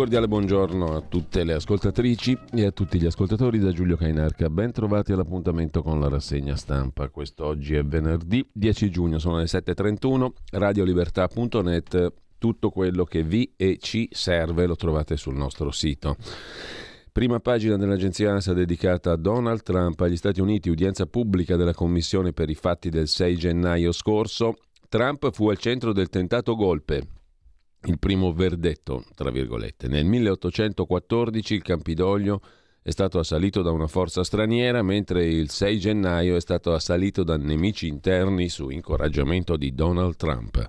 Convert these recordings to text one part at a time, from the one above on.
Cordiale buongiorno a tutte le ascoltatrici e a tutti gli ascoltatori da Giulio Cainarca. Ben trovati all'appuntamento con la rassegna stampa. Quest'oggi è venerdì 10 giugno, sono le 7.31, radiolibertà.net, tutto quello che vi e ci serve lo trovate sul nostro sito. Prima pagina dell'agenzia ANSA dedicata a Donald Trump agli Stati Uniti, udienza pubblica della Commissione per i fatti del 6 gennaio scorso. Trump fu al centro del tentato golpe, il primo verdetto, tra virgolette. Nel 1814 il Campidoglio è stato assalito da una forza straniera, mentre il 6 gennaio è stato assalito da nemici interni su incoraggiamento di Donald Trump.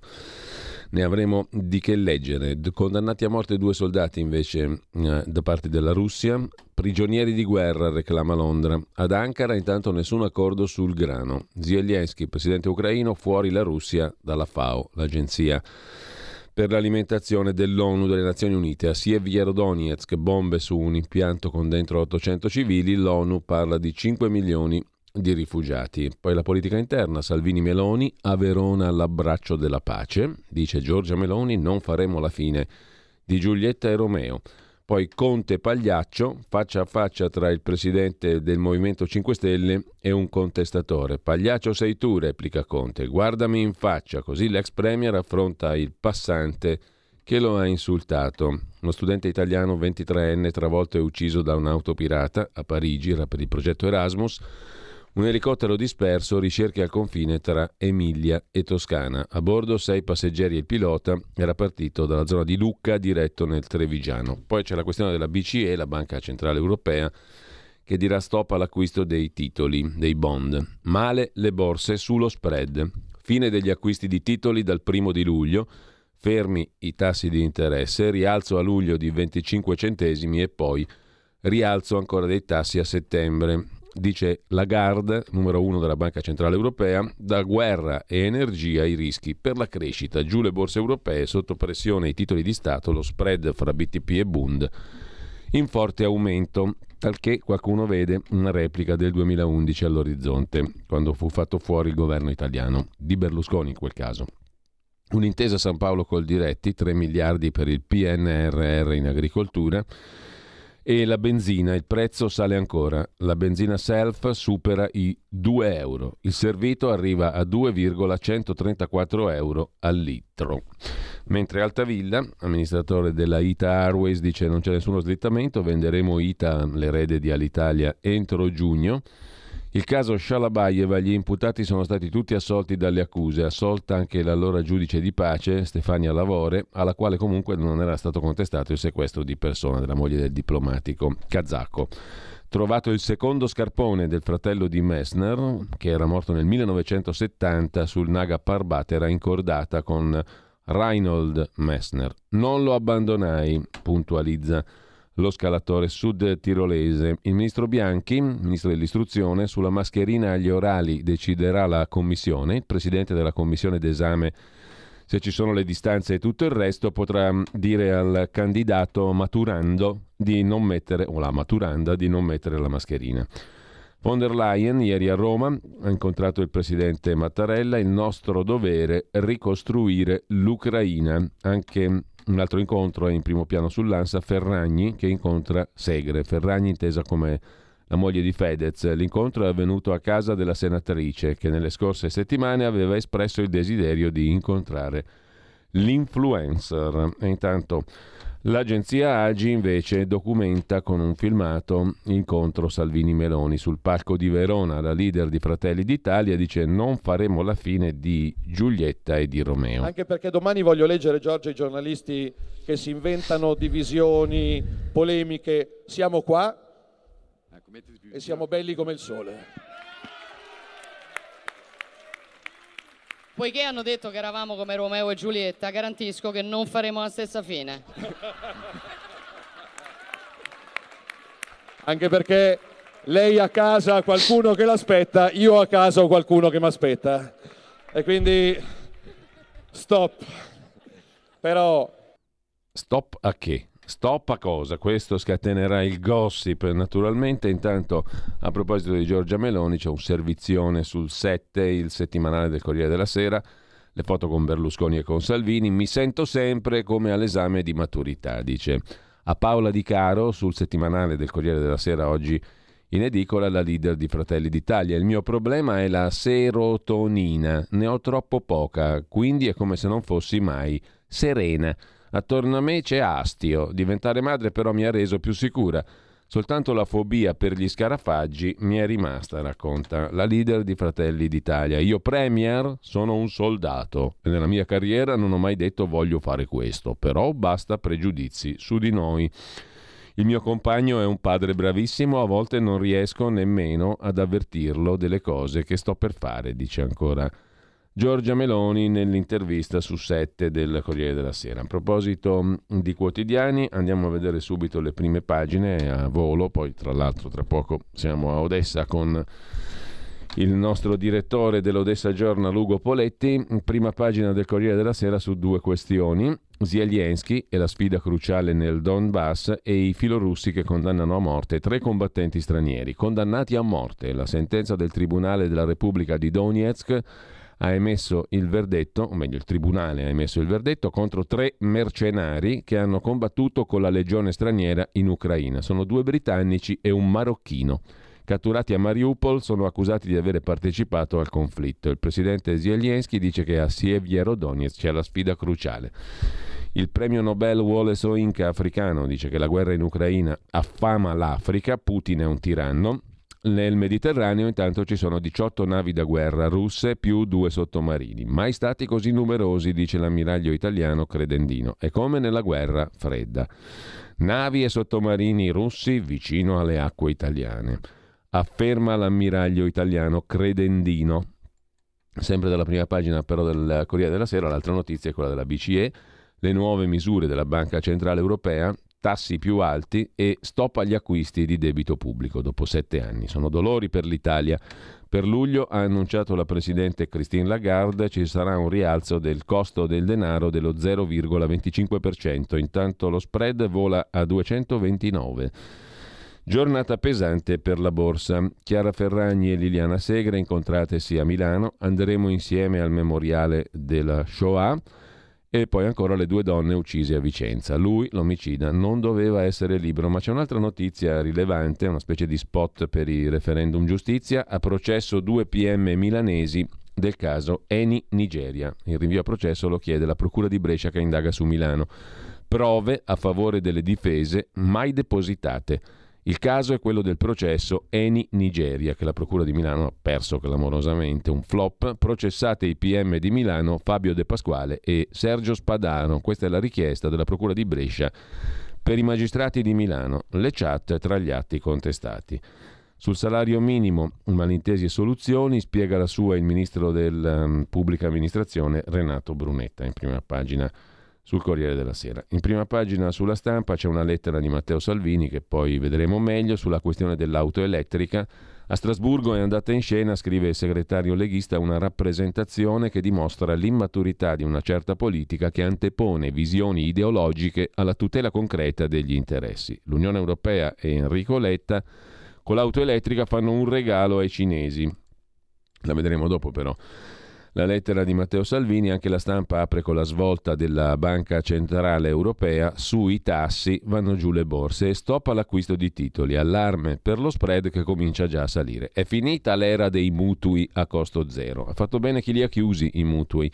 Ne avremo di che leggere. Condannati a morte due soldati invece eh, da parte della Russia. Prigionieri di guerra, reclama Londra. Ad Ankara intanto nessun accordo sul grano. Zelensky, presidente ucraino, fuori la Russia dalla FAO, l'agenzia per l'alimentazione dell'ONU delle Nazioni Unite. A Sievierodonetsk, bombe su un impianto con dentro 800 civili, l'ONU parla di 5 milioni di rifugiati. Poi la politica interna, Salvini Meloni, a Verona l'abbraccio della pace, dice Giorgia Meloni, non faremo la fine di Giulietta e Romeo. Poi Conte Pagliaccio, faccia a faccia tra il presidente del Movimento 5 Stelle e un contestatore. Pagliaccio sei tu, replica Conte, guardami in faccia, così l'ex premier affronta il passante che lo ha insultato. Uno studente italiano 23enne travolto e ucciso da un'auto pirata a Parigi, era per il progetto Erasmus. Un elicottero disperso, ricerche al confine tra Emilia e Toscana. A bordo sei passeggeri e il pilota era partito dalla zona di Lucca diretto nel Trevigiano. Poi c'è la questione della BCE, la Banca Centrale Europea, che dirà stop all'acquisto dei titoli, dei bond. Male le borse sullo spread. Fine degli acquisti di titoli dal primo di luglio. Fermi i tassi di interesse, rialzo a luglio di 25 centesimi e poi rialzo ancora dei tassi a settembre dice Lagarde, numero uno della Banca Centrale Europea, da guerra e energia i rischi per la crescita. Giù le borse europee, sotto pressione i titoli di Stato, lo spread fra BTP e Bund in forte aumento, talché qualcuno vede una replica del 2011 all'orizzonte, quando fu fatto fuori il governo italiano, di Berlusconi in quel caso. Un'intesa San Paolo col Diretti, 3 miliardi per il PNRR in agricoltura, e la benzina, il prezzo sale ancora. La benzina self supera i 2 euro. Il servito arriva a 2,134 euro al litro. Mentre Altavilla, amministratore della Ita Airways, dice non c'è nessuno slittamento, venderemo Ita, l'erede di Alitalia, entro giugno. Il caso Shalabayeva, gli imputati sono stati tutti assolti dalle accuse, assolta anche l'allora giudice di pace Stefania Lavore, alla quale comunque non era stato contestato il sequestro di persona della moglie del diplomatico kazako. Trovato il secondo scarpone del fratello di Messner, che era morto nel 1970 sul Naga Parbat, era incordata con Reinhold Messner. Non lo abbandonai, puntualizza lo scalatore sud tirolese. Il ministro Bianchi, ministro dell'istruzione, sulla mascherina agli orali deciderà la commissione. Il presidente della commissione d'esame, se ci sono le distanze e tutto il resto, potrà dire al candidato maturando di non mettere, o la maturanda, di non mettere la mascherina. Von der Leyen ieri a Roma ha incontrato il presidente Mattarella, il nostro dovere ricostruire l'Ucraina. Anche un altro incontro è in primo piano sull'Ansa Ferragni che incontra Segre. Ferragni intesa come la moglie di Fedez. L'incontro è avvenuto a casa della senatrice che nelle scorse settimane aveva espresso il desiderio di incontrare l'influencer. E intanto L'agenzia Agi invece documenta con un filmato l'incontro Salvini-Meloni sul palco di Verona. La leader di Fratelli d'Italia dice non faremo la fine di Giulietta e di Romeo. Anche perché domani voglio leggere, Giorgio, i giornalisti che si inventano divisioni polemiche, siamo qua e siamo belli come il sole. Poiché hanno detto che eravamo come Romeo e Giulietta, garantisco che non faremo la stessa fine. Anche perché lei a casa ha qualcuno che l'aspetta, io a casa ho qualcuno che mi aspetta. E quindi stop. Però... Stop a che? Stop a cosa? Questo scatenerà il gossip naturalmente. Intanto, a proposito di Giorgia Meloni, c'è un servizione sul 7, il settimanale del Corriere della Sera, le foto con Berlusconi e con Salvini. Mi sento sempre come all'esame di maturità, dice a Paola Di Caro sul settimanale del Corriere della Sera oggi in edicola la leader di Fratelli d'Italia. Il mio problema è la serotonina, ne ho troppo poca, quindi è come se non fossi mai serena. Attorno a me c'è astio, diventare madre però mi ha reso più sicura. Soltanto la fobia per gli scarafaggi mi è rimasta, racconta la leader di Fratelli d'Italia. Io premier sono un soldato e nella mia carriera non ho mai detto voglio fare questo, però basta pregiudizi su di noi. Il mio compagno è un padre bravissimo, a volte non riesco nemmeno ad avvertirlo delle cose che sto per fare, dice ancora Giorgia Meloni nell'intervista su 7 del Corriere della Sera. A proposito mm, di quotidiani, andiamo a vedere subito le prime pagine a volo, poi tra l'altro tra poco siamo a Odessa con il nostro direttore dell'Odessa Journal Ugo Poletti, prima pagina del Corriere della Sera su due questioni. Zelensky e la sfida cruciale nel Donbass e i filorussi che condannano a morte tre combattenti stranieri. Condannati a morte, la sentenza del Tribunale della Repubblica di Donetsk ha emesso il verdetto, o meglio il Tribunale ha emesso il verdetto contro tre mercenari che hanno combattuto con la legione straniera in Ucraina. Sono due britannici e un marocchino catturati a Mariupol, sono accusati di avere partecipato al conflitto. Il presidente Zelensky dice che a Sievierodonetsk c'è la sfida cruciale. Il premio Nobel Wallace Soinka africano dice che la guerra in Ucraina affama l'Africa, Putin è un tiranno. Nel Mediterraneo intanto ci sono 18 navi da guerra russe più due sottomarini. Mai stati così numerosi, dice l'ammiraglio italiano Credendino. È come nella guerra fredda. Navi e sottomarini russi vicino alle acque italiane afferma l'ammiraglio italiano Credendino. Sempre dalla prima pagina però del Corriere della Sera, l'altra notizia è quella della BCE, le nuove misure della Banca Centrale Europea, tassi più alti e stop agli acquisti di debito pubblico dopo sette anni. Sono dolori per l'Italia. Per luglio ha annunciato la Presidente Christine Lagarde ci sarà un rialzo del costo del denaro dello 0,25%, intanto lo spread vola a 229. Giornata pesante per la borsa. Chiara Ferragni e Liliana Segre incontratesi a Milano. Andremo insieme al memoriale della Shoah. E poi ancora le due donne uccise a Vicenza. Lui, l'omicida, non doveva essere libero. Ma c'è un'altra notizia rilevante, una specie di spot per i referendum giustizia. A processo due PM milanesi del caso Eni Nigeria. Il rinvio a processo lo chiede la Procura di Brescia che indaga su Milano. Prove a favore delle difese mai depositate. Il caso è quello del processo Eni Nigeria, che la Procura di Milano ha perso clamorosamente, un flop, processate i PM di Milano Fabio De Pasquale e Sergio Spadano. Questa è la richiesta della Procura di Brescia per i magistrati di Milano, le chat tra gli atti contestati. Sul salario minimo, malintesi e soluzioni, spiega la sua il ministro della um, Pubblica Amministrazione Renato Brunetta in prima pagina sul Corriere della Sera. In prima pagina sulla stampa c'è una lettera di Matteo Salvini che poi vedremo meglio sulla questione dell'auto elettrica. A Strasburgo è andata in scena, scrive il segretario leghista, una rappresentazione che dimostra l'immaturità di una certa politica che antepone visioni ideologiche alla tutela concreta degli interessi. L'Unione Europea e Enrico Letta con l'auto elettrica fanno un regalo ai cinesi. La vedremo dopo però la lettera di Matteo Salvini, anche la stampa apre con la svolta della Banca Centrale Europea, sui tassi vanno giù le borse e stop all'acquisto di titoli, allarme per lo spread che comincia già a salire. È finita l'era dei mutui a costo zero, ha fatto bene chi li ha chiusi i mutui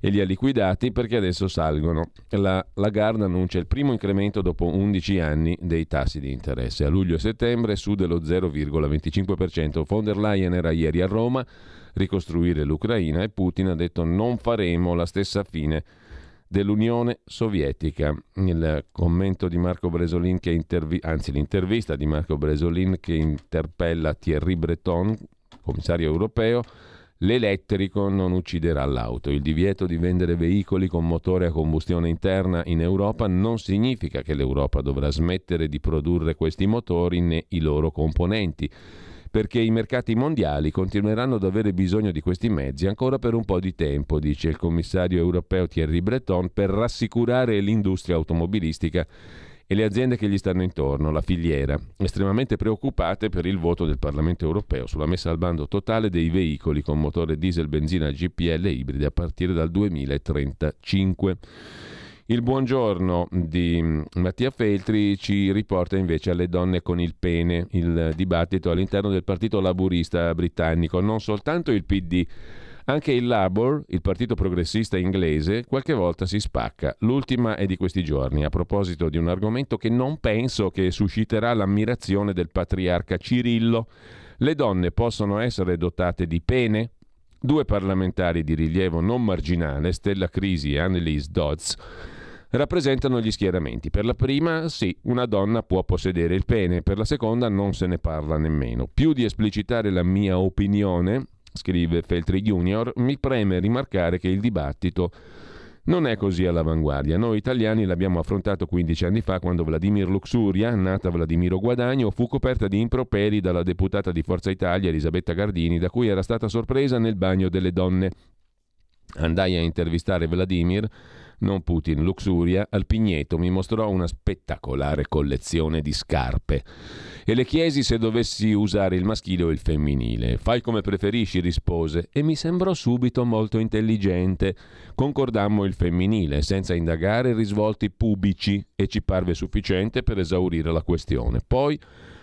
e li ha liquidati perché adesso salgono. La Lagarde annuncia il primo incremento dopo 11 anni dei tassi di interesse. A luglio e settembre su dello 0,25%. Von der Leyen era ieri a Roma ricostruire l'Ucraina e Putin ha detto non faremo la stessa fine dell'Unione Sovietica. Il commento di Marco Bresolin che intervi- anzi l'intervista di Marco Bresolin che interpella Thierry Breton, commissario europeo, L'elettrico non ucciderà l'auto. Il divieto di vendere veicoli con motore a combustione interna in Europa non significa che l'Europa dovrà smettere di produrre questi motori né i loro componenti perché i mercati mondiali continueranno ad avere bisogno di questi mezzi ancora per un po' di tempo, dice il commissario europeo Thierry Breton, per rassicurare l'industria automobilistica e le aziende che gli stanno intorno, la filiera, estremamente preoccupate per il voto del Parlamento europeo sulla messa al bando totale dei veicoli con motore diesel, benzina, GPL e ibridi a partire dal 2035. Il buongiorno di Mattia Feltri ci riporta invece alle donne con il pene, il dibattito all'interno del Partito Laburista britannico, non soltanto il PD. Anche il Labour, il partito progressista inglese, qualche volta si spacca. L'ultima è di questi giorni, a proposito di un argomento che non penso che susciterà l'ammirazione del patriarca Cirillo. Le donne possono essere dotate di pene? Due parlamentari di rilievo non marginale, Stella Crisi e Annelise Dodds, rappresentano gli schieramenti. Per la prima, sì, una donna può possedere il pene, per la seconda non se ne parla nemmeno. Più di esplicitare la mia opinione, scrive Feltri Junior, mi preme rimarcare che il dibattito non è così all'avanguardia. Noi italiani l'abbiamo affrontato 15 anni fa quando Vladimir Luxuria, nata Vladimiro Guadagno, fu coperta di improperi dalla deputata di Forza Italia Elisabetta Gardini, da cui era stata sorpresa nel bagno delle donne. Andai a intervistare Vladimir non Putin, Luxuria, al Pigneto mi mostrò una spettacolare collezione di scarpe e le chiesi se dovessi usare il maschile o il femminile. Fai come preferisci, rispose, e mi sembrò subito molto intelligente. Concordammo il femminile, senza indagare risvolti pubici, e ci parve sufficiente per esaurire la questione. Poi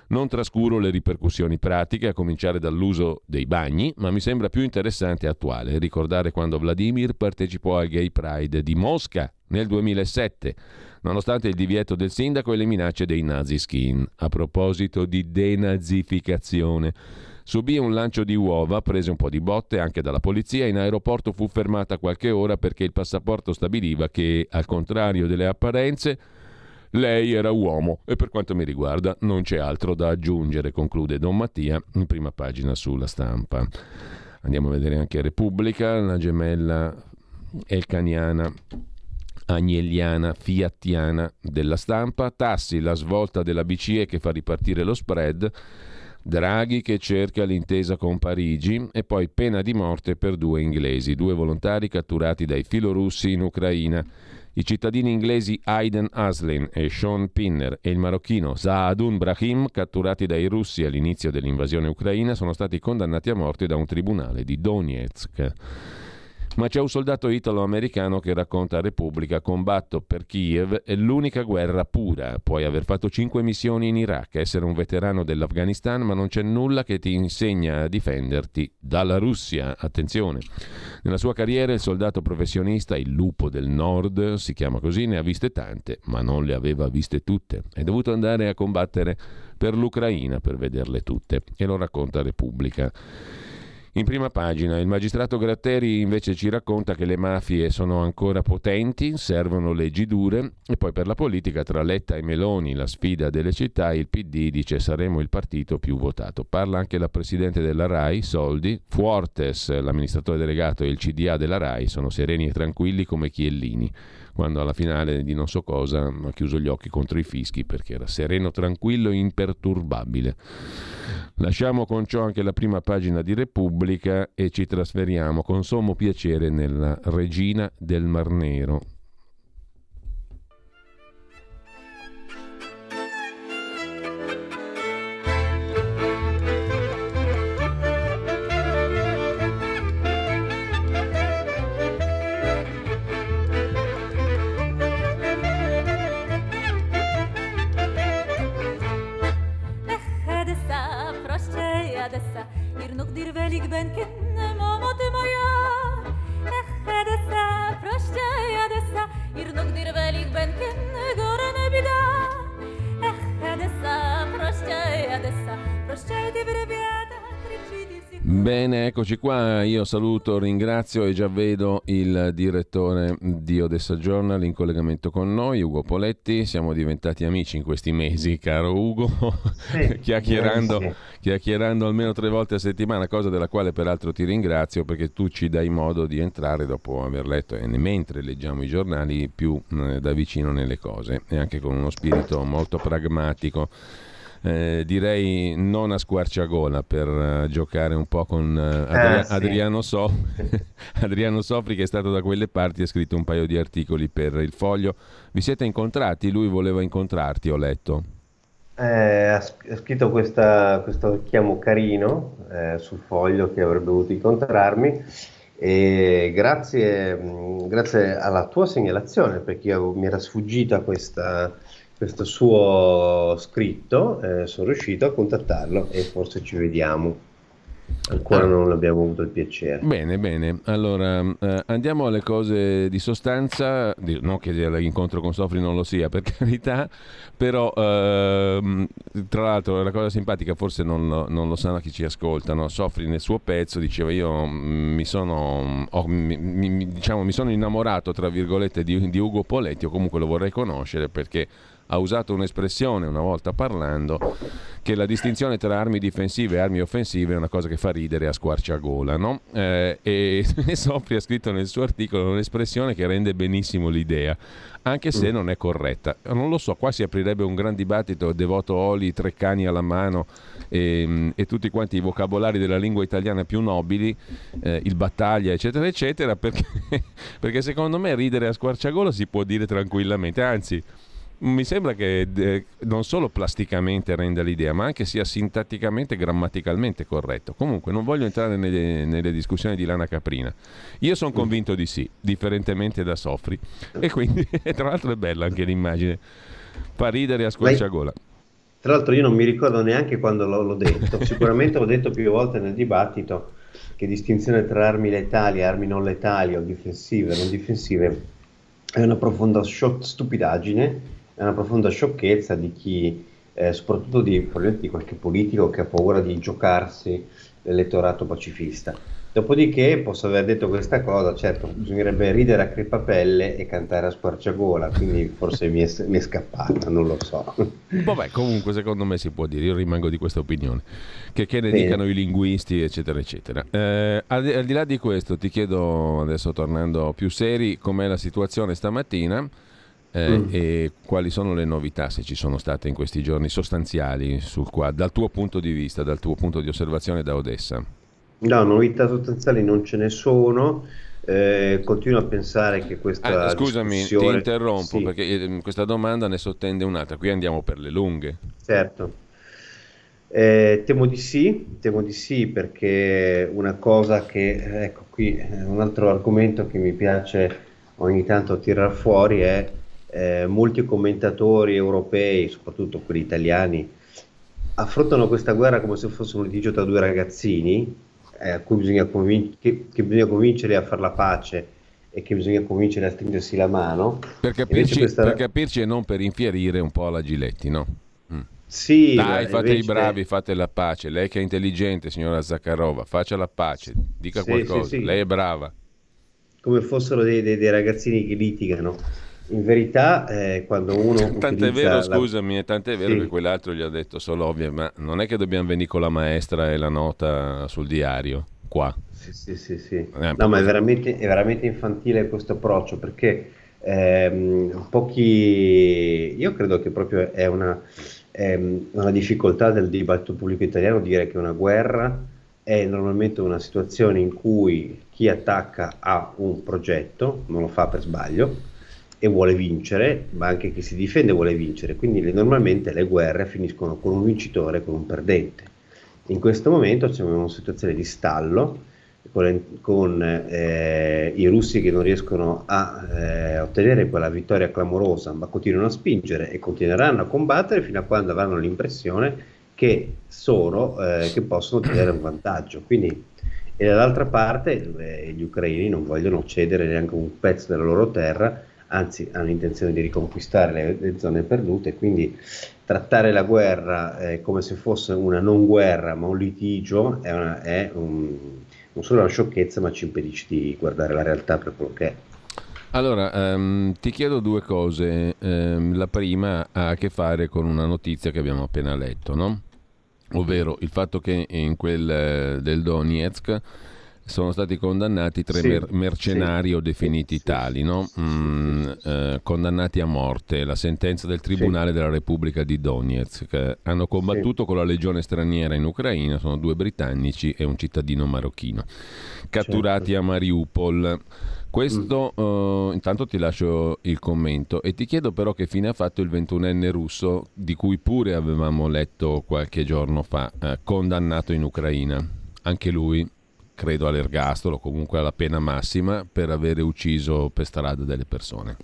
non trascuro le ripercussioni pratiche, a cominciare dall'uso dei bagni, ma mi sembra più interessante e attuale ricordare quando Vladimir partecipò al Gay Pride di Mosca nel 2007, nonostante il divieto del sindaco e le minacce dei nazi skin. A proposito di denazificazione. Subì un lancio di uova, prese un po' di botte anche dalla polizia, in aeroporto fu fermata qualche ora perché il passaporto stabiliva che, al contrario delle apparenze, lei era uomo e per quanto mi riguarda non c'è altro da aggiungere, conclude Don Mattia in prima pagina sulla stampa. Andiamo a vedere anche Repubblica, la gemella elcaniana agnelliana, fiattiana della stampa, tassi, la svolta della BCE che fa ripartire lo spread, Draghi che cerca l'intesa con Parigi e poi pena di morte per due inglesi, due volontari catturati dai filorussi in Ucraina. I cittadini inglesi Aiden Aslin e Sean Pinner e il marocchino Saadun Brahim, catturati dai russi all'inizio dell'invasione ucraina, sono stati condannati a morte da un tribunale di Donetsk. Ma c'è un soldato italo-americano che racconta a Repubblica: Combatto per Kiev è l'unica guerra pura. Puoi aver fatto cinque missioni in Iraq, essere un veterano dell'Afghanistan, ma non c'è nulla che ti insegna a difenderti dalla Russia. Attenzione. Nella sua carriera il soldato professionista, il lupo del nord, si chiama così, ne ha viste tante, ma non le aveva viste tutte. È dovuto andare a combattere per l'Ucraina per vederle tutte. E lo racconta Repubblica. In prima pagina il magistrato Gratteri invece ci racconta che le mafie sono ancora potenti, servono leggi dure e poi per la politica tra Letta e Meloni, la sfida delle città, il PD dice saremo il partito più votato. Parla anche la presidente della RAI, Soldi, Fuortes, l'amministratore delegato e il CDA della RAI sono sereni e tranquilli come Chiellini quando alla finale di non so cosa ha chiuso gli occhi contro i fischi perché era sereno, tranquillo e imperturbabile. Lasciamo con ciò anche la prima pagina di Repubblica e ci trasferiamo con sommo piacere nella Regina del Mar Nero, Bene, eccoci qua. Io saluto, ringrazio e già vedo il direttore di Odessa Journal in collegamento con noi, Ugo Poletti. Siamo diventati amici in questi mesi, caro Ugo, sì, chiacchierando, chiacchierando, almeno tre volte a settimana, cosa della quale peraltro ti ringrazio perché tu ci dai modo di entrare dopo aver letto e mentre leggiamo i giornali più eh, da vicino nelle cose e anche con uno spirito molto pragmatico eh, direi non a squarciagola per uh, giocare un po' con uh, Adri- eh, sì. Adriano, so- Adriano Sofri che è stato da quelle parti ha scritto un paio di articoli per il foglio. Vi siete incontrati? Lui voleva incontrarti, ho letto. Eh, ha, scritto questa, questo richiamo carino eh, sul foglio che avrebbe voluto incontrarmi e grazie, grazie alla tua segnalazione perché io, mi era sfuggita questa, questo suo scritto, eh, sono riuscito a contattarlo e forse ci vediamo. Ancora ah. non abbiamo avuto il piacere. Bene, bene. Allora eh, andiamo alle cose di sostanza. Non che l'incontro con Sofri non lo sia, per carità, però eh, tra l'altro la cosa simpatica, forse non, non, lo sanno chi ci ascoltano. Sofri nel suo pezzo diceva: Io mi sono, oh, mi, mi, diciamo, mi sono innamorato, tra virgolette, di, di Ugo Poletti, o comunque lo vorrei conoscere perché ha usato un'espressione una volta parlando che la distinzione tra armi difensive e armi offensive è una cosa che fa ridere a squarciagola, no? Eh, e Sofri ha scritto nel suo articolo un'espressione che rende benissimo l'idea, anche se mm. non è corretta. Non lo so, qua si aprirebbe un gran dibattito, devoto Oli, tre cani alla mano e, e tutti quanti i vocabolari della lingua italiana più nobili, eh, il battaglia, eccetera, eccetera, perché, perché secondo me ridere a squarciagola si può dire tranquillamente, anzi mi sembra che eh, non solo plasticamente renda l'idea, ma anche sia sintatticamente e grammaticalmente corretto. Comunque, non voglio entrare nelle, nelle discussioni di Lana Caprina. Io sono convinto di sì, differentemente da Soffri. E quindi, tra l'altro, è bella anche l'immagine. Fa ridere a squarciagola. Tra l'altro, io non mi ricordo neanche quando l'ho, l'ho detto. Sicuramente l'ho detto più volte nel dibattito che distinzione tra armi letali e armi non letali o difensive non difensive è una profonda stupidaggine è una profonda sciocchezza di chi, eh, soprattutto di, di qualche politico che ha paura di giocarsi l'elettorato pacifista. Dopodiché posso aver detto questa cosa, certo, bisognerebbe ridere a crepapelle e cantare a squarciagola, quindi forse mi, è, mi è, scappata, non lo so. Vabbè, comunque secondo me si può dire, io rimango di questa opinione, che, che ne Bene. dicano i linguisti, eccetera, eccetera. Eh, al, al di là di questo ti chiedo, adesso tornando più seri, com'è la situazione stamattina eh, mm. e quali sono le novità, se ci sono state in questi giorni, sostanziali sul quadro, dal tuo punto di vista, dal tuo punto di osservazione da Odessa? No, novità sostanziali non ce ne sono. Eh, continuo a pensare che questa. Ah, scusami, discussione... ti interrompo sì. perché eh, questa domanda ne sottende un'altra. Qui andiamo per le lunghe. Certo. Eh, temo di sì, temo di sì perché una cosa che, ecco qui, un altro argomento che mi piace ogni tanto tirar fuori è eh, molti commentatori europei, soprattutto quelli italiani, affrontano questa guerra come se fosse un litigio tra due ragazzini eh, a cui bisogna, convin- che, che bisogna convincere a fare la pace e che bisogna convincere a stringersi la mano. Per capirci, questa... per capirci e non per infierire un po' alla Giletti, no? Mm. Sì, Dai, fate i bravi, fate la pace. Lei che è intelligente, signora Zakharova, faccia la pace, dica sì, qualcosa. Sì, sì. Lei è brava. Come fossero dei, dei, dei ragazzini che litigano. In verità, eh, quando uno. Tant'è vero, la... scusami, tant'è vero sì. che quell'altro gli ha detto solo ovvio, ma non è che dobbiamo venire con la maestra e la nota sul diario qua. Sì, sì, sì. sì. Eh, no, ma è veramente, è veramente, infantile questo approccio perché ehm, pochi. Io credo che proprio è una, ehm, una difficoltà del dibattito pubblico italiano dire che una guerra è normalmente una situazione in cui chi attacca ha un progetto, non lo fa per sbaglio e vuole vincere, ma anche chi si difende vuole vincere, quindi le, normalmente le guerre finiscono con un vincitore e con un perdente. In questo momento c'è una situazione di stallo con eh, i russi che non riescono a eh, ottenere quella vittoria clamorosa, ma continuano a spingere e continueranno a combattere fino a quando avranno l'impressione che sono, eh, che possono ottenere un vantaggio. Quindi, e dall'altra parte eh, gli ucraini non vogliono cedere neanche un pezzo della loro terra anzi hanno intenzione di riconquistare le, le zone perdute, quindi trattare la guerra eh, come se fosse una non guerra ma un litigio è, una, è un, non solo una sciocchezza ma ci impedisce di guardare la realtà per quello che è. Allora, um, ti chiedo due cose. Um, la prima ha a che fare con una notizia che abbiamo appena letto, no? ovvero il fatto che in quel eh, del Donetsk sono stati condannati tre sì, mer- mercenari sì, o definiti sì, tali, no? mm, eh, condannati a morte. La sentenza del Tribunale della Repubblica di Donetsk. Hanno combattuto con la legione straniera in Ucraina, sono due britannici e un cittadino marocchino, catturati certo. a Mariupol. Questo mm. uh, intanto ti lascio il commento e ti chiedo però che fine ha fatto il 21enne russo di cui pure avevamo letto qualche giorno fa, uh, condannato in Ucraina. Anche lui credo all'ergastolo, comunque alla pena massima per avere ucciso per strada delle persone.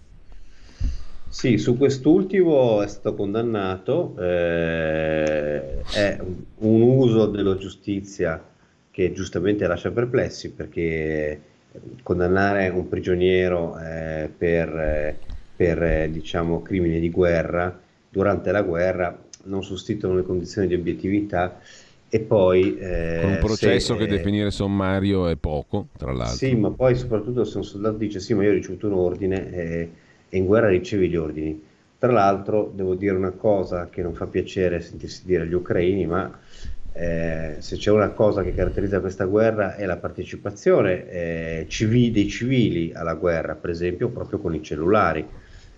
Sì, su quest'ultimo è stato condannato, eh, è un uso della giustizia che giustamente lascia perplessi perché condannare un prigioniero eh, per, per eh, diciamo, crimini di guerra durante la guerra non sussistono le condizioni di obiettività e poi... Eh, Con un processo se, che definire sommario è poco, tra l'altro. Sì, ma poi soprattutto se un soldato dice sì, ma io ho ricevuto un ordine eh, e in guerra ricevi gli ordini. Tra l'altro devo dire una cosa che non fa piacere sentirsi dire agli ucraini, ma eh, se c'è una cosa che caratterizza questa guerra è la partecipazione eh, civi- dei civili alla guerra, per esempio proprio con i cellulari,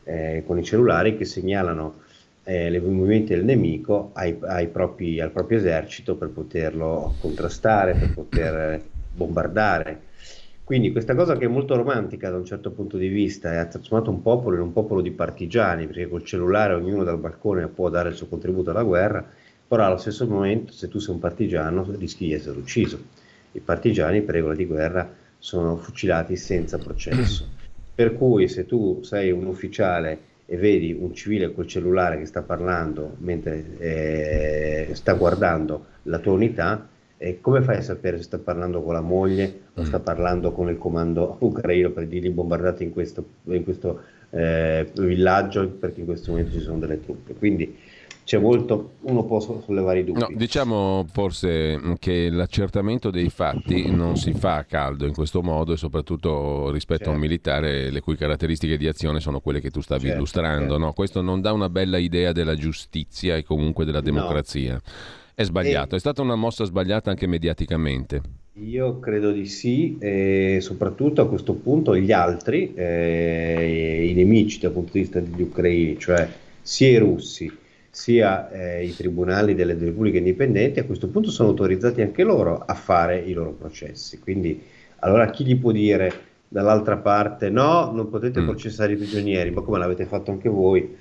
eh, con i cellulari che segnalano eh, i movimenti del nemico ai, ai propri, al proprio esercito per poterlo contrastare, per poter bombardare. Quindi questa cosa che è molto romantica da un certo punto di vista ha trasformato un popolo in un popolo di partigiani, perché col cellulare ognuno dal balcone può dare il suo contributo alla guerra, però allo stesso momento se tu sei un partigiano rischi di essere ucciso. I partigiani per regola di guerra sono fucilati senza processo. Per cui se tu sei un ufficiale e vedi un civile col cellulare che sta parlando mentre eh, sta guardando la tua unità, eh, come fai a sapere se sta parlando con la moglie o mm. sta parlando con il comando ucraino per dirgli bombardate in questo, in questo eh, villaggio perché in questo momento ci sono delle truppe? Quindi c'è molto, uno può sollevare i dubbi. No, diciamo forse che l'accertamento dei fatti non si fa a caldo in questo modo e soprattutto rispetto certo. a un certo. militare le cui caratteristiche di azione sono quelle che tu stavi certo, illustrando. Certo. No? Questo non dà una bella idea della giustizia e comunque della democrazia. No. È sbagliato, e... è stata una mossa sbagliata anche mediaticamente. Io credo di sì, e soprattutto a questo punto gli altri, eh, i nemici dal punto di vista degli ucraini, cioè sia i russi, sia eh, i tribunali delle repubbliche indipendenti, a questo punto sono autorizzati anche loro a fare i loro processi. Quindi, allora chi gli può dire dall'altra parte no, non potete mm. processare i prigionieri, ma come l'avete fatto anche voi?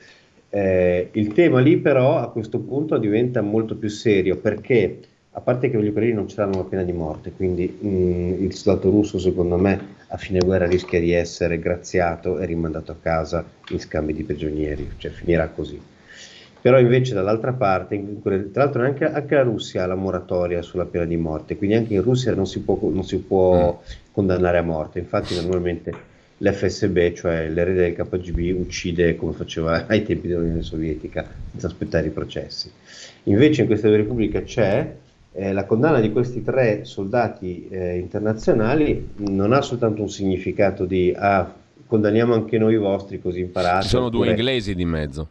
Eh, il tema lì però a questo punto diventa molto più serio perché a parte che gli ucraini non ce l'hanno la pena di morte, quindi mh, mm, il soldato russo secondo me a fine guerra rischia di essere graziato e rimandato a casa in scambi di prigionieri, cioè finirà così. Però invece dall'altra parte, tra l'altro anche, anche, la Russia ha la moratoria sulla pena di morte, quindi anche in Russia non si può, non si può mm. condannare a morte, infatti normalmente l'FSB, cioè l'erede del KGB, uccide come faceva ai tempi dell'Unione Sovietica, senza aspettare i processi. Invece in questa Repubblica c'è eh, la condanna di questi tre soldati eh, internazionali non ha soltanto un significato di ah, condanniamo anche noi i vostri così imparate. Ci sono oppure... due inglesi di mezzo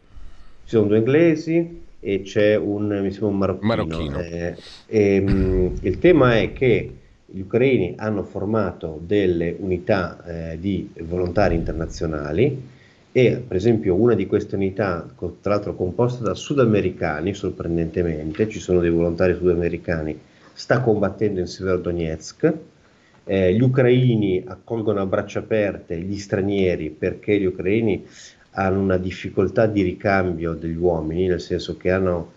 ci sono due inglesi e c'è un, mi sembra un marocchino. marocchino. Eh, e, mh, mm, il tema è che gli ucraini hanno formato delle unità eh, di volontari internazionali e per esempio una di queste unità, tra l'altro composta da sudamericani, sorprendentemente, ci sono dei volontari sudamericani, sta combattendo in Severodonetsk. Eh, gli ucraini accolgono a braccia aperte gli stranieri perché gli ucraini hanno una difficoltà di ricambio degli uomini, nel senso che hanno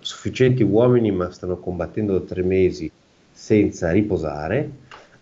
sufficienti uomini ma stanno combattendo da tre mesi senza riposare,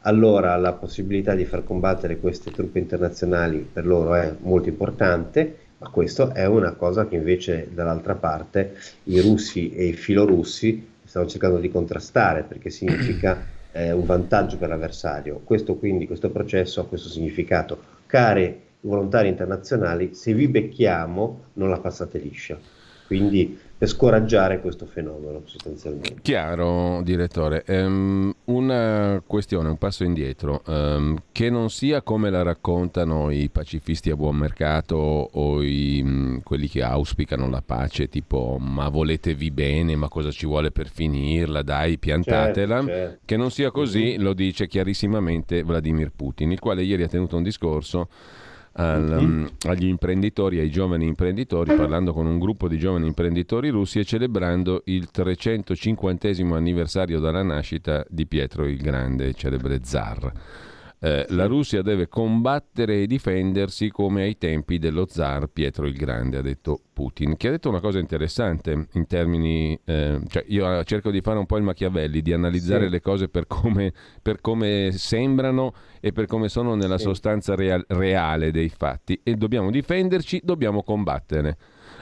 allora la possibilità di far combattere queste truppe internazionali per loro è molto importante, ma questo è una cosa che invece dall'altra parte i russi e i filorussi stanno cercando di contrastare perché significa eh, un vantaggio per l'avversario. Questo quindi, questo processo ha questo significato. Care volontari internazionali, se vi becchiamo non la passate liscia. Quindi per scoraggiare questo fenomeno sostanzialmente. Chiaro, direttore. Um, una questione, un passo indietro, um, che non sia come la raccontano i pacifisti a buon mercato o i, um, quelli che auspicano la pace, tipo ma voletevi bene, ma cosa ci vuole per finirla, dai, piantatela, certo, certo. che non sia così, lo dice chiarissimamente Vladimir Putin, il quale ieri ha tenuto un discorso al, um, agli imprenditori, ai giovani imprenditori, parlando con un gruppo di giovani imprenditori russi e celebrando il 350 anniversario dalla nascita di Pietro il Grande, celebre zar. Eh, la Russia deve combattere e difendersi come ai tempi dello zar Pietro il Grande, ha detto Putin, che ha detto una cosa interessante in termini, eh, cioè io cerco di fare un po' il Machiavelli, di analizzare sì. le cose per come, per come, sembrano e per come sono nella sì. sostanza real, reale dei fatti e dobbiamo difenderci, dobbiamo combattere.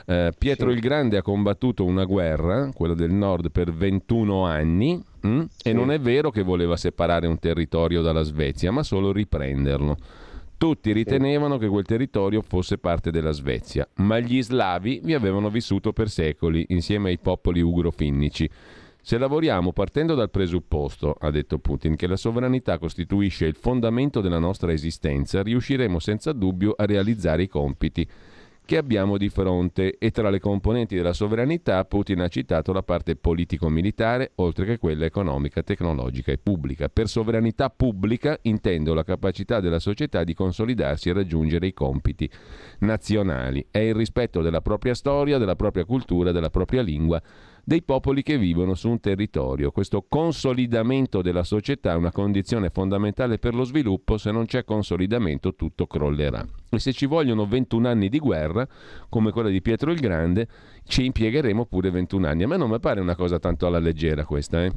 Eh, Pietro sì. il Grande ha combattuto una guerra, quella del nord, per 21 anni mm? sì. e non è vero che voleva separare un territorio dalla Svezia, ma solo riprenderlo. Tutti ritenevano che quel territorio fosse parte della Svezia, ma gli slavi vi avevano vissuto per secoli insieme ai popoli ugrofinnici. Se lavoriamo partendo dal presupposto, ha detto Putin, che la sovranità costituisce il fondamento della nostra esistenza, riusciremo senza dubbio a realizzare i compiti che abbiamo di fronte e tra le componenti della sovranità Putin ha citato la parte politico-militare oltre che quella economica, tecnologica e pubblica. Per sovranità pubblica intendo la capacità della società di consolidarsi e raggiungere i compiti nazionali. È il rispetto della propria storia, della propria cultura, della propria lingua dei popoli che vivono su un territorio. Questo consolidamento della società è una condizione fondamentale per lo sviluppo, se non c'è consolidamento tutto crollerà. E se ci vogliono 21 anni di guerra, come quella di Pietro il Grande, ci impiegheremo pure 21 anni. A me non mi pare una cosa tanto alla leggera questa, eh?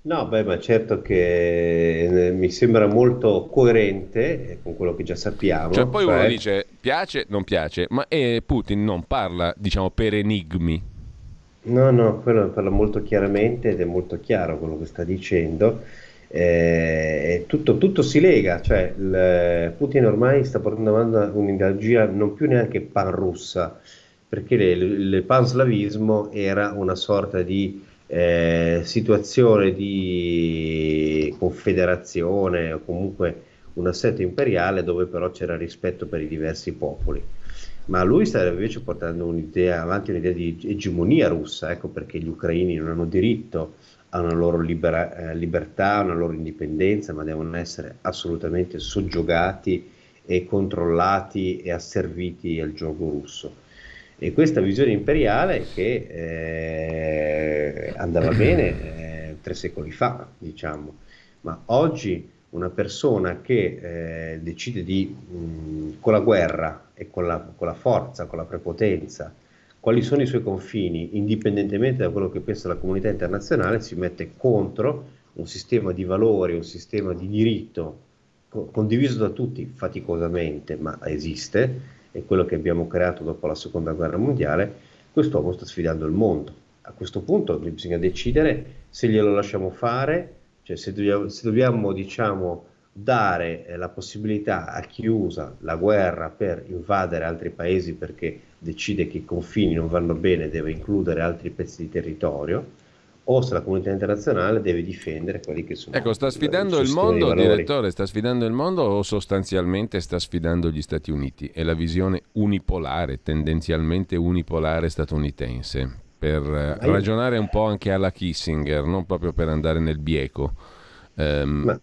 No, beh, ma certo che eh, mi sembra molto coerente con quello che già sappiamo. Cioè, poi cioè... uno dice piace, non piace, ma eh, Putin non parla, diciamo, per enigmi. No, no, quello parla molto chiaramente ed è molto chiaro quello che sta dicendo. Eh, tutto, tutto, si lega, cioè il, Putin ormai sta portando avanti un'ideologia non più neanche pan-russa, perché il, il panslavismo era una sorta di eh, situazione di confederazione o comunque un assetto imperiale dove però c'era rispetto per i diversi popoli ma lui sta invece portando un'idea, avanti un'idea di egemonia russa, ecco perché gli ucraini non hanno diritto a una loro libera, eh, libertà, a una loro indipendenza, ma devono essere assolutamente soggiogati e controllati e asserviti al gioco russo. E questa visione imperiale che eh, andava bene eh, tre secoli fa, diciamo, ma oggi una persona che eh, decide di, mh, con la guerra e con la, con la, forza, con la prepotenza, quali sono i suoi confini, indipendentemente da quello che pensa la comunità internazionale, si mette contro un sistema di valori, un sistema di diritto co- condiviso da tutti faticosamente, ma esiste, è quello che abbiamo creato dopo la seconda guerra mondiale, quest'uomo sta sfidando il mondo. A questo punto bisogna decidere se glielo lasciamo fare cioè se dobbiamo, se dobbiamo diciamo, dare eh, la possibilità a chi usa la guerra per invadere altri paesi perché decide che i confini non vanno bene, deve includere altri pezzi di territorio, o se la comunità internazionale deve difendere quelli che sono. Ecco, sta sfidando il mondo, direttore, sta sfidando il mondo o sostanzialmente sta sfidando gli Stati Uniti? È la visione unipolare, tendenzialmente unipolare statunitense per eh, ragionare un po' anche alla Kissinger, non proprio per andare nel bieco. Um, Ma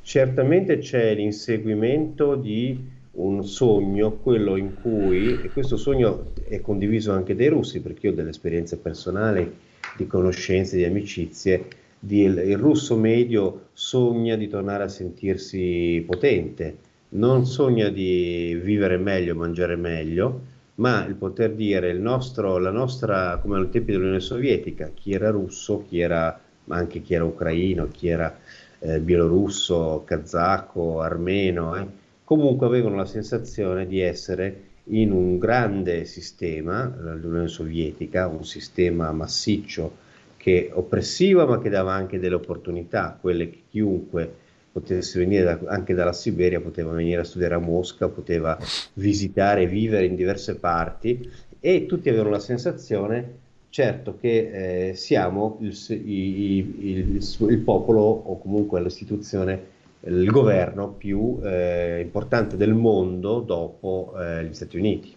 certamente c'è l'inseguimento di un sogno, quello in cui, e questo sogno è condiviso anche dai russi, perché io ho delle esperienze personali di conoscenze, di amicizie, di, il russo medio sogna di tornare a sentirsi potente, non sogna di vivere meglio, mangiare meglio, ma il poter dire il nostro, la nostra, come ai tempi dell'Unione Sovietica, chi era russo, chi era, ma anche chi era ucraino, chi era eh, bielorusso, kazako, armeno, eh, comunque avevano la sensazione di essere in un grande sistema, l'Unione Sovietica, un sistema massiccio che oppressiva ma che dava anche delle opportunità, quelle che chiunque potesse venire da, anche dalla Siberia, poteva venire a studiare a Mosca, poteva visitare e vivere in diverse parti e tutti avevano la sensazione, certo, che eh, siamo il, il, il, il, popolo o comunque l'istituzione, il governo più eh, importante del mondo dopo eh, gli Stati Uniti.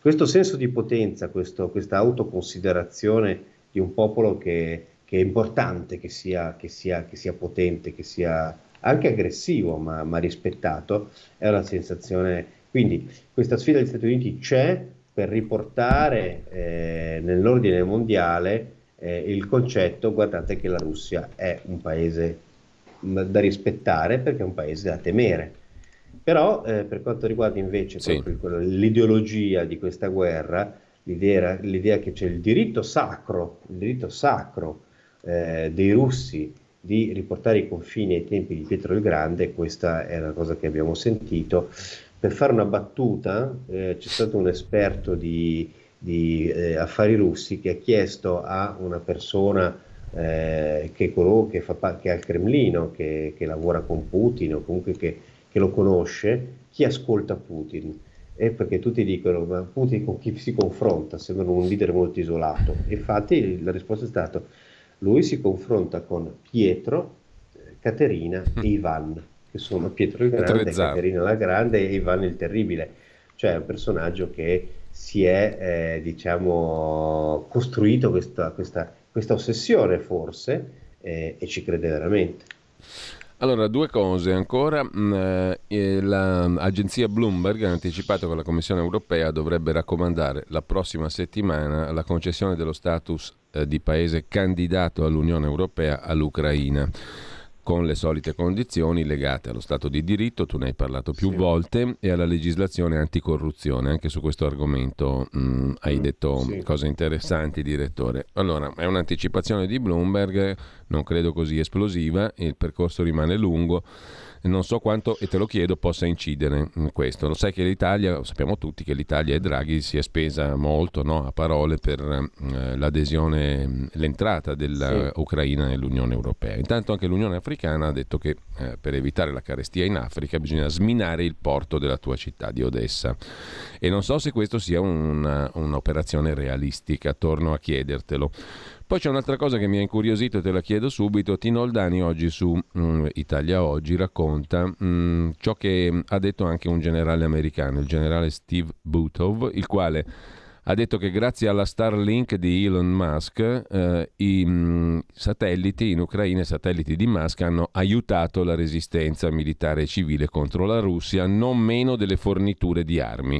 Questo senso di potenza, questo, questa autoconsiderazione di un popolo che, che è importante, che sia, che, sia, che sia potente, che sia anche aggressivo ma, ma rispettato, è una sensazione. Quindi questa sfida degli Stati Uniti c'è per riportare eh, nell'ordine mondiale eh, il concetto, guardate che la Russia è un paese da rispettare perché è un paese da temere. Però eh, per quanto riguarda invece sì. l'ideologia di questa guerra, l'idea, l'idea, che c'è il diritto sacro, il diritto sacro eh, dei russi di riportare i confini ai tempi di Pietro il Grande, questa è una cosa che abbiamo sentito. Per fare una battuta, eh, c'è stato un esperto di, di eh, affari russi che ha chiesto a una persona eh, che, che, fa, che, è al Cremlino, che, che, lavora con Putin o comunque che, che lo conosce, chi ascolta Putin. E perché tutti dicono, ma Putin con chi si confronta? Sembra un leader molto isolato. Infatti la risposta è stata, lui si confronta con Pietro, Caterina e Ivan, che sono Pietro il Grande, Caterina la Grande e Ivan il Terribile. Cioè un personaggio che si è, eh, diciamo, costruito questa, questa, questa ossessione forse eh, e ci crede veramente. Allora, due cose ancora. Mm, eh, l'agenzia Bloomberg ha anticipato che la Commissione europea dovrebbe raccomandare la prossima settimana la concessione dello status eh, di paese candidato all'Unione europea all'Ucraina con le solite condizioni legate allo Stato di diritto, tu ne hai parlato più sì. volte, e alla legislazione anticorruzione. Anche su questo argomento mh, mm, hai mm, detto sì. cose interessanti, direttore. Allora, è un'anticipazione di Bloomberg, non credo così esplosiva, il percorso rimane lungo non so quanto, e te lo chiedo, possa incidere in questo. Lo sai che l'Italia, sappiamo tutti che l'Italia e Draghi si è spesa molto no, a parole per eh, l'adesione, l'entrata dell'Ucraina sì. nell'Unione Europea. Intanto anche l'Unione Africana ha detto che eh, per evitare la carestia in Africa bisogna sminare il porto della tua città di Odessa. E non so se questo sia una, un'operazione realistica, torno a chiedertelo. Poi c'è un'altra cosa che mi ha incuriosito e te la chiedo subito. Tino Oldani oggi su mm, Italia Oggi racconta mm, ciò che ha detto anche un generale americano, il generale Steve Butov, il quale ha detto che grazie alla Starlink di Elon Musk eh, i mh, mm, satelliti in Ucraina, i satelliti di Musk hanno aiutato la resistenza militare e civile contro la Russia, non meno delle forniture di armi.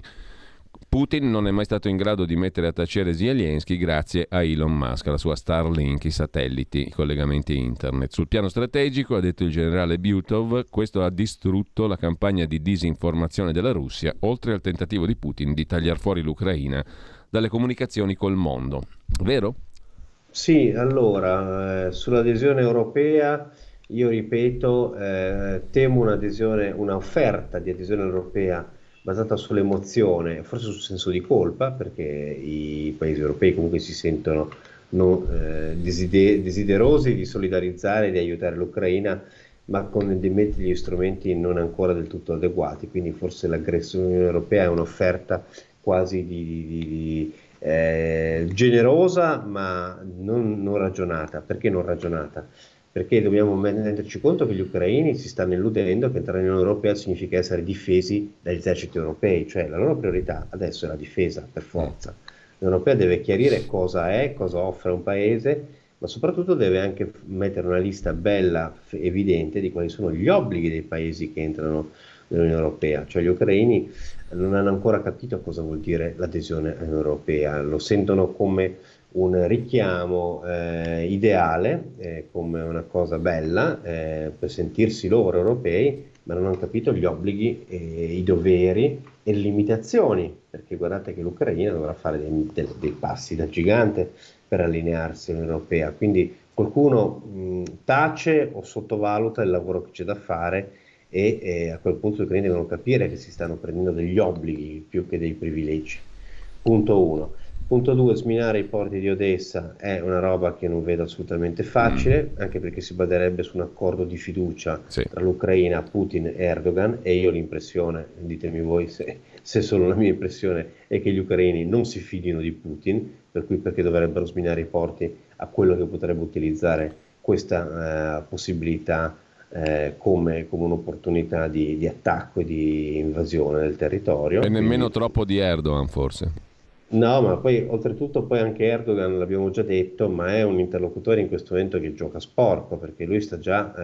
Putin non è mai stato in grado di mettere a tacere Zelensky grazie a Elon Musk, alla sua Starlink, i satelliti, i collegamenti internet. Sul piano strategico, ha detto il generale Butov, questo ha distrutto la campagna di disinformazione della Russia, oltre al tentativo di Putin di tagliare fuori l'Ucraina dalle comunicazioni col mondo. Vero? Sì, allora, eh, sull'adesione europea, io ripeto, eh, temo un'adesione, un'offerta di adesione europea basata sull'emozione, forse sul senso di colpa, perché i paesi europei comunque si sentono non, eh, desider- desiderosi di solidarizzare, di aiutare l'Ucraina, ma con dei mezzi e strumenti non ancora del tutto adeguati. Quindi forse l'aggressione europea è un'offerta quasi di, di, di eh, generosa, ma non, non ragionata. Perché non ragionata? Perché dobbiamo renderci conto che gli ucraini si stanno illudendo che entrare nell'Unione Europea significa essere difesi dagli eserciti europei, cioè la loro priorità adesso è la difesa per forza. L'Unione Europea deve chiarire cosa è, cosa offre un paese, ma soprattutto deve anche mettere una lista bella, evidente di quali sono gli obblighi dei paesi che entrano nell'Unione Europea, cioè gli ucraini non hanno ancora capito cosa vuol dire l'adesione all'Unione Europea, lo sentono come un richiamo eh, ideale eh, come una cosa bella eh, per sentirsi loro europei, ma non hanno capito gli obblighi, i doveri e le limitazioni, perché guardate che l'Ucraina dovrà fare dei, dei, dei passi da gigante per allinearsi all'Unione Europea, quindi qualcuno mh, tace o sottovaluta il lavoro che c'è da fare e eh, a quel punto gli ucraini devono capire che si stanno prendendo degli obblighi più che dei privilegi. Punto 1. Punto 2, sminare i porti di Odessa è una roba che non vedo assolutamente facile, mm. anche perché si baserebbe su un accordo di fiducia sì. tra l'Ucraina, Putin e Erdogan e io ho l'impressione, ditemi voi se, se solo la mia impressione è che gli ucraini non si fidino di Putin, per cui perché dovrebbero sminare i porti a quello che potrebbe utilizzare questa eh, possibilità eh, come, come, un'opportunità di, di, attacco e di invasione del territorio. E nemmeno Quindi, troppo di Erdogan forse. No, ma poi oltretutto poi anche Erdogan, l'abbiamo già detto, ma è un interlocutore in questo momento che gioca sporco, perché lui sta già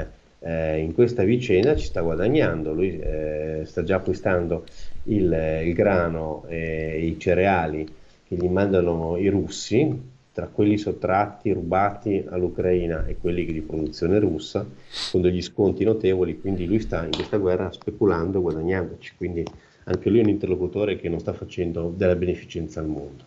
eh, eh, in questa vicenda, ci sta guadagnando, lui eh, sta già acquistando il, il grano e i cereali che gli mandano i russi, tra quelli sottratti, rubati all'Ucraina e quelli di produzione russa, con degli sconti notevoli, quindi lui sta in questa guerra speculando, guadagnandoci, quindi anche lui è un interlocutore che non sta facendo della beneficenza al mondo.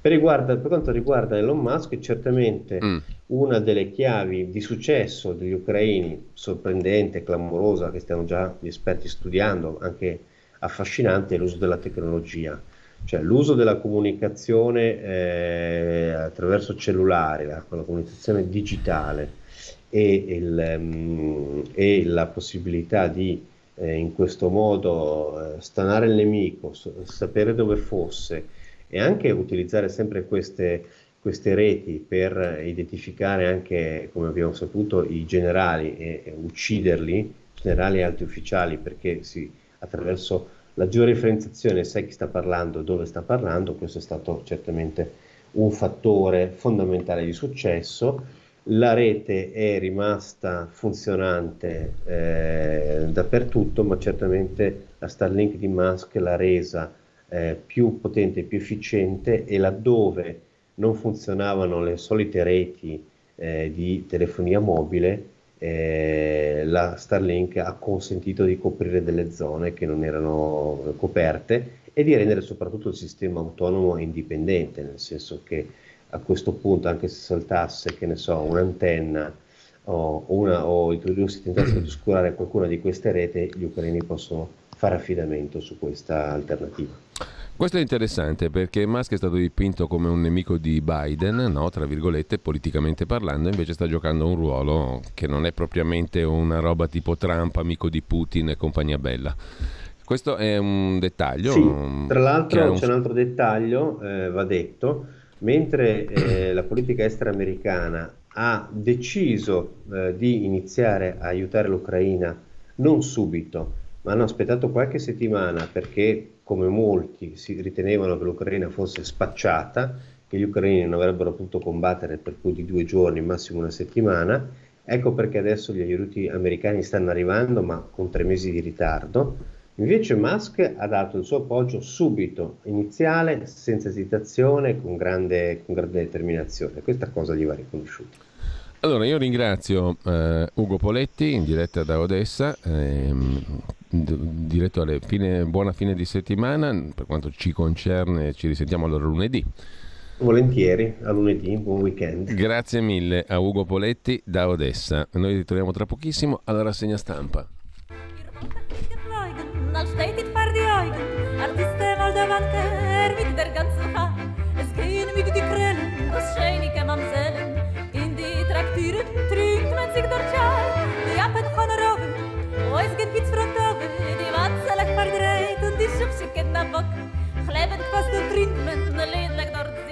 Per, riguarda, per quanto riguarda Elon Musk, certamente mm. una delle chiavi di successo degli ucraini, sorprendente, clamorosa, che stiamo già gli esperti studiando, anche affascinante, è l'uso della tecnologia. Cioè l'uso della comunicazione eh, attraverso cellulare, la, la comunicazione digitale e, il, um, e la possibilità di eh, in questo modo eh, stanare il nemico, so, sapere dove fosse e anche utilizzare sempre queste, queste reti per identificare anche, come abbiamo saputo, i generali e, e ucciderli, generali e alti ufficiali, perché si, attraverso la georeferenziazione sai chi sta parlando, dove sta parlando, questo è stato certamente un fattore fondamentale di successo la rete è rimasta funzionante eh, dappertutto, ma certamente la Starlink di Musk l'ha resa eh, più potente più efficiente e laddove non funzionavano le solite reti eh, di telefonia mobile, eh, la Starlink ha consentito di coprire delle zone che non erano coperte e di rendere soprattutto il sistema autonomo e indipendente, nel senso che a questo punto, anche se saltasse, che ne so, un'antenna o, una, o i russi tentassero di oscurare qualcuna di queste reti, gli ucraini possono fare affidamento su questa alternativa. Questo è interessante perché Musk è stato dipinto come un nemico di Biden, no? tra virgolette, politicamente parlando, invece sta giocando un ruolo che non è propriamente una roba tipo Trump, amico di Putin e compagnia bella. Questo è un dettaglio. Sì, tra l'altro un... c'è un altro dettaglio, eh, va detto, mentre eh, la politica estera americana ha deciso eh, di iniziare a aiutare l'Ucraina non subito, ma hanno aspettato qualche settimana perché, come molti, si ritenevano che l'Ucraina fosse spacciata, che gli ucraini non avrebbero potuto combattere per più di due giorni, massimo una settimana. Ecco perché adesso gli aiuti americani stanno arrivando, ma con tre mesi di ritardo Invece Musk ha dato il suo appoggio subito, iniziale, senza esitazione, con grande, con grande determinazione. Questa cosa gli va riconosciuta. Allora, io ringrazio eh, Ugo Poletti in diretta da Odessa, ehm, diretto alle fine, buona fine di settimana, per quanto ci concerne ci risentiamo allora lunedì. Volentieri, a lunedì, buon weekend. Grazie mille a Ugo Poletti da Odessa. Noi ritorniamo tra pochissimo alla rassegna stampa. Steht dit far die Augen, Artiste mal der Wanker mit der ganzen Haar. Es gehen mit die Krellen, das scheinige Mamsellen, in die Traktieren trinkt man sich dort schal. Die Appen von Roven, wo es geht Pitz von Tove, die Watzelech verdreht und die Schubschicke na Bock. Klebend fast und trinkt man, lehnlich dort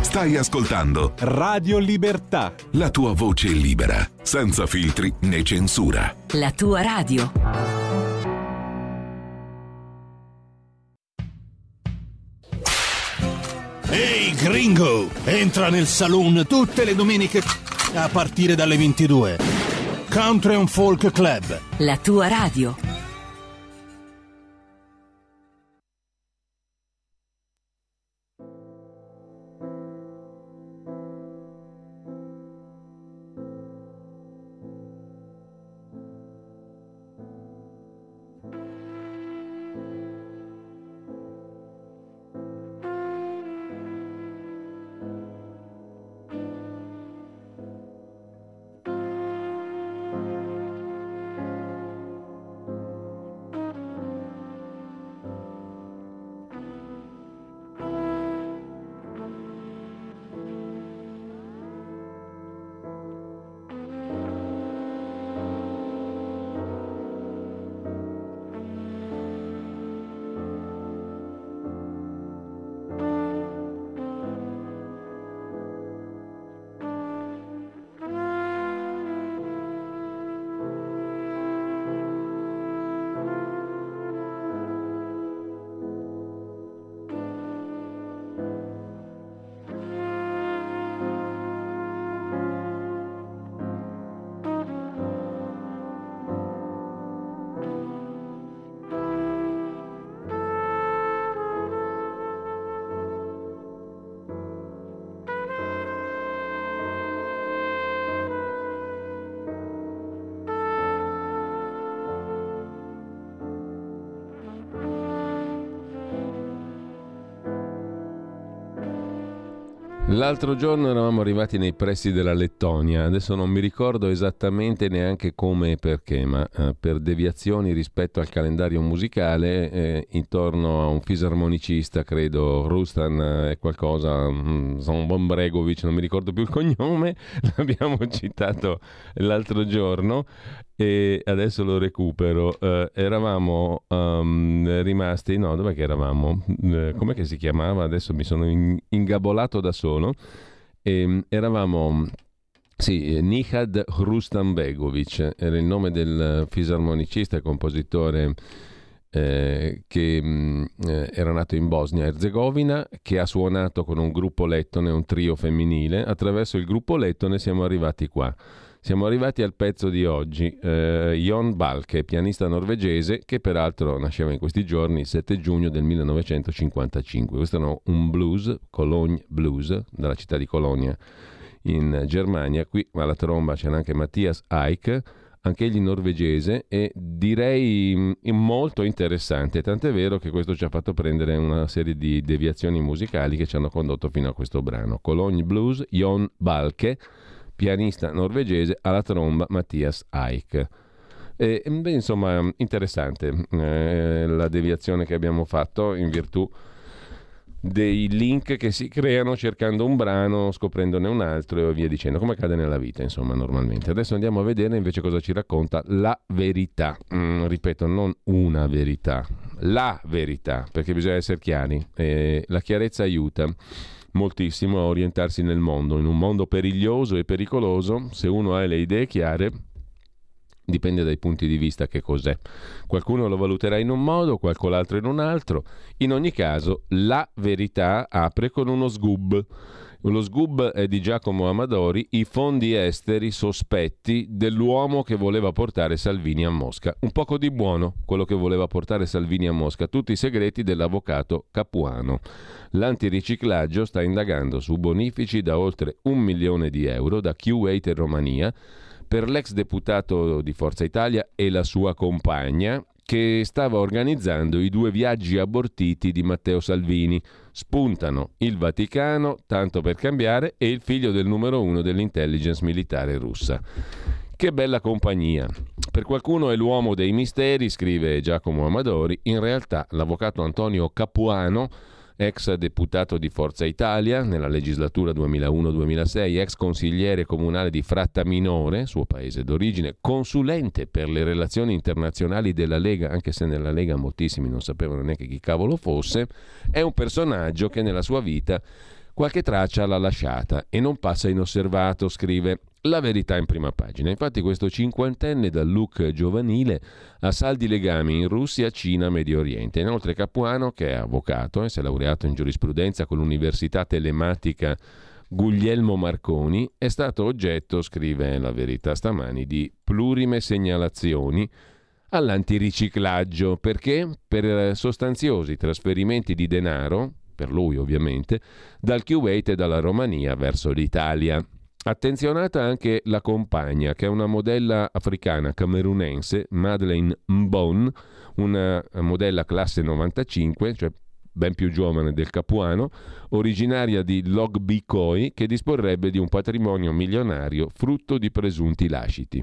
Stai ascoltando Radio Libertà. La tua voce libera, senza filtri né censura. La tua radio. Ehi gringo, entra nel saloon tutte le domeniche a partire dalle 22. Country and Folk Club. La tua radio. L'altro giorno eravamo arrivati nei pressi della Lettonia, adesso non mi ricordo esattamente neanche come e perché, ma eh, per deviazioni rispetto al calendario musicale, eh, intorno a un fisarmonicista, credo, Rustan eh, qualcosa, mm, Zombregovic, non mi ricordo più il cognome, l'abbiamo citato l'altro giorno e adesso lo recupero. Uh, eravamo um, rimasti, no, dov'è che eravamo? Uh, com'è che si chiamava? Adesso mi sono in, ingabolato da solo. E, um, eravamo, sì, Nihad Rustambegovic, era il nome del fisarmonicista e compositore eh, che mh, eh, era nato in Bosnia-Herzegovina, che ha suonato con un gruppo lettone, un trio femminile. Attraverso il gruppo lettone siamo arrivati qua. Siamo arrivati al pezzo di oggi, eh, Jon Balke, pianista norvegese, che peraltro nasceva in questi giorni, il 7 giugno del 1955. Questo è un blues, Cologne Blues, dalla città di Colonia in Germania. Qui alla tromba c'era anche Mattias Eich, anch'egli norvegese, e direi mm, molto interessante, tant'è vero che questo ci ha fatto prendere una serie di deviazioni musicali che ci hanno condotto fino a questo brano. Cologne Blues, Jon Balke, pianista norvegese alla tromba Mattias Eich. E, beh, insomma, interessante eh, la deviazione che abbiamo fatto in virtù dei link che si creano cercando un brano, scoprendone un altro e via dicendo, come accade nella vita, insomma, normalmente. Adesso andiamo a vedere invece cosa ci racconta la verità. Mm, ripeto, non una verità, la verità, perché bisogna essere chiari. Eh, la chiarezza aiuta moltissimo a orientarsi nel mondo, in un mondo periglioso e pericoloso, se uno ha le idee chiare, dipende dai punti di vista che cos'è. Qualcuno lo valuterà in un modo, qualcun altro in un altro. In ogni caso, la verità apre con uno sgub lo sgub è di Giacomo Amadori, i fondi esteri sospetti dell'uomo che voleva portare Salvini a Mosca. Un poco di buono quello che voleva portare Salvini a Mosca, tutti i segreti dell'avvocato Capuano. L'antiriciclaggio sta indagando su bonifici da oltre un milione di euro da Q8 in Romania per l'ex deputato di Forza Italia e la sua compagna che stava organizzando i due viaggi abortiti di Matteo Salvini. Spuntano il Vaticano, tanto per cambiare, e il figlio del numero uno dell'intelligence militare russa. Che bella compagnia. Per qualcuno è l'uomo dei misteri, scrive Giacomo Amadori, in realtà l'avvocato Antonio Capuano ex deputato di Forza Italia nella legislatura 2001-2006, ex consigliere comunale di Frattaminore, suo paese d'origine, consulente per le relazioni internazionali della Lega, anche se nella Lega moltissimi non sapevano neanche chi cavolo fosse, è un personaggio che nella sua vita qualche traccia l'ha lasciata e non passa inosservato, scrive la verità in prima pagina. Infatti questo cinquantenne dal look giovanile ha saldi legami in Russia, Cina, Medio Oriente. Inoltre Capuano, che è avvocato e si è laureato in giurisprudenza con l'Università Telematica Guglielmo Marconi, è stato oggetto, scrive la verità stamani, di plurime segnalazioni all'antiriciclaggio. Perché? Per sostanziosi trasferimenti di denaro, per lui ovviamente, dal Kuwait e dalla Romania verso l'Italia. Attenzionata anche la compagna, che è una modella africana camerunense, Madeleine Mbon, una modella classe 95, cioè ben più giovane del Capuano, originaria di Logbikoi, che disporrebbe di un patrimonio milionario frutto di presunti lasciti.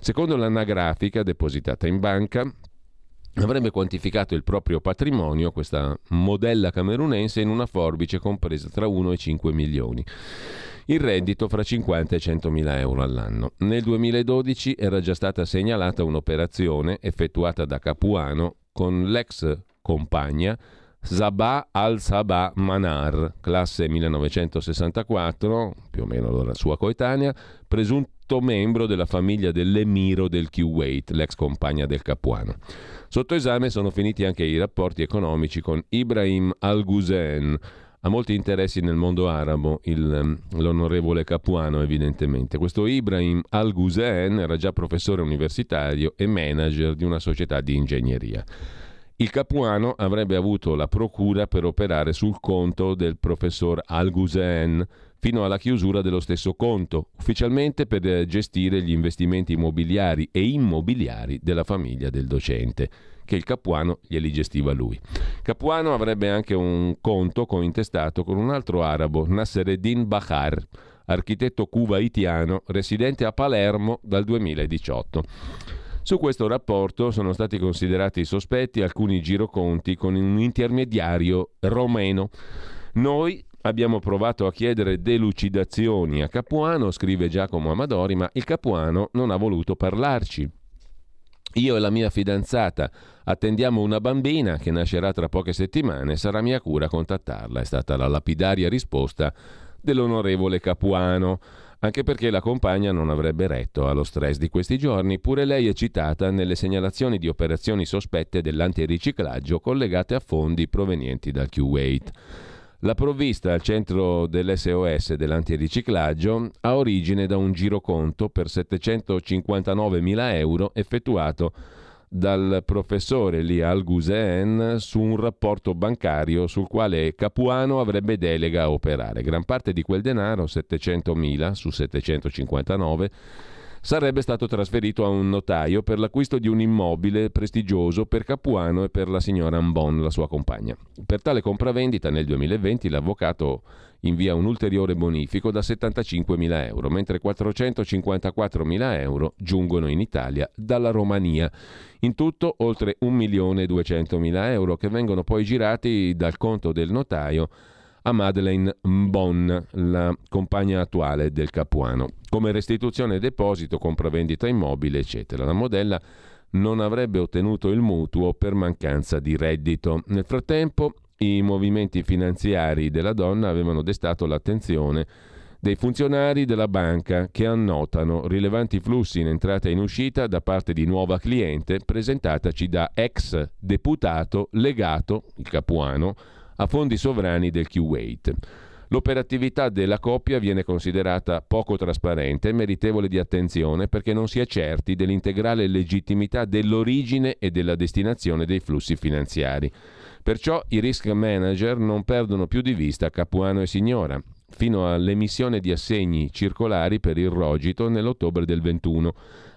Secondo l'anagrafica depositata in banca, avrebbe quantificato il proprio patrimonio, questa modella camerunense, in una forbice compresa tra 1 e 5 milioni. Il reddito fra 50 e 100 mila euro all'anno. Nel 2012 era già stata segnalata un'operazione effettuata da Capuano con l'ex compagna Sabah al-Sabah Manar, classe 1964, più o meno la sua coetanea, presunto membro della famiglia dell'emiro del Kuwait, l'ex compagna del Capuano. Sotto esame sono finiti anche i rapporti economici con Ibrahim al-Guzen, ha molti interessi nel mondo arabo, il, l'onorevole Capuano evidentemente. Questo Ibrahim al-Guzen era già professore universitario e manager di una società di ingegneria. Il Capuano avrebbe avuto la procura per operare sul conto del professor Al-Guzen fino alla chiusura dello stesso conto, ufficialmente per eh, gestire gli investimenti immobiliari e immobiliari della famiglia del docente, che il Capuano glieli gestiva lui. Capuano avrebbe anche un conto cointestato con un altro arabo, Nassereddin Bahar, architetto kuwaitiano residente a Palermo dal 2018. Su questo rapporto sono stati considerati sospetti alcuni giroconti con un intermediario romeno. Noi abbiamo provato a chiedere delucidazioni a Capuano, scrive Giacomo Amadori, ma il Capuano non ha voluto parlarci. Io e la mia fidanzata attendiamo una bambina che nascerà tra poche settimane, sarà mia cura contattarla, è stata la lapidaria risposta dell'onorevole Capuano anche perché la compagna non avrebbe retto allo stress di questi giorni, pure lei è citata nelle segnalazioni di operazioni sospette dell'antiriciclaggio collegate a fondi provenienti dal Kuwait. La provvista al centro dell'SOS dell'antiriciclaggio ha origine da un giroconto per 759.000 euro effettuato dal professore Li Al-Gusen su un rapporto bancario sul quale Capuano avrebbe delega a operare. Gran parte di quel denaro, 700.000 su 759, sarebbe stato trasferito a un notaio per l'acquisto di un immobile prestigioso per Capuano e per la signora Ambon, la sua compagna. Per tale compravendita nel 2020 l'avvocato invia un ulteriore bonifico da 75.000 euro, mentre 454.000 euro giungono in Italia dalla Romania. In tutto oltre 1.200.000 euro che vengono poi girati dal conto del notaio a Madeleine Mbon, la compagna attuale del Capuano, come restituzione deposito, compravendita immobile, eccetera. La modella non avrebbe ottenuto il mutuo per mancanza di reddito. Nel frattempo i movimenti finanziari della donna avevano destato l'attenzione dei funzionari della banca che annotano rilevanti flussi in entrata e in uscita da parte di nuova cliente presentataci da ex deputato legato, il capuano, a fondi sovrani del Kuwait. L'operatività della coppia viene considerata poco trasparente e meritevole di attenzione perché non si è certi dell'integrale legittimità dell'origine e della destinazione dei flussi finanziari. Perciò i risk manager non perdono più di vista Capuano e Signora, fino all'emissione di assegni circolari per il Rogito nell'ottobre del 21,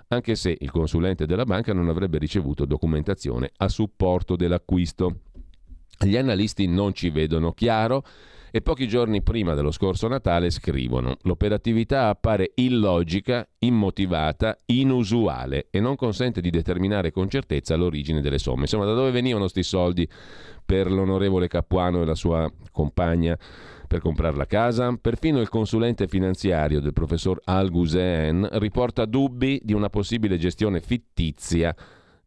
anche se il consulente della banca non avrebbe ricevuto documentazione a supporto dell'acquisto. Gli analisti non ci vedono chiaro e pochi giorni prima dello scorso Natale scrivono l'operatività appare illogica, immotivata, inusuale e non consente di determinare con certezza l'origine delle somme. Insomma, da dove venivano questi soldi per l'onorevole Capuano e la sua compagna per comprare la casa? Perfino il consulente finanziario del professor Al Guzen riporta dubbi di una possibile gestione fittizia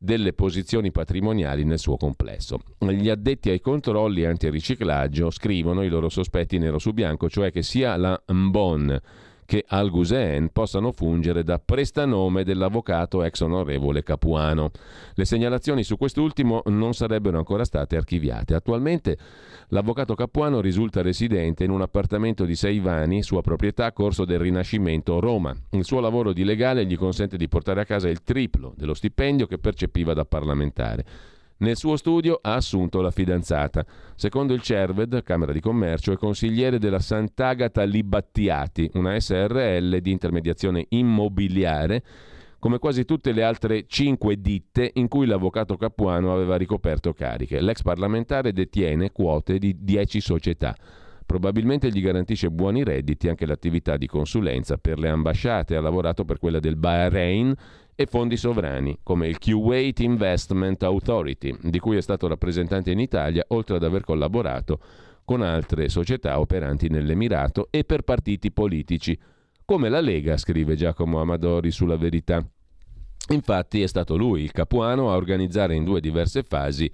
delle posizioni patrimoniali nel suo complesso. Gli addetti ai controlli antiriciclaggio scrivono i loro sospetti nero su bianco, cioè che sia la Mbon che Al Ghusein possano fungere da prestanome dell'avvocato ex onorevole Capuano. Le segnalazioni su quest'ultimo non sarebbero ancora state archiviate. Attualmente l'avvocato Capuano risulta residente in un appartamento di sei vani, sua proprietà, Corso del Rinascimento, Roma. Il suo lavoro di legale gli consente di portare a casa il triplo dello stipendio che percepiva da parlamentare. Nel suo studio ha assunto la fidanzata. Secondo il CERVED, Camera di Commercio, è consigliere della Sant'Agata Libattiati, una SRL di intermediazione immobiliare, come quasi tutte le altre cinque ditte in cui l'avvocato Capuano aveva ricoperto cariche. L'ex parlamentare detiene quote di dieci società. Probabilmente gli garantisce buoni redditi anche l'attività di consulenza per le ambasciate, ha lavorato per quella del Bahrain e fondi sovrani, come il Kuwait Investment Authority, di cui è stato rappresentante in Italia, oltre ad aver collaborato con altre società operanti nell'Emirato e per partiti politici, come la Lega, scrive Giacomo Amadori sulla verità. Infatti è stato lui, il capuano, a organizzare in due diverse fasi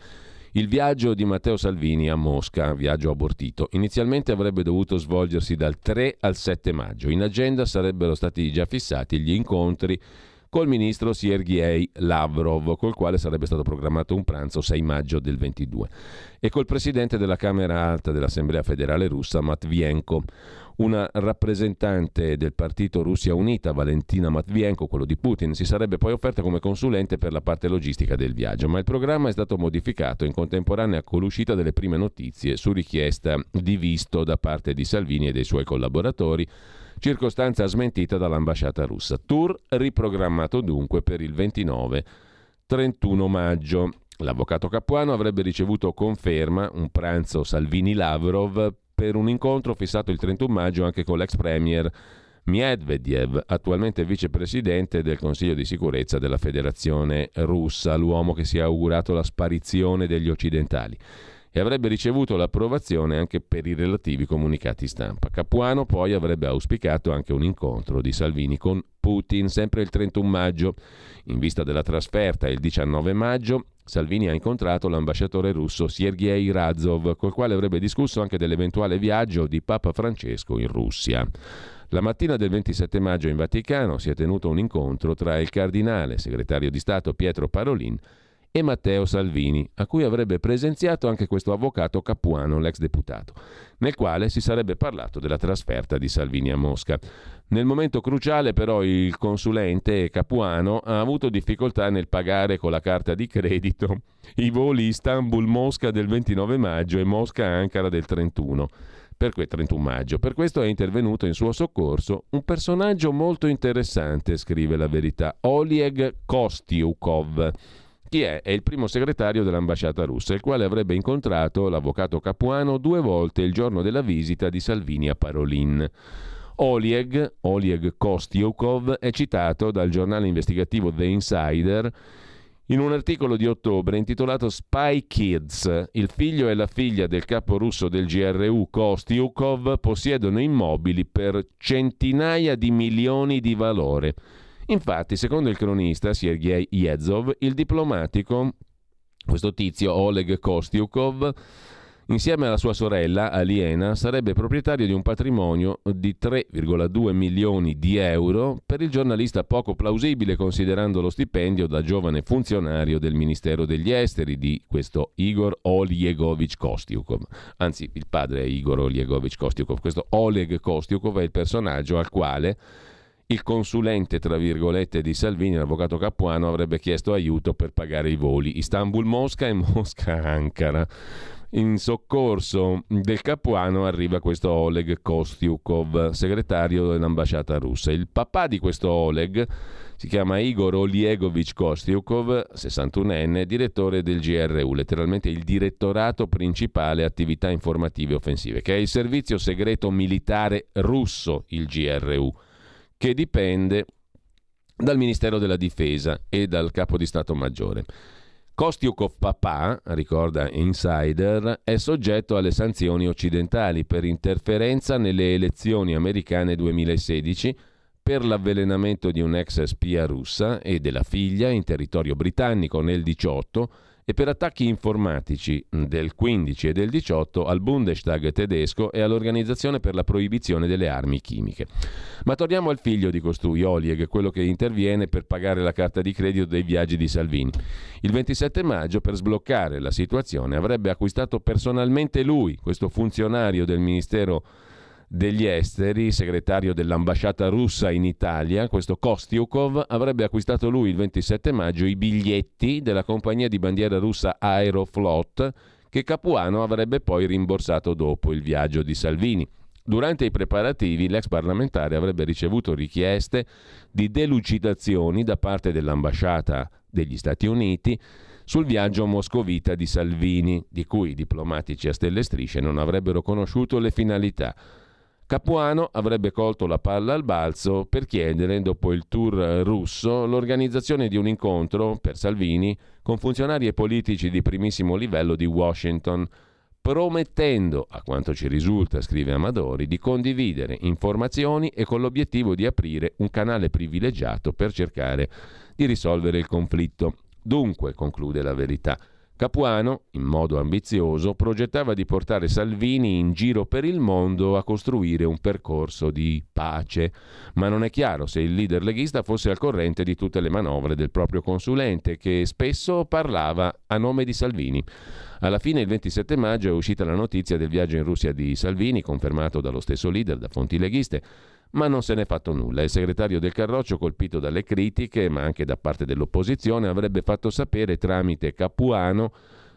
il viaggio di Matteo Salvini a Mosca, viaggio abortito, inizialmente avrebbe dovuto svolgersi dal 3 al 7 maggio. In agenda sarebbero stati già fissati gli incontri col ministro Sergei Lavrov, col quale sarebbe stato programmato un pranzo 6 maggio del 22, e col presidente della Camera Alta dell'Assemblea federale russa Matvienko. Una rappresentante del partito Russia Unita, Valentina Matvienko, quello di Putin, si sarebbe poi offerta come consulente per la parte logistica del viaggio, ma il programma è stato modificato in contemporanea con l'uscita delle prime notizie su richiesta di visto da parte di Salvini e dei suoi collaboratori circostanza smentita dall'ambasciata russa. Tour riprogrammato dunque per il 29-31 maggio. L'avvocato Capuano avrebbe ricevuto conferma, un pranzo Salvini-Lavrov, per un incontro fissato il 31 maggio anche con l'ex premier Medvedev, attualmente vicepresidente del Consiglio di sicurezza della Federazione russa, l'uomo che si è augurato la sparizione degli occidentali e avrebbe ricevuto l'approvazione anche per i relativi comunicati stampa. Capuano poi avrebbe auspicato anche un incontro di Salvini con Putin sempre il 31 maggio. In vista della trasferta il 19 maggio Salvini ha incontrato l'ambasciatore russo Sergei Razov, col quale avrebbe discusso anche dell'eventuale viaggio di Papa Francesco in Russia. La mattina del 27 maggio in Vaticano si è tenuto un incontro tra il cardinale, segretario di Stato Pietro Parolin, Matteo Salvini, a cui avrebbe presenziato anche questo avvocato Capuano, l'ex deputato, nel quale si sarebbe parlato della trasferta di Salvini a Mosca. Nel momento cruciale però il consulente Capuano ha avuto difficoltà nel pagare con la carta di credito i voli Istanbul-Mosca del 29 maggio e Mosca-Ankara del 31 per quel 31 maggio. Per questo è intervenuto in suo soccorso un personaggio molto interessante, scrive la verità, Oleg Kostiukov chi è? È il primo segretario dell'ambasciata russa, il quale avrebbe incontrato l'avvocato Capuano due volte il giorno della visita di Salvini a Parolin. Oleg, Oleg Kostiukov, è citato dal giornale investigativo The Insider in un articolo di ottobre intitolato Spy Kids, il figlio e la figlia del capo russo del GRU Kostiukov possiedono immobili per centinaia di milioni di valore. Infatti, secondo il cronista Sergei Yezov, il diplomatico, questo tizio Oleg Kostiukov, insieme alla sua sorella Aliena, sarebbe proprietario di un patrimonio di 3,2 milioni di euro per il giornalista poco plausibile considerando lo stipendio da giovane funzionario del Ministero degli Esteri di questo Igor Oliegovich Kostiukov. Anzi, il padre è Igor Oliegovich Kostiukov. Questo Oleg Kostiukov è il personaggio al quale il consulente, tra virgolette, di Salvini, l'avvocato Capuano, avrebbe chiesto aiuto per pagare i voli Istanbul-Mosca e Mosca-Ankara. In soccorso del Capuano arriva questo Oleg Kostiukov, segretario dell'ambasciata russa. Il papà di questo Oleg si chiama Igor Oliegovich Kostiukov, 61enne, direttore del GRU, letteralmente il direttorato principale attività informative offensive, che è il servizio segreto militare russo, il GRU che dipende dal Ministero della Difesa e dal Capo di Stato Maggiore. Kostiukov papà, ricorda Insider, è soggetto alle sanzioni occidentali per interferenza nelle elezioni americane 2016 per l'avvelenamento di un'ex spia russa e della figlia in territorio britannico nel 18 e per attacchi informatici del 15 e del 18 al Bundestag tedesco e all'Organizzazione per la proibizione delle armi chimiche. Ma torniamo al figlio di costui, Oleg, quello che interviene per pagare la carta di credito dei viaggi di Salvini. Il 27 maggio, per sbloccare la situazione, avrebbe acquistato personalmente lui, questo funzionario del Ministero degli esteri, segretario dell'ambasciata russa in Italia, questo Kostiukov, avrebbe acquistato lui il 27 maggio i biglietti della compagnia di bandiera russa Aeroflot che Capuano avrebbe poi rimborsato dopo il viaggio di Salvini. Durante i preparativi l'ex parlamentare avrebbe ricevuto richieste di delucidazioni da parte dell'ambasciata degli Stati Uniti sul viaggio moscovita di Salvini, di cui i diplomatici a stelle strisce non avrebbero conosciuto le finalità. Capuano avrebbe colto la palla al balzo per chiedere, dopo il tour russo, l'organizzazione di un incontro per Salvini con funzionari e politici di primissimo livello di Washington, promettendo, a quanto ci risulta, scrive Amadori, di condividere informazioni e con l'obiettivo di aprire un canale privilegiato per cercare di risolvere il conflitto. Dunque, conclude la verità, Capuano, in modo ambizioso, progettava di portare Salvini in giro per il mondo a costruire un percorso di pace, ma non è chiaro se il leader leghista fosse al corrente di tutte le manovre del proprio consulente, che spesso parlava a nome di Salvini. Alla fine, il 27 maggio, è uscita la notizia del viaggio in Russia di Salvini, confermato dallo stesso leader da fonti leghiste, ma non se n'è fatto nulla. Il segretario del Carroccio, colpito dalle critiche, ma anche da parte dell'opposizione, avrebbe fatto sapere tramite Capuano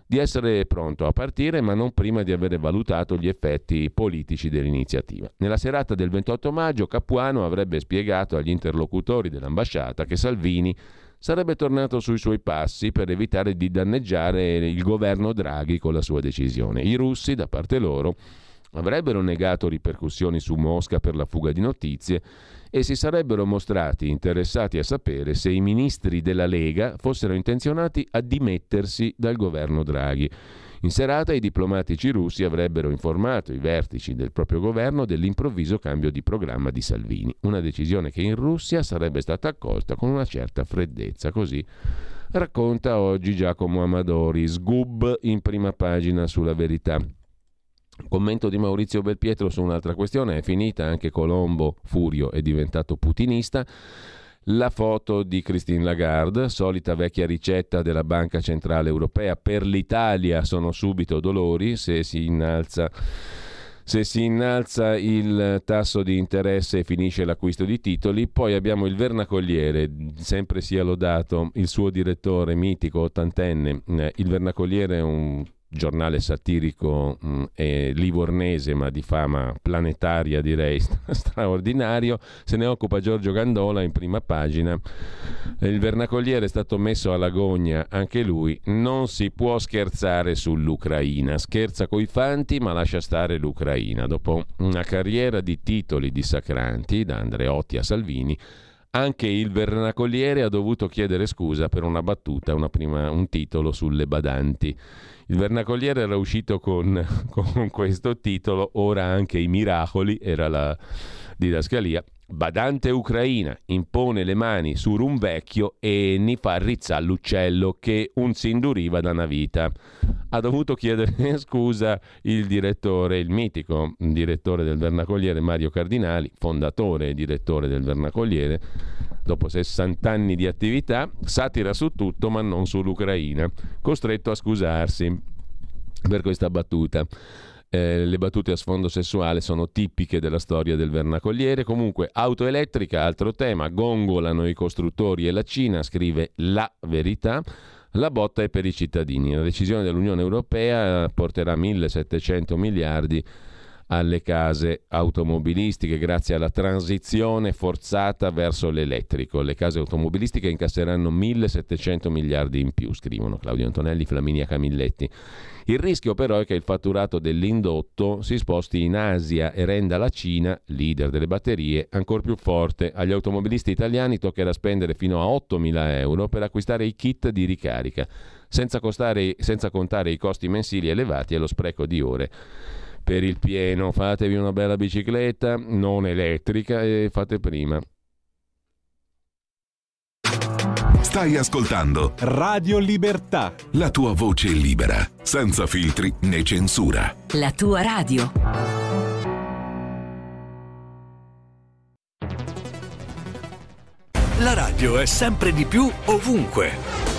di essere pronto a partire, ma non prima di avere valutato gli effetti politici dell'iniziativa. Nella serata del 28 maggio Capuano avrebbe spiegato agli interlocutori dell'ambasciata che Salvini sarebbe tornato sui suoi passi per evitare di danneggiare il governo Draghi con la sua decisione. I russi, da parte loro, avrebbero negato ripercussioni su Mosca per la fuga di notizie e si sarebbero mostrati interessati a sapere se i ministri della Lega fossero intenzionati a dimettersi dal governo Draghi. In serata i diplomatici russi avrebbero informato i vertici del proprio governo dell'improvviso cambio di programma di Salvini, una decisione che in Russia sarebbe stata accolta con una certa freddezza. Così racconta oggi Giacomo Amadori, sgub in prima pagina sulla verità. Commento di Maurizio Belpietro su un'altra questione, è finita anche Colombo, Furio, è diventato putinista. La foto di Christine Lagarde, solita vecchia ricetta della Banca Centrale Europea, per l'Italia sono subito dolori se si innalza se si innalza il tasso di interesse e finisce l'acquisto di titoli, poi abbiamo il Vernacoliere, sempre sia lodato il suo direttore mitico ottantenne, eh, il Vernacoliere è un giornale satirico mh, mm, livornese ma di fama planetaria direi straordinario se ne occupa Giorgio Gandola in prima pagina. Il vernacoliere è stato messo alla gogna anche lui. Non si può scherzare sull'Ucraina. Scherza coi fanti ma lascia stare l'Ucraina. Dopo una carriera di titoli dissacranti da Andreotti a Salvini anche il vernacoliere ha dovuto chiedere scusa per una battuta, una prima, un titolo sulle badanti. Il Vernacoliere era uscito con, con questo titolo, ora anche i miracoli, era la didascalia. Badante ucraina impone le mani su un vecchio e ne fa rizzare l'uccello che un si induriva da una vita. Ha dovuto chiedere scusa il direttore, il mitico direttore del Vernacoliere Mario Cardinali, fondatore e direttore del Vernacoliere, dopo 60 anni di attività, satira su tutto ma non sull'Ucraina, costretto a scusarsi per questa battuta. Eh, le battute a sfondo sessuale sono tipiche della storia del vernacoliere. Comunque, auto elettrica, altro tema, gongolano i costruttori e la Cina, scrive la verità. La botta è per i cittadini. La decisione dell'Unione Europea porterà 1700 miliardi alle case automobilistiche grazie alla transizione forzata verso l'elettrico. Le case automobilistiche incasseranno 1700 miliardi in più, scrivono Claudio Antonelli, Flaminia Camilletti. Il rischio però è che il fatturato dell'indotto si sposti in Asia e renda la Cina, leader delle batterie, ancora più forte. Agli automobilisti italiani toccherà spendere fino a 8.000 euro per acquistare i kit di ricarica, senza, costare, senza contare i costi mensili elevati e lo spreco di ore per il pieno. Fatevi una bella bicicletta, non elettrica, e fate prima. Stai ascoltando Radio Libertà. La tua voce libera, senza filtri né censura. La tua radio. La radio è sempre di più ovunque.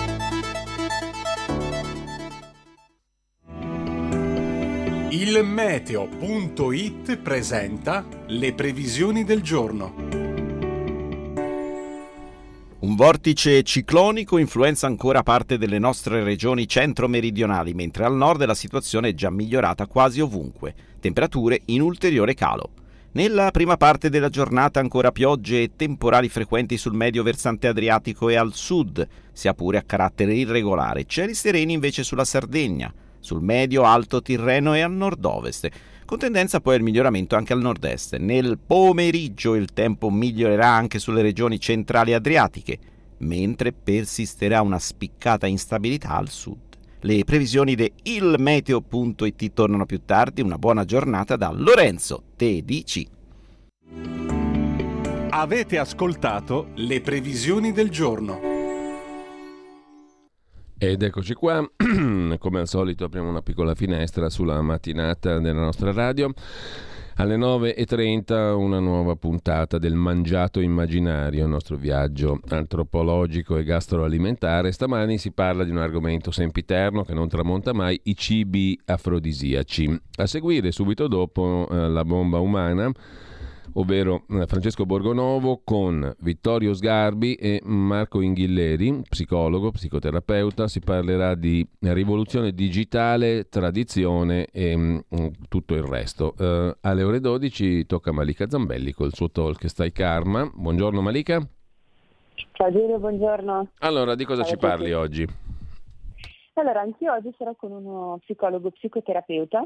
Il meteo.it presenta le previsioni del giorno. Un vortice ciclonico influenza ancora parte delle nostre regioni centro-meridionali, mentre al nord la situazione è già migliorata quasi ovunque. Temperature in ulteriore calo. Nella prima parte della giornata ancora piogge e temporali frequenti sul medio versante adriatico e al sud, sia pure a carattere irregolare. Cieli sereni invece sulla Sardegna, sul medio alto Tirreno e al nord-ovest, con tendenza poi al miglioramento anche al nord-est. Nel pomeriggio il tempo migliorerà anche sulle regioni centrali adriatiche, mentre persisterà una spiccata instabilità al sud. Le previsioni di ilmeteo.it tornano più tardi. Una buona giornata da Lorenzo TDC. Avete ascoltato le previsioni del giorno. Ed eccoci qua, come al solito apriamo una piccola finestra sulla mattinata della nostra radio. Alle 9.30 una nuova puntata del Mangiato Immaginario, il nostro viaggio antropologico e gastroalimentare. Stamani si parla di un argomento sempiterno che non tramonta mai, i cibi afrodisiaci. A seguire subito dopo eh, la bomba umana ovvero eh, Francesco Borgonovo con Vittorio Sgarbi e Marco Inghilleri, psicologo, psicoterapeuta. Si parlerà di rivoluzione digitale, tradizione e mh, mm, tutto il resto. Uh, alle ore 12 tocca Malika Zambelli col suo talk Stai Karma. Buongiorno Malika. Ciao Giulio, buongiorno. Allora, di cosa Ciao ci parli oggi? Allora, anch'io oggi sarò con uno psicologo psicoterapeuta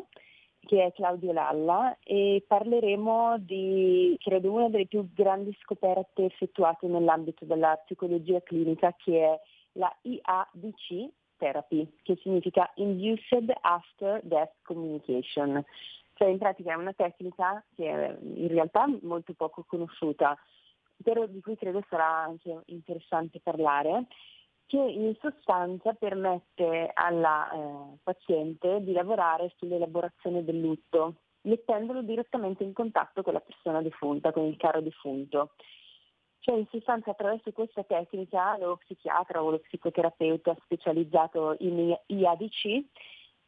che è Claudio Lalla e parleremo di, credo, una delle più grandi scoperte effettuate nell'ambito della psicologia clinica che è la IADC Therapy, che significa Induced After Death Communication. Cioè in pratica è una tecnica che è in realtà molto poco conosciuta, però di cui credo sarà anche interessante parlare che in sostanza permette alla eh, paziente di lavorare sull'elaborazione del lutto, mettendolo direttamente in contatto con la persona defunta, con il caro defunto. Cioè in sostanza attraverso questa tecnica lo psichiatra o lo psicoterapeuta specializzato in IADC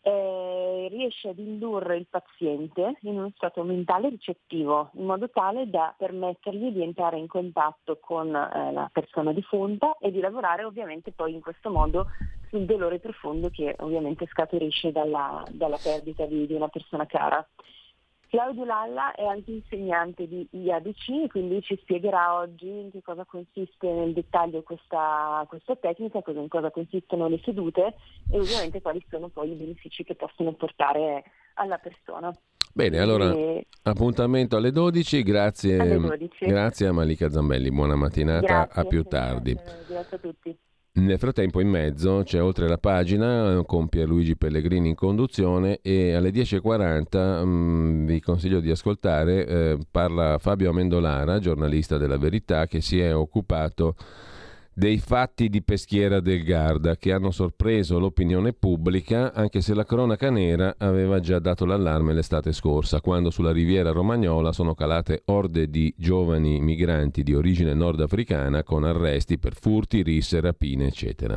eh, riesce ad indurre il paziente in uno stato mentale ricettivo, in modo tale da permettergli di entrare in contatto con eh, la persona defunta e di lavorare ovviamente poi in questo modo sul dolore profondo che ovviamente scaturisce dalla, dalla perdita di, di una persona cara. Claudio Lalla è anche insegnante di IADC, quindi ci spiegherà oggi in che cosa consiste nel dettaglio questa, questa tecnica, in cosa consistono le sedute e ovviamente quali sono poi i benefici che possono portare alla persona. Bene, allora e... appuntamento alle 12, grazie, alle 12. grazie a Malika Zambelli, buona mattinata, grazie, a più tardi. Grazie a tutti. Nel frattempo in mezzo c'è oltre la pagina con Pierluigi Pellegrini in conduzione e alle 10.40 mh, mm, vi consiglio di ascoltare, eh, parla Fabio Amendolara, giornalista della Verità, che si è occupato dei fatti di Peschiera del Garda che hanno sorpreso l'opinione pubblica anche se la cronaca nera aveva già dato l'allarme l'estate scorsa quando sulla riviera romagnola sono calate orde di giovani migranti di origine nordafricana con arresti per furti, risse, rapine eccetera.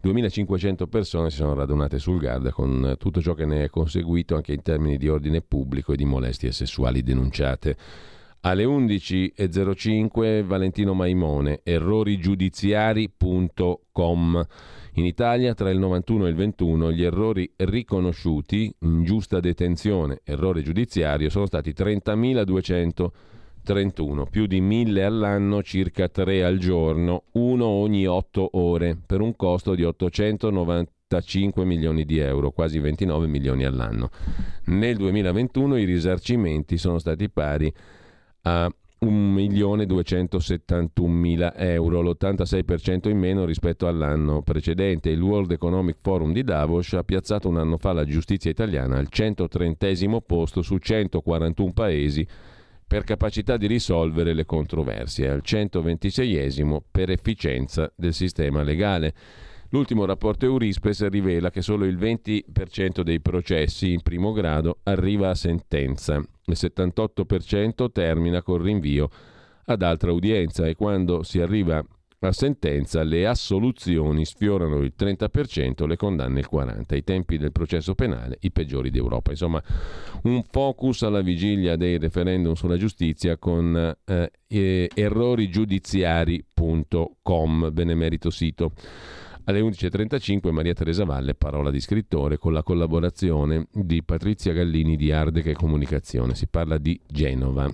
2500 persone si sono radunate sul Garda con tutto ciò che ne è conseguito anche in termini di ordine pubblico e di molestie sessuali denunciate. Alle 11.05 Valentino Maimone, errorigiudiziari.com. In Italia tra il 91 e il 21 gli errori riconosciuti, ingiusta detenzione, errore giudiziario, sono stati 30.231, più di 1000 all'anno, circa 3 al giorno, uno ogni 8 ore, per un costo di 895 milioni di euro, quasi 29 milioni all'anno. Nel 2021 i risarcimenti sono stati pari a 1.271.000 euro, l'86% in meno rispetto all'anno precedente. Il World Economic Forum di Davos ha piazzato un anno fa la giustizia italiana al 130 posto su 141 paesi per capacità di risolvere le controversie, al 126 per efficienza del sistema legale. L'ultimo rapporto Eurispes rivela che solo il 20% dei processi in primo grado arriva a sentenza, il 78% termina col rinvio ad altra udienza e quando si arriva a sentenza le assoluzioni sfiorano il 30%, le condanne il 40%. I tempi del processo penale i peggiori d'Europa. Insomma, un focus alla vigilia dei referendum sulla giustizia con eh, errorigiudiziari.com, benemerito sito. Alle 11.35 Maria Teresa Valle, parola di scrittore, con la collaborazione di Patrizia Gallini di Ardeca e Comunicazione. Si parla di Genova.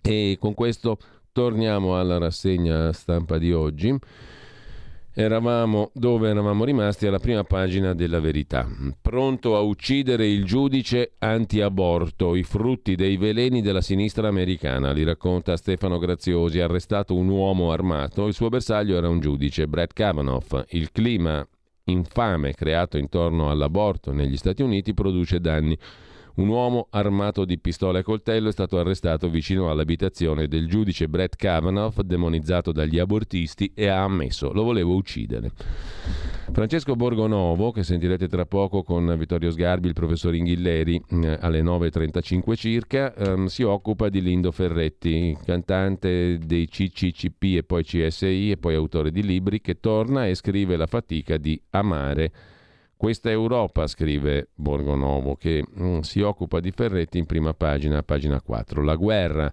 E con questo torniamo alla rassegna stampa di oggi. Eravamo dove eravamo rimasti alla prima pagina della verità. Pronto a uccidere il giudice anti-aborto, i frutti dei veleni della sinistra americana, li racconta Stefano Graziosi, arrestato un uomo armato, il suo bersaglio era un giudice, Brett Kavanaugh. Il clima infame creato intorno all'aborto negli Stati Uniti produce danni un uomo armato di pistola e coltello è stato arrestato vicino all'abitazione del giudice Brett Kavanaugh, demonizzato dagli abortisti, e ha ammesso lo volevo uccidere. Francesco Borgonovo, che sentirete tra poco con Vittorio Sgarbi, il professor Inghilleri, eh, alle 9.35 circa, ehm, si occupa di Lindo Ferretti, cantante dei CCCP e poi CSI e poi autore di libri, che torna e scrive la fatica di amare questa Europa, scrive Borgonovo, che mm, si occupa di Ferretti in prima pagina, pagina 4. La guerra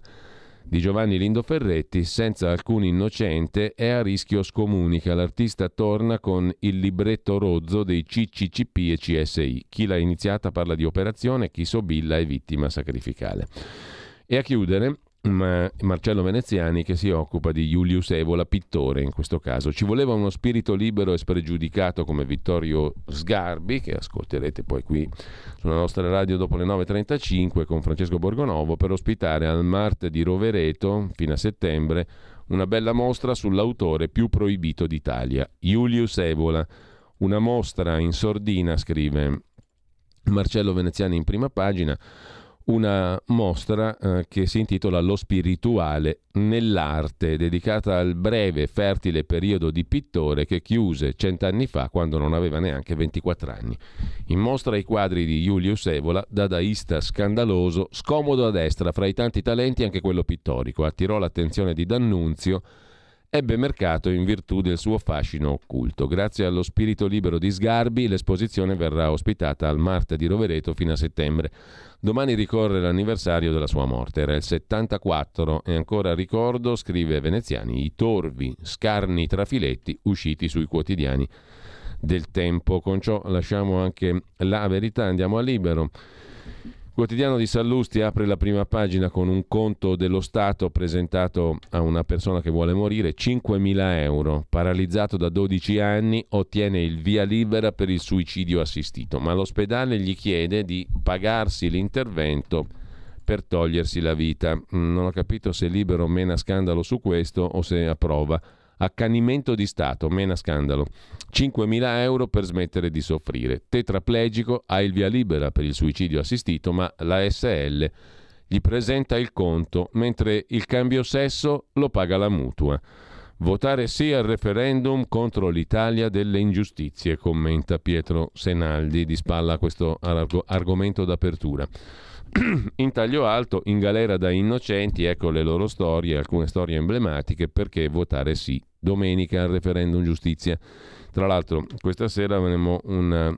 di Giovanni Lindo Ferretti, senza alcun innocente, è a rischio scomunica. L'artista torna con il libretto rozzo dei CCCP e CSI. Chi l'ha iniziata parla di operazione, chi sobilla è vittima sacrificale. E a chiudere ma Marcello Veneziani che si occupa di Julius Evola, pittore in questo caso. Ci voleva uno spirito libero e spregiudicato come Vittorio Sgarbi, che ascolterete poi qui sulla nostra radio dopo le 9.35 con Francesco Borgonovo, per ospitare al Marte di Rovereto, fino a settembre, una bella mostra sull'autore più proibito d'Italia, Julius Evola. Una mostra in sordina, scrive Marcello Veneziani in prima pagina una mostra eh, che si intitola Lo spirituale nell'arte, dedicata al breve e fertile periodo di pittore che chiuse cent'anni fa quando non aveva neanche 24 anni. In mostra i quadri di Julius Evola, dadaista scandaloso, scomodo a destra, fra i tanti talenti anche quello pittorico. Attirò l'attenzione di D'Annunzio ebbe mercato in virtù del suo fascino occulto. Grazie allo spirito libero di Sgarbi, l'esposizione verrà ospitata al Marte di Rovereto fino a settembre. Domani ricorre l'anniversario della sua morte, era il 74 e ancora ricordo, scrive Veneziani, i torvi, scarni trafiletti usciti sui quotidiani del tempo. Con ciò lasciamo anche la verità, andiamo a libero. Quotidiano di Sallusti apre la prima pagina con un conto dello Stato presentato a una persona che vuole morire, 5.000 euro, paralizzato da 12 anni, ottiene il via libera per il suicidio assistito, ma l'ospedale gli chiede di pagarsi l'intervento per togliersi la vita. Mm, non ho capito se Libero mena scandalo su questo o se approva. Accanimento di Stato, mena scandalo. 5.000 euro per smettere di soffrire. Tetraplegico ha il via libera per il suicidio assistito, ma la SL gli presenta il conto, mentre il cambio sesso lo paga la mutua. Votare sì al referendum contro l'Italia delle ingiustizie, commenta Pietro Senaldi, di spalla a questo arg- argomento d'apertura. in taglio alto, in galera da innocenti, ecco le loro storie, alcune storie emblematiche, perché votare sì domenica al referendum giustizia. Tra l'altro, questa sera avremo un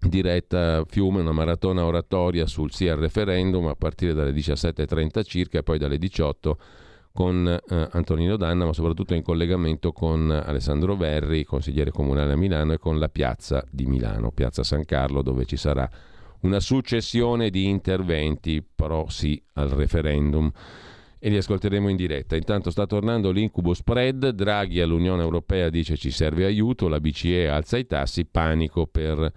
diretta Fiume, una maratona oratoria sul sì al referendum a partire dalle 17.30 circa e poi dalle 18 con eh, Antonino Danna, ma soprattutto in collegamento con Alessandro Verri, consigliere comunale a Milano, e con la piazza di Milano, piazza San Carlo, dove ci sarà una successione di interventi pro sì al referendum e li ascolteremo in diretta. Intanto sta tornando l'incubo spread, Draghi all'Unione Europea dice ci serve aiuto, la BCE alza i tassi, panico per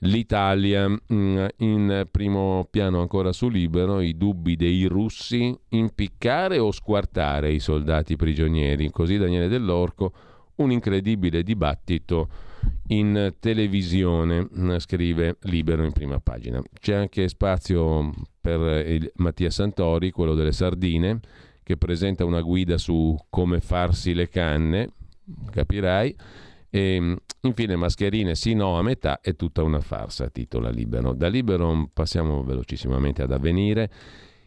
l'Italia. Mm, in primo piano ancora su Libero i dubbi dei russi, impiccare o squartare i soldati prigionieri, così Daniele Dell'Orco, un incredibile dibattito in televisione, mm, scrive Libero in prima pagina. C'è anche spazio per Mattia Santori, quello delle sardine, che presenta una guida su come farsi le canne, capirai. E mm, infine mascherine sì no a metà è tutta una farsa, titola Libero. Da Libero passiamo velocissimamente ad avvenire.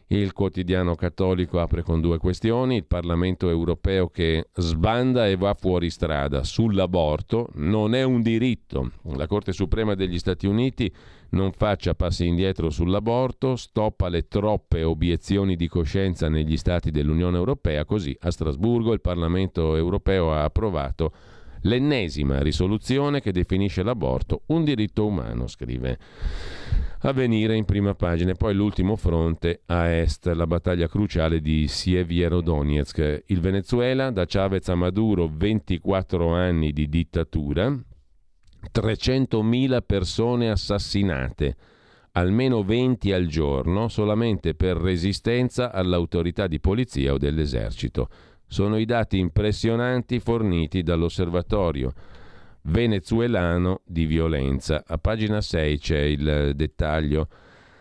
Il quotidiano cattolico apre con due questioni, il Parlamento europeo che sbanda e va fuori strada sull'aborto, non è un diritto. La Corte Suprema degli Stati Uniti non faccia passi indietro sull'aborto, stoppa le troppe obiezioni di coscienza negli Stati dell'Unione Europea, così a Strasburgo il Parlamento europeo ha approvato l'ennesima risoluzione che definisce l'aborto un diritto umano, scrive Avvenire in prima pagina. E poi l'ultimo fronte a est, la battaglia cruciale di Sievierodonetsk. Il Venezuela, da Chavez a Maduro, 24 anni di dittatura, 300.000 persone assassinate, almeno 20 al giorno, solamente per resistenza all'autorità di polizia o dell'esercito. Sono i dati impressionanti forniti dall'osservatorio venezuelano di violenza. A pagina 6 c'è il dettaglio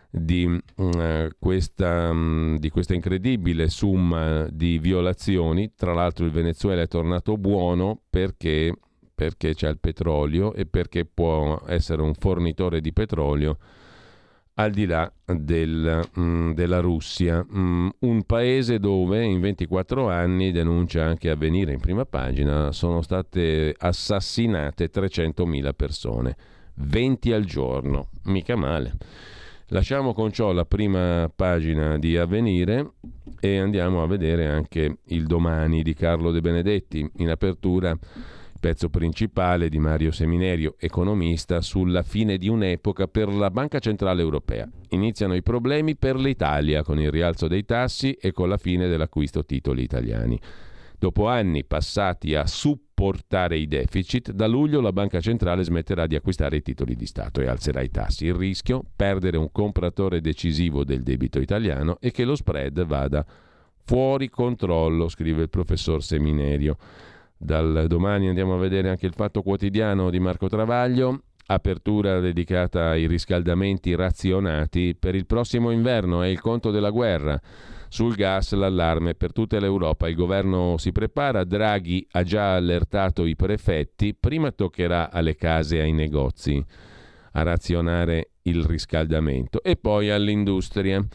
di, uh, questa, um, di questa incredibile summa di violazioni. Tra l'altro il Venezuela è tornato buono perché, perché c'è il petrolio e perché può essere un fornitore di petrolio al di là del, mm, della Russia, mm, un paese dove in 24 anni, denuncia anche Avvenire in prima pagina, sono state assassinate 300.000 persone, 20 al giorno, mica male. Lasciamo con ciò la prima pagina di Avvenire e andiamo a vedere anche il domani di Carlo De Benedetti. In apertura pezzo principale di Mario Seminerio, economista, sulla fine di un'epoca per la Banca Centrale Europea. Iniziano i problemi per l'Italia con il rialzo dei tassi e con la fine dell'acquisto titoli italiani. Dopo anni passati a supportare i deficit, da luglio la Banca Centrale smetterà di acquistare i titoli di Stato e alzerà i tassi. Il rischio? Perdere un compratore decisivo del debito italiano e che lo spread vada fuori controllo, scrive il professor Seminerio. Dal domani andiamo a vedere anche il Fatto Quotidiano di Marco Travaglio, apertura dedicata ai riscaldamenti razionati per il prossimo inverno, è il conto della guerra. Sul gas l'allarme per tutta l'Europa, il governo si prepara, Draghi ha già allertato i prefetti, prima toccherà alle case e ai negozi a razionare il riscaldamento e poi all'industria.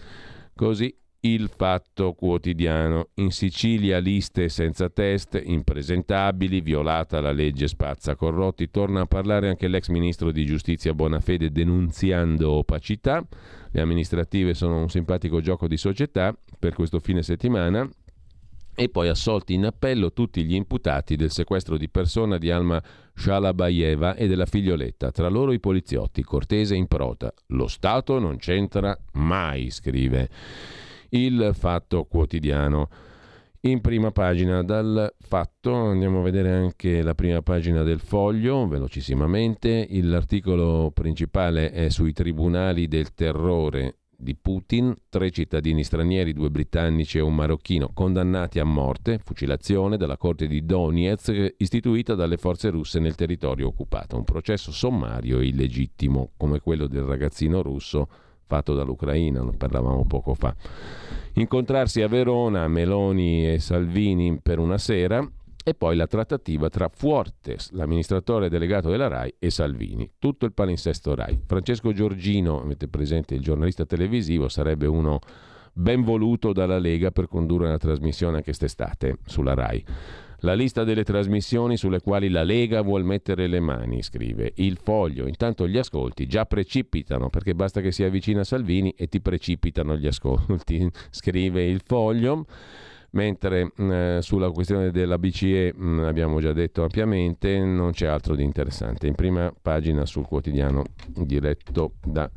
Così il Fatto Quotidiano. In Sicilia liste senza test, impresentabili, violata la legge spazza corrotti. Torna a parlare anche l'ex ministro di giustizia Bonafede denunziando opacità. Le amministrative sono un simpatico gioco di società per questo fine settimana. E poi assolti in appello tutti gli imputati del sequestro di persona di Alma Shalabayeva e della figlioletta, tra loro i poliziotti, Cortese in prota. Lo Stato non c'entra mai, scrive il Fatto Quotidiano. In prima pagina dal fatto andiamo a vedere anche la prima pagina del foglio, velocissimamente. L'articolo principale è sui tribunali del terrore di Putin, tre cittadini stranieri, due britannici e un marocchino condannati a morte, fucilazione dalla corte di Donetsk istituita dalle forze russe nel territorio occupato. Un processo sommario e illegittimo come quello del ragazzino russo fatto dall'Ucraina, ne parlavamo poco fa. Incontrarsi a Verona Meloni e Salvini per una sera e poi la trattativa tra Fuertes, l'amministratore delegato della RAI, e Salvini. Tutto il palinsesto RAI. Francesco Giorgino, avete presente il giornalista televisivo, sarebbe uno ben voluto dalla Lega per condurre una trasmissione anche quest'estate sulla RAI. La lista delle trasmissioni sulle quali la Lega vuol mettere le mani, scrive il foglio. Intanto gli ascolti già precipitano, perché basta che si avvicina Salvini e ti precipitano gli ascolti, scrive il foglio. Mentre mh, eh, sulla questione della BCE mh, abbiamo già detto ampiamente, non c'è altro di interessante. In prima pagina sul quotidiano diretto da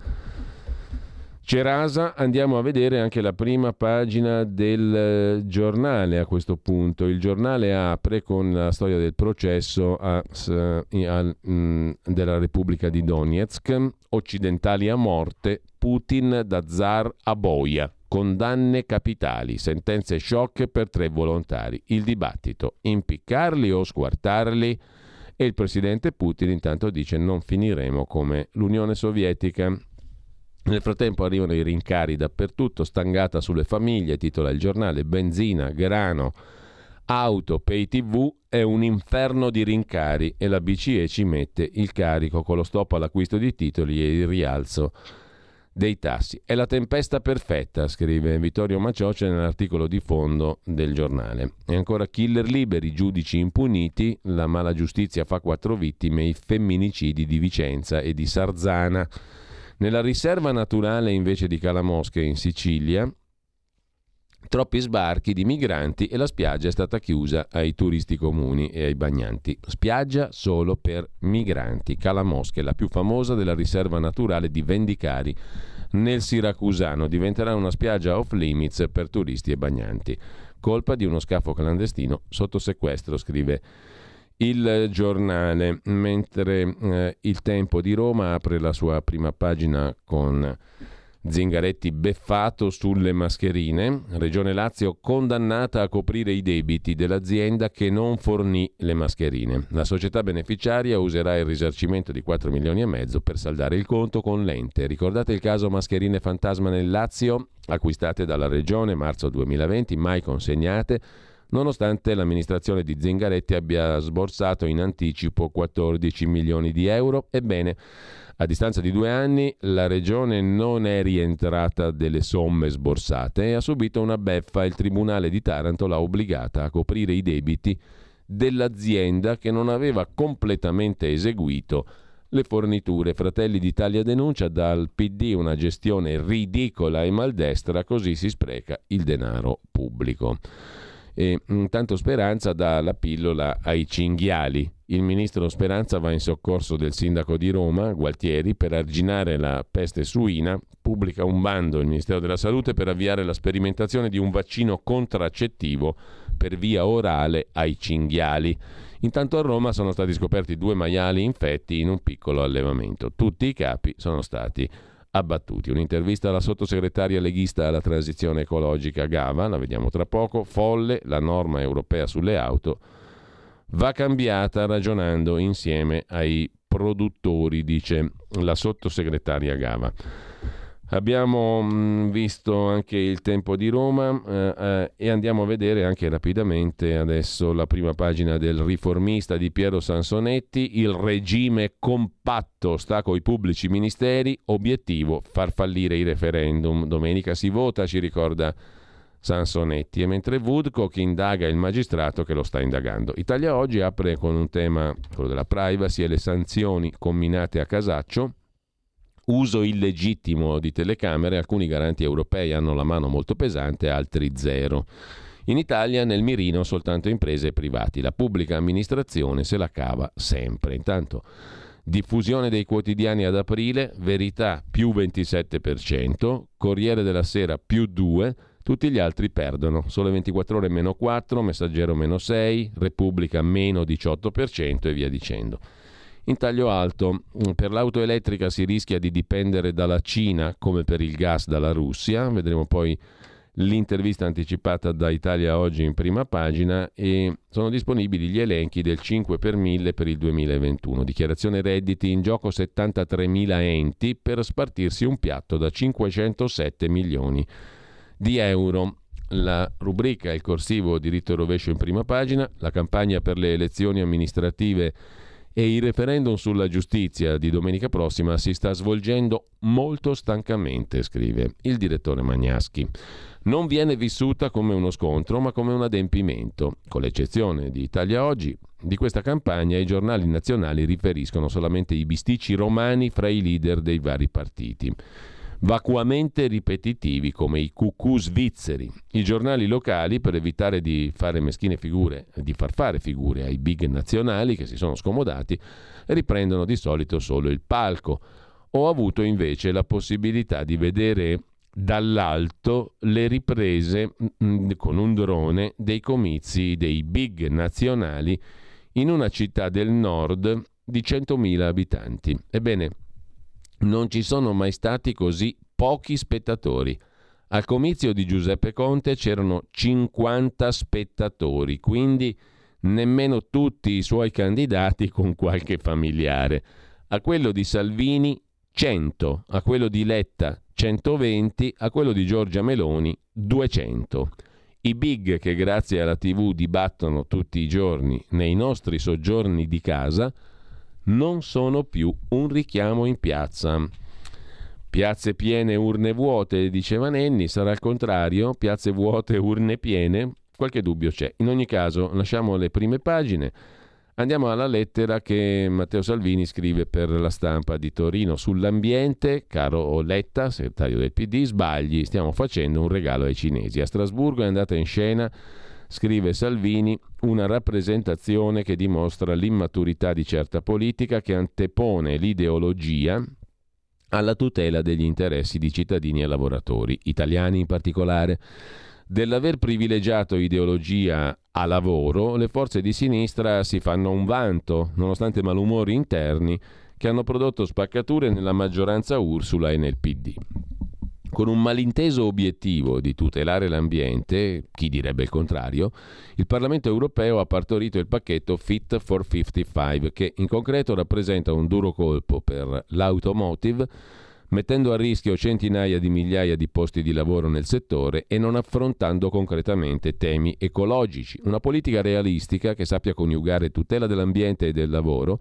Cerasa, andiamo a vedere anche la prima pagina del eh, giornale a questo punto. Il giornale apre con la storia del processo a, a, mm, della Repubblica di Donetsk, occidentali a morte, Putin da zar a boia, condanne capitali, sentenze shock per tre volontari. Il dibattito, impiccarli o squartarli? E il presidente Putin intanto dice non finiremo come l'Unione Sovietica. Nel frattempo arrivano i rincari dappertutto, stangata sulle famiglie, titola il giornale, benzina, grano, auto, pay tv, è un inferno di rincari e la BCE ci mette il carico con lo stop all'acquisto di titoli e il rialzo dei tassi. È la tempesta perfetta, scrive Vittorio Macioce nell'articolo di fondo del giornale. E ancora killer liberi, giudici impuniti, la mala giustizia fa quattro vittime, i femminicidi di Vicenza e di Sarzana. Nella riserva naturale invece di Calamosche in Sicilia, troppi sbarchi di migranti e la spiaggia è stata chiusa ai turisti comuni e ai bagnanti. Spiaggia solo per migranti. Calamosche, la più famosa della riserva naturale di Vendicari nel Siracusano, diventerà una spiaggia off limits per turisti e bagnanti. Colpa di uno scafo clandestino sotto sequestro, scrive il giornale, mentre eh, il Tempo di Roma apre la sua prima pagina con Zingaretti beffato sulle mascherine, Regione Lazio condannata a coprire i debiti dell'azienda che non fornì le mascherine. La società beneficiaria userà il risarcimento di 4 milioni e mezzo per saldare il conto con l'ente. Ricordate il caso mascherine fantasma nel Lazio, acquistate dalla Regione marzo 2020, mai consegnate? Nonostante l'amministrazione di Zingaretti abbia sborsato in anticipo 14 milioni di euro. Ebbene, a distanza di due anni la regione non è rientrata delle somme sborsate e ha subito una beffa. Il Tribunale di Taranto l'ha obbligata a coprire i debiti dell'azienda che non aveva completamente eseguito le forniture. Fratelli d'Italia denuncia dal PD una gestione ridicola e maldestra, così si spreca il denaro pubblico. E intanto Speranza dà la pillola ai cinghiali. Il ministro Speranza va in soccorso del sindaco di Roma, Gualtieri, per arginare la peste suina. Pubblica un bando il Ministero della Salute per avviare la sperimentazione di un vaccino contraccettivo per via orale ai cinghiali. Intanto a Roma sono stati scoperti due maiali infetti in un piccolo allevamento. Tutti i capi sono stati abbattuti. Un'intervista alla sottosegretaria leghista alla transizione ecologica Gava, la vediamo tra poco, folle la norma europea sulle auto va cambiata ragionando insieme ai produttori, dice la sottosegretaria Gava. Abbiamo mm, visto anche il tempo di Roma eh, eh, e andiamo a vedere anche rapidamente adesso la prima pagina del riformista di Piero Sansonetti. Il regime compatto sta coi pubblici ministeri, obiettivo far fallire i referendum. Domenica si vota, ci ricorda Sansonetti. E mentre Woodcock indaga il magistrato che lo sta indagando. Italia Oggi apre con un tema, quello della privacy e le sanzioni comminate a Casaccio uso illegittimo di telecamere, alcuni garanti europei hanno la mano molto pesante, altri zero. In Italia nel mirino soltanto imprese e privati, la pubblica amministrazione se la cava sempre. Intanto diffusione dei quotidiani ad aprile, Verità più 27%, Corriere della Sera più 2%, tutti gli altri perdono, Sole 24 ore meno 4, Messaggero meno 6, Repubblica meno 18% e via dicendo. In taglio alto, mm, per l'auto elettrica si rischia di dipendere dalla Cina come per il gas dalla Russia, vedremo poi l'intervista anticipata da Italia Oggi in prima pagina e sono disponibili gli elenchi del 5 per 1000 per il 2021. Dichiarazione redditi in gioco 73.000 enti per spartirsi un piatto da 507 milioni di euro. La rubrica Il corsivo diritto e rovescio in prima pagina, la campagna per le elezioni amministrative e il referendum sulla giustizia di domenica prossima si sta svolgendo molto stancamente, scrive il direttore Magnaschi. Non viene vissuta come uno scontro, ma come un adempimento. Con l'eccezione di Italia Oggi, di questa campagna i giornali nazionali riferiscono solamente i bisticci romani fra i leader dei vari partiti vacuamente ripetitivi come i cucù svizzeri. I giornali locali, per evitare di fare meschine figure, di far fare figure ai big nazionali che si sono scomodati, riprendono di solito solo il palco. Ho avuto invece la possibilità di vedere dall'alto le riprese mh, mm, con un drone dei comizi dei big nazionali in una città del nord di 100.000 abitanti. Ebbene, non ci sono mai stati così pochi spettatori. Al comizio di Giuseppe Conte c'erano 50 spettatori, quindi nemmeno tutti i suoi candidati con qualche familiare. A quello di Salvini 100, a quello di Letta 120, a quello di Giorgia Meloni 200. I big che grazie alla TV dibattono tutti i giorni nei nostri soggiorni di casa non sono più un richiamo in piazza. Piazze piene, urne vuote, diceva Nenni, sarà il contrario, piazze vuote, urne piene? Qualche dubbio c'è. In ogni caso, lasciamo le prime pagine. Andiamo alla lettera che Matteo Salvini scrive per la stampa di Torino sull'ambiente. Caro Letta, segretario del PD, sbagli, stiamo facendo un regalo ai cinesi. A Strasburgo è andata in scena scrive Salvini, una rappresentazione che dimostra l'immaturità di certa politica che antepone l'ideologia alla tutela degli interessi di cittadini e lavoratori, italiani in particolare. Dell'aver privilegiato ideologia a lavoro, le forze di sinistra si fanno un vanto, nonostante malumori interni che hanno prodotto spaccature nella maggioranza Ursula e nel PD. Con un malinteso obiettivo di tutelare l'ambiente, chi direbbe il contrario, il Parlamento europeo ha partorito il pacchetto Fit for 55, che in concreto rappresenta un duro colpo per l'automotive, mettendo a rischio centinaia di migliaia di posti di lavoro nel settore e non affrontando concretamente temi ecologici. Una politica realistica che sappia coniugare tutela dell'ambiente e del lavoro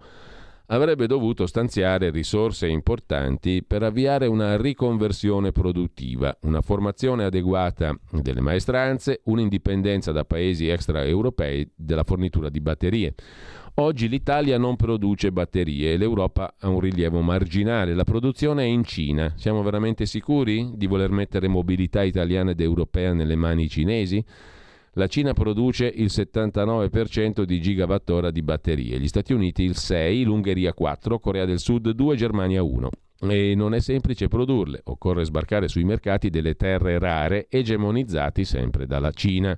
avrebbe dovuto stanziare risorse importanti per avviare una riconversione produttiva, una formazione adeguata delle maestranze, un'indipendenza da paesi extraeuropei della fornitura di batterie. Oggi l'Italia non produce batterie e l'Europa ha un rilievo marginale. La produzione è in Cina. Siamo veramente sicuri di voler mettere mobilità italiana ed europea nelle mani cinesi? La Cina produce il 79% di gigawattora di batterie, gli Stati Uniti il 6%, l'Ungheria 4%, Corea del Sud 2%, Germania 1%. E non è semplice produrle, occorre sbarcare sui mercati delle terre rare egemonizzati sempre dalla Cina.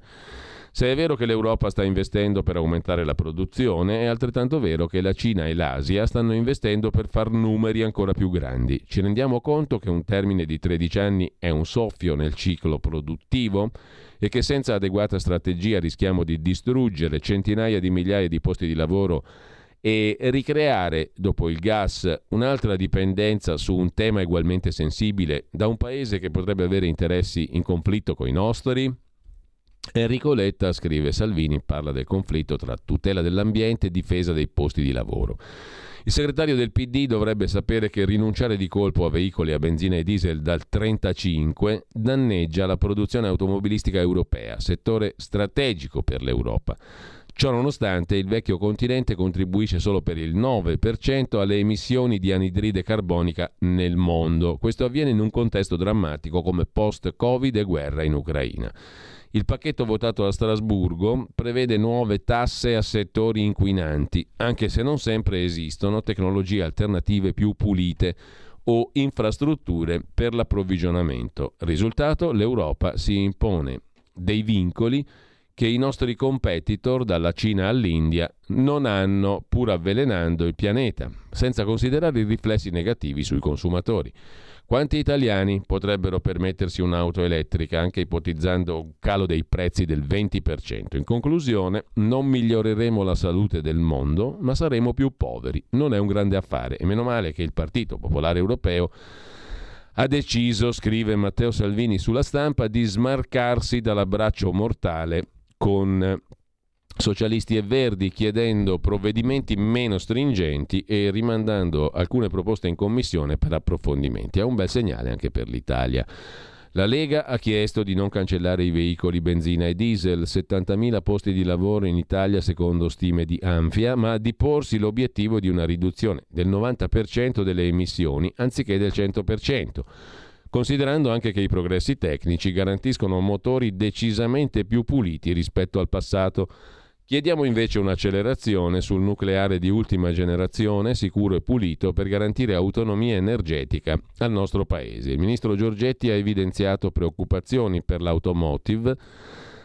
Se è vero che l'Europa sta investendo per aumentare la produzione, è altrettanto vero che la Cina e l'Asia stanno investendo per far numeri ancora più grandi. Ci rendiamo conto che un termine di 13 anni è un soffio nel ciclo produttivo? E che senza adeguata strategia rischiamo di distruggere centinaia di migliaia di posti di lavoro e ricreare, dopo il gas, un'altra dipendenza su un tema ugualmente sensibile da un paese che potrebbe avere interessi in conflitto con i nostri? Enrico Letta, scrive Salvini, parla del conflitto tra tutela dell'ambiente e difesa dei posti di lavoro. Il segretario del PD dovrebbe sapere che rinunciare di colpo a veicoli a benzina e diesel dal 35 danneggia la produzione automobilistica europea, settore strategico per l'Europa. Ciò nonostante, il vecchio continente contribuisce solo per il 9% alle emissioni di anidride carbonica nel mondo. Questo avviene in un contesto drammatico come post-Covid e guerra in Ucraina. Il pacchetto votato a Strasburgo prevede nuove tasse a settori inquinanti, anche se non sempre esistono tecnologie alternative più pulite o infrastrutture per l'approvvigionamento. Risultato, l'Europa si impone dei vincoli che i nostri competitor, dalla Cina all'India, non hanno, pur avvelenando il pianeta, senza considerare i riflessi negativi sui consumatori. Quanti italiani potrebbero permettersi un'auto elettrica, anche ipotizzando un calo dei prezzi del 20%? In conclusione, non miglioreremo la salute del mondo, ma saremo più poveri. Non è un grande affare e meno male che il Partito Popolare Europeo ha deciso, scrive Matteo Salvini sulla stampa, di smarcarsi dall'abbraccio mortale con socialisti e verdi chiedendo provvedimenti meno stringenti e rimandando alcune proposte in commissione per approfondimenti. È un bel segnale anche per l'Italia. La Lega ha chiesto di non cancellare i veicoli benzina e diesel, 70.000 posti di lavoro in Italia secondo stime di Anfia, ma di porsi l'obiettivo di una riduzione del 90% delle emissioni anziché del 100% considerando anche che i progressi tecnici garantiscono motori decisamente più puliti rispetto al passato. Chiediamo invece un'accelerazione sul nucleare di ultima generazione, sicuro e pulito, per garantire autonomia energetica al nostro Paese. Il ministro Giorgetti ha evidenziato preoccupazioni per l'automotive.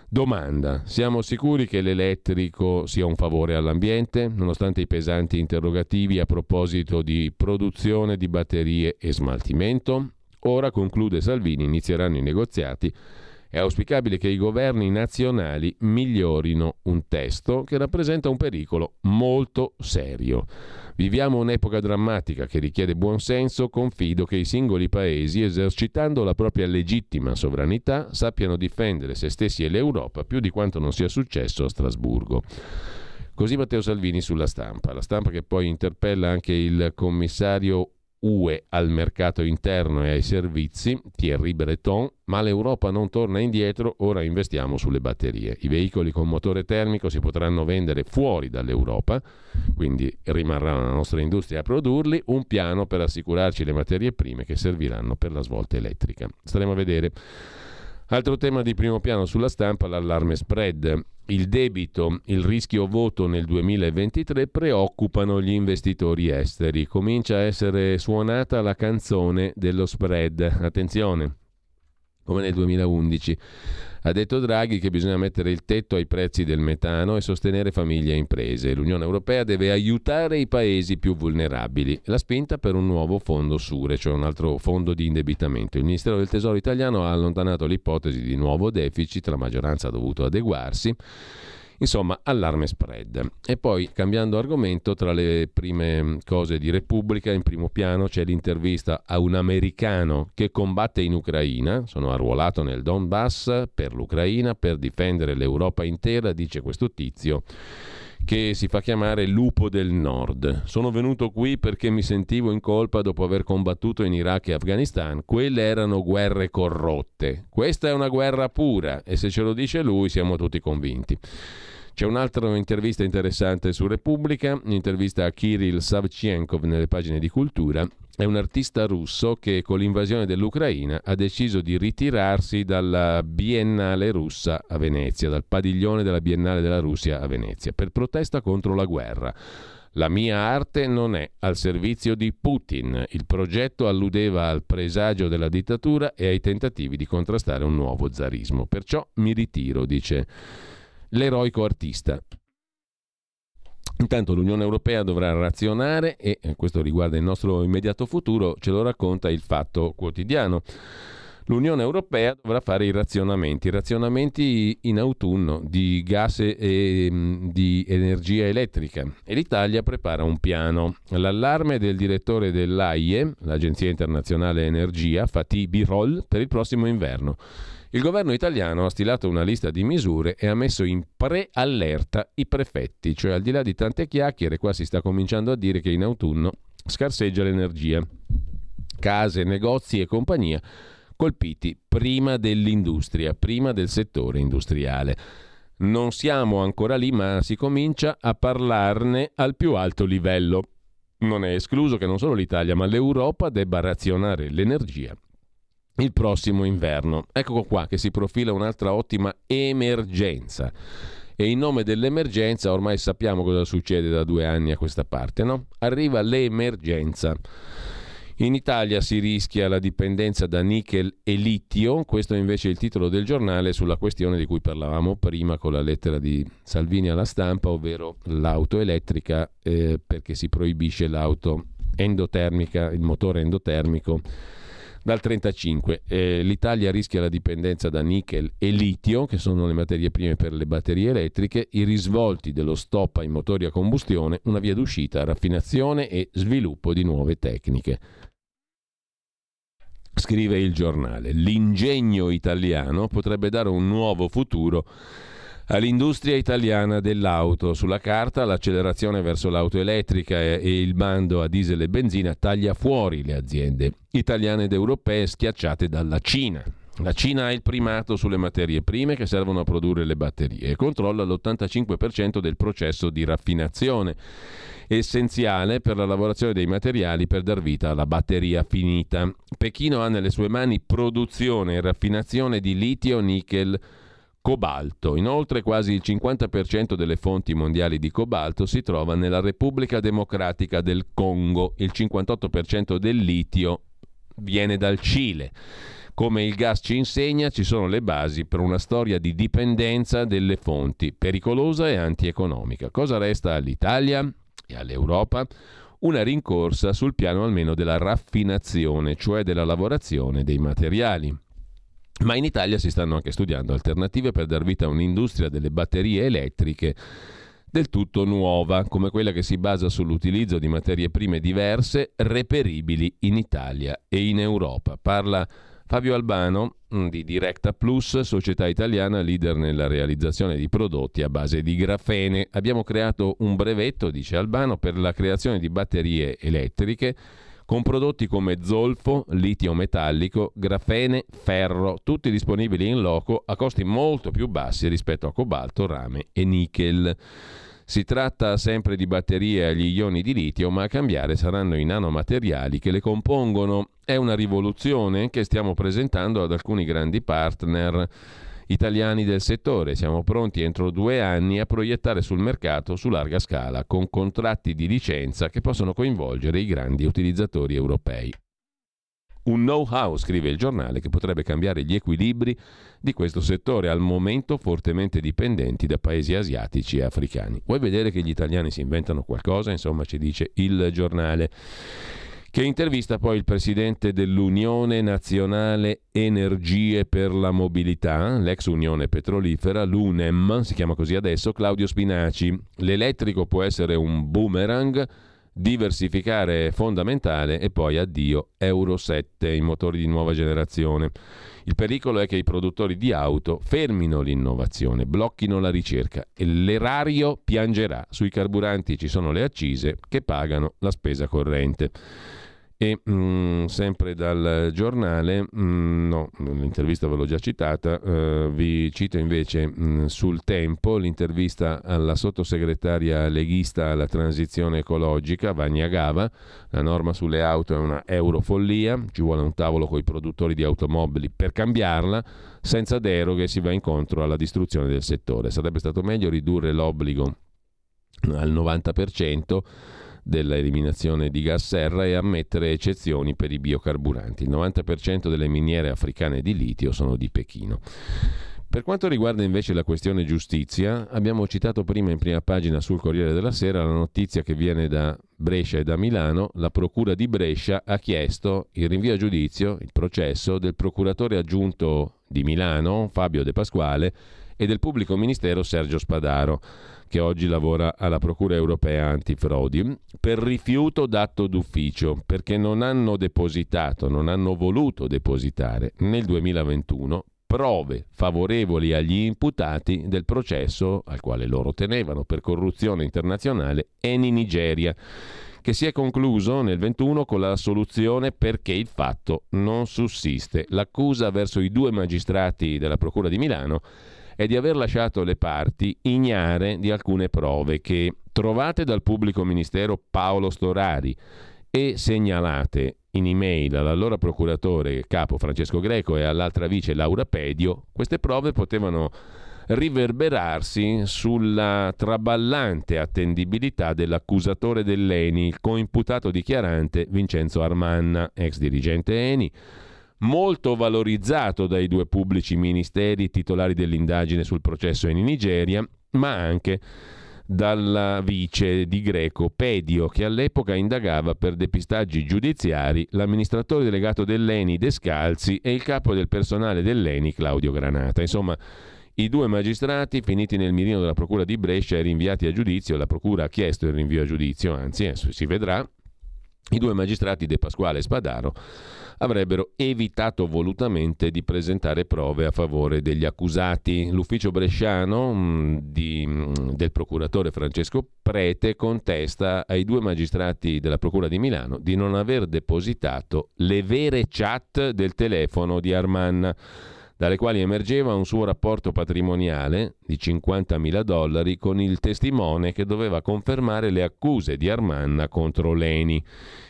Domanda, siamo sicuri che l'elettrico sia un favore all'ambiente, nonostante i pesanti interrogativi a proposito di produzione di batterie e smaltimento? Ora, conclude Salvini, inizieranno i negoziati è auspicabile che i governi nazionali migliorino un testo che rappresenta un pericolo molto serio. Viviamo un'epoca drammatica che richiede buonsenso, confido che i singoli paesi, esercitando la propria legittima sovranità, sappiano difendere se stessi e l'Europa più di quanto non sia successo a Strasburgo. Così Matteo Salvini sulla stampa, la stampa che poi interpella anche il commissario UE al mercato interno e ai servizi, Thierry Breton, ma l'Europa non torna indietro, ora investiamo sulle batterie. I veicoli con motore termico si potranno vendere fuori dall'Europa, quindi rimarrà la nostra industria a produrli, un piano per assicurarci le materie prime che serviranno per la svolta elettrica. Staremo a vedere. Altro tema di primo piano sulla stampa, l'allarme spread. Il debito, il rischio voto nel 2023 preoccupano gli investitori esteri. Comincia a essere suonata la canzone dello spread. Attenzione, come nel 2011. Ha detto Draghi che bisogna mettere il tetto ai prezzi del metano e sostenere famiglie e imprese. L'Unione Europea deve aiutare i paesi più vulnerabili. La spinta per un nuovo fondo Sure, cioè un altro fondo di indebitamento. Il Ministero del Tesoro italiano ha allontanato l'ipotesi di nuovo deficit, la maggioranza ha dovuto adeguarsi. Insomma, allarme spread. E poi, cambiando argomento, tra le prime cose di Repubblica, in primo piano c'è l'intervista a un americano che combatte in Ucraina, sono arruolato nel Donbass per l'Ucraina, per difendere l'Europa intera, dice questo tizio che si fa chiamare Lupo del Nord. Sono venuto qui perché mi sentivo in colpa dopo aver combattuto in Iraq e Afghanistan. Quelle erano guerre corrotte. Questa è una guerra pura e se ce lo dice lui siamo tutti convinti. C'è un'altra intervista interessante su Repubblica, un'intervista a Kirill Savchenkov nelle pagine di cultura. È un artista russo che con l'invasione dell'Ucraina ha deciso di ritirarsi dalla Biennale russa a Venezia, dal padiglione della Biennale della Russia a Venezia, per protesta contro la guerra. La mia arte non è al servizio di Putin. Il progetto alludeva al presagio della dittatura e ai tentativi di contrastare un nuovo zarismo. Perciò mi ritiro, dice l'eroico artista. Intanto l'Unione Europea dovrà razionare e eh, questo riguarda il nostro immediato futuro, ce lo racconta il fatto quotidiano. L'Unione Europea dovrà fare i razionamenti, razionamenti in autunno di gas e mm, di energia elettrica e l'Italia prepara un piano. L'allarme del direttore dell'AIE, l'Agenzia Internazionale Energia, Fatih Birol, per il prossimo inverno. Il governo italiano ha stilato una lista di misure e ha messo in preallerta i prefetti, cioè al di là di tante chiacchiere, qua si sta cominciando a dire che in autunno scarseggia l'energia. Case, negozi e compagnia colpiti prima dell'industria, prima del settore industriale. Non siamo ancora lì, ma si comincia a parlarne al più alto livello. Non è escluso che non solo l'Italia, ma l'Europa debba razionare l'energia il prossimo inverno. Ecco qua che si profila un'altra ottima emergenza. E in nome dell'emergenza ormai sappiamo cosa succede da due anni a questa parte, no? Arriva l'emergenza. In Italia si rischia la dipendenza da nickel e litio, questo invece è il titolo del giornale sulla questione di cui parlavamo prima con la lettera di Salvini alla stampa, ovvero l'auto elettrica eh, perché si proibisce l'auto endotermica, il motore endotermico dal 35. Eh, L'Italia rischia la dipendenza da nickel e litio, che sono le materie prime per le batterie elettriche, i risvolti dello stop ai motori a combustione, una via d'uscita, raffinazione e sviluppo di nuove tecniche. Scrive il giornale, l'ingegno italiano potrebbe dare un nuovo futuro all'industria italiana dell'auto. Sulla carta l'accelerazione verso l'auto elettrica e il bando a diesel e benzina taglia fuori le aziende italiane ed europee schiacciate dalla Cina. La Cina ha il primato sulle materie prime che servono a produrre le batterie e controlla l'85% del processo di raffinazione, essenziale per la lavorazione dei materiali per dar vita alla batteria finita. Pechino ha nelle sue mani produzione e raffinazione di litio, nickel, cobalto. Inoltre quasi il 50% delle fonti mondiali di cobalto si trova nella Repubblica Democratica del Congo, il 58% del litio viene dal Cile. Come il gas ci insegna, ci sono le basi per una storia di dipendenza delle fonti, pericolosa e antieconomica. Cosa resta all'Italia e all'Europa? Una rincorsa sul piano almeno della raffinazione, cioè della lavorazione dei materiali. Ma in Italia si stanno anche studiando alternative per dar vita a un'industria delle batterie elettriche del tutto nuova, come quella che si basa sull'utilizzo di materie prime diverse, reperibili in Italia e in Europa. Parla Fabio Albano mm, di Directa Plus, società italiana leader nella realizzazione di prodotti a base di grafene. Abbiamo creato un brevetto, dice Albano, per la creazione di batterie elettriche con prodotti come zolfo, litio metallico, grafene, ferro, tutti disponibili in loco a costi molto più bassi rispetto a cobalto, rame e nickel. Si tratta sempre di batterie agli ioni di litio, ma a cambiare saranno i nanomateriali che le compongono. È una rivoluzione che stiamo presentando ad alcuni grandi partner italiani del settore. Siamo pronti entro due anni a proiettare sul mercato su larga scala con contratti di licenza che possono coinvolgere i grandi utilizzatori europei. Un know-how, scrive il giornale, che potrebbe cambiare gli equilibri di questo settore, al momento fortemente dipendenti da paesi asiatici e africani. Vuoi vedere che gli italiani si inventano qualcosa? Insomma, ci dice il giornale che intervista poi il presidente dell'Unione Nazionale Energie per la Mobilità, l'ex Unione Petrolifera, l'UNEM, si chiama così adesso, Claudio Spinaci. L'elettrico può essere un boomerang diversificare è fondamentale e poi addio Euro 7, i motori di nuova generazione. Il pericolo è che i produttori di auto fermino l'innovazione, blocchino la ricerca e l'erario piangerà. Sui carburanti ci sono le accise che pagano la spesa corrente. E mh, mm, sempre dal giornale, mh, mm, no, l'intervista ve l'ho già citata, eh, vi cito invece mh, mm, sul tempo l'intervista alla sottosegretaria leghista alla transizione ecologica, Vania Gava. La norma sulle auto è una eurofollia, ci vuole un tavolo con i produttori di automobili per cambiarla, senza deroghe si va incontro alla distruzione del settore. Sarebbe stato meglio ridurre l'obbligo al 90% dell'eliminazione di gas serra e ammettere eccezioni per i biocarburanti. Il 90% delle miniere africane di litio sono di Pechino. Per quanto riguarda invece la questione giustizia, abbiamo citato prima in prima pagina sul Corriere della Sera la notizia che viene da Brescia e da Milano. La Procura di Brescia ha chiesto il rinvio a giudizio, il processo del procuratore aggiunto di Milano, Fabio De Pasquale, e del pubblico ministero Sergio Spadaro che oggi lavora alla Procura europea antifrodi, per rifiuto d'atto d'ufficio, perché non hanno depositato, non hanno voluto depositare nel 2021 prove favorevoli agli imputati del processo al quale loro tenevano per corruzione internazionale Eni Nigeria che si è concluso nel 21 con la soluzione perché il fatto non sussiste. L'accusa verso i due magistrati della Procura di Milano è di aver lasciato le parti ignare di alcune prove che, trovate dal pubblico ministero Paolo Storari e segnalate in email all'allora procuratore capo Francesco Greco e all'altra vice Laura Pedio, queste prove potevano riverberarsi sulla traballante attendibilità dell'accusatore dell'ENI, il coimputato dichiarante Vincenzo Armanna, ex dirigente ENI, molto valorizzato dai due pubblici ministeri titolari dell'indagine sul processo in Nigeria, ma anche dalla vice di Greco Pedio, che all'epoca indagava per depistaggi giudiziari l'amministratore delegato dell'ENI Descalzi e il capo del personale dell'ENI Claudio Granata. Insomma, i due magistrati, finiti nel mirino della Procura di Brescia e rinviati a giudizio, la Procura ha chiesto il rinvio a giudizio, anzi, si vedrà, i due magistrati De Pasquale e Spadaro avrebbero evitato volutamente di presentare prove a favore degli accusati. L'ufficio bresciano mm, di, mm, del procuratore Francesco Prete contesta ai due magistrati della Procura di Milano di non aver depositato le vere chat del telefono di Armanna dalle quali emergeva un suo rapporto patrimoniale di 50.000 dollari con il testimone che doveva confermare le accuse di Armanna contro Leni,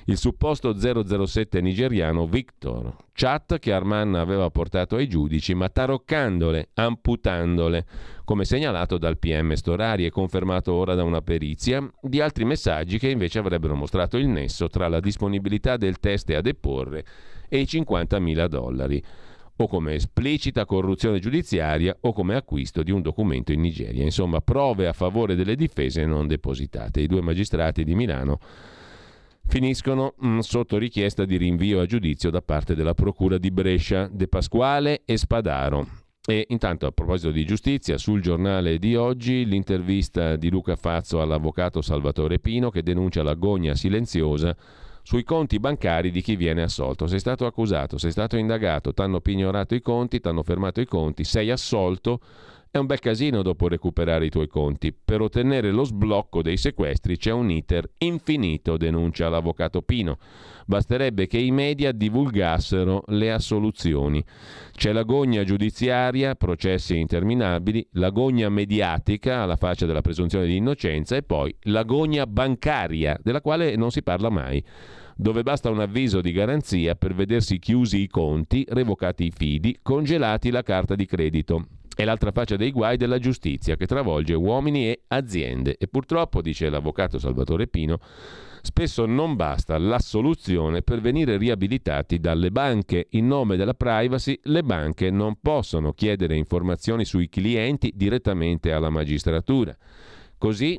il supposto 007 nigeriano Victor, chat che Armanna aveva portato ai giudici ma taroccandole, amputandole, come segnalato dal PM Storari e confermato ora da una perizia, di altri messaggi che invece avrebbero mostrato il nesso tra la disponibilità del test a deporre e i 50.000 dollari o come esplicita corruzione giudiziaria o come acquisto di un documento in Nigeria. Insomma, prove a favore delle difese non depositate. I due magistrati di Milano finiscono mh, mm, sotto richiesta di rinvio a giudizio da parte della Procura di Brescia, De Pasquale e Spadaro. E intanto a proposito di giustizia, sul giornale di oggi l'intervista di Luca Fazzo all'avvocato Salvatore Pino che denuncia l'agonia silenziosa sui conti bancari di chi viene assolto. Sei stato accusato, sei stato indagato, ti hanno pignorato i conti, ti hanno fermato i conti, sei assolto. È un bel casino dopo recuperare i tuoi conti. Per ottenere lo sblocco dei sequestri c'è un iter infinito, denuncia l'avvocato Pino. Basterebbe che i media divulgassero le assoluzioni. C'è l'agonia giudiziaria, processi interminabili, l'agonia mediatica alla faccia della presunzione di innocenza e poi l'agonia bancaria, della quale non si parla mai dove basta un avviso di garanzia per vedersi chiusi i conti, revocati i fidi, congelati la carta di credito. È l'altra faccia dei guai della giustizia che travolge uomini e aziende. E purtroppo, dice l'avvocato Salvatore Pino, spesso non basta l'assoluzione per venire riabilitati dalle banche. In nome della privacy, le banche non possono chiedere informazioni sui clienti direttamente alla magistratura. Così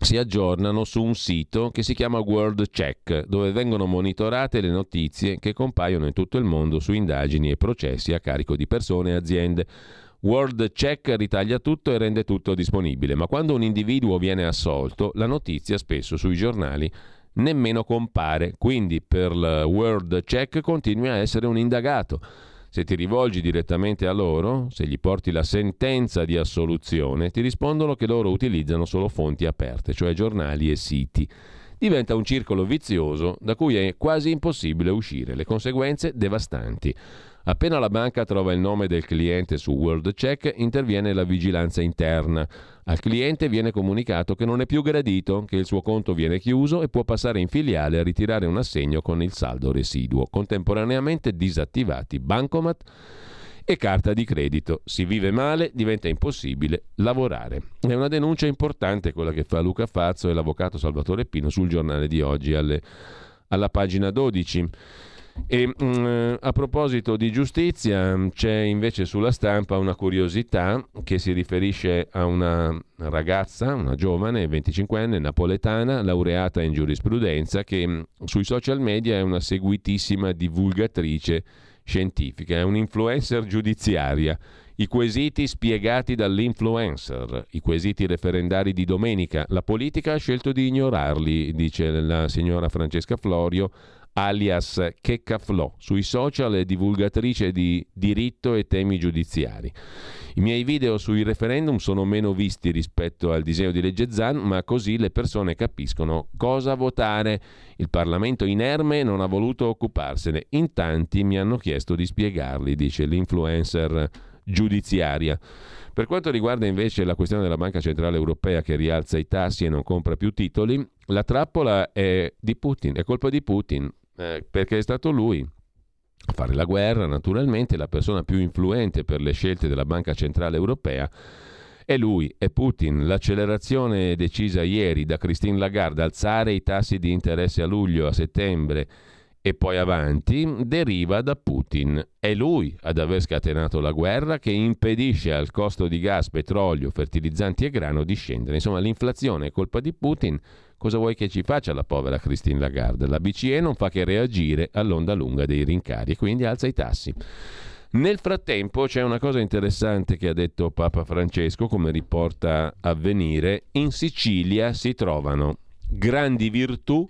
si aggiornano su un sito che si chiama World Check, dove vengono monitorate le notizie che compaiono in tutto il mondo su indagini e processi a carico di persone e aziende. World Check ritaglia tutto e rende tutto disponibile, ma quando un individuo viene assolto, la notizia spesso sui giornali nemmeno compare, quindi per il World Check continui a essere un indagato. Se ti rivolgi direttamente a loro, se gli porti la sentenza di assoluzione, ti rispondono che loro utilizzano solo fonti aperte, cioè giornali e siti. Diventa un circolo vizioso da cui è quasi impossibile uscire, le conseguenze devastanti. Appena la banca trova il nome del cliente su WorldCheck, interviene la vigilanza interna. Al cliente viene comunicato che non è più gradito, che il suo conto viene chiuso e può passare in filiale a ritirare un assegno con il saldo residuo. Contemporaneamente disattivati bancomat e carta di credito. Si vive male, diventa impossibile lavorare. È una denuncia importante quella che fa Luca Fazzo e l'avvocato Salvatore Pino sul giornale di oggi alle, alla pagina 12. E mh, mm, a proposito di giustizia, c'è invece sulla stampa una curiosità che si riferisce a una ragazza, una giovane, 25enne, napoletana, laureata in giurisprudenza, che mm, sui social media è una seguitissima divulgatrice scientifica, è un'influencer giudiziaria. I quesiti spiegati dall'influencer, i quesiti referendari di domenica, la politica ha scelto di ignorarli, dice la signora Francesca Florio alias Checcaflò, sui social è divulgatrice di diritto e temi giudiziari. I miei video sui referendum sono meno visti rispetto al disegno di legge Zan, ma così le persone capiscono cosa votare. Il Parlamento inerme non ha voluto occuparsene. In tanti mi hanno chiesto di spiegarli, dice l'influencer giudiziaria. Per quanto riguarda invece la questione della Banca Centrale Europea che rialza i tassi e non compra più titoli, la trappola è di Putin, è colpa di Putin eh, perché è stato lui a fare la guerra, naturalmente, la persona più influente per le scelte della Banca Centrale Europea. è lui, è Putin. L'accelerazione decisa ieri da Christine Lagarde, alzare i tassi di interesse a luglio, a settembre e poi avanti, deriva da Putin. È lui ad aver scatenato la guerra che impedisce al costo di gas, petrolio, fertilizzanti e grano di scendere. Insomma, l'inflazione è colpa di Putin Cosa vuoi che ci faccia la povera Christine Lagarde? La BCE non fa che reagire all'onda lunga dei rincari e quindi alza i tassi. Nel frattempo c'è una cosa interessante che ha detto Papa Francesco, come riporta Avvenire, in Sicilia si trovano grandi virtù,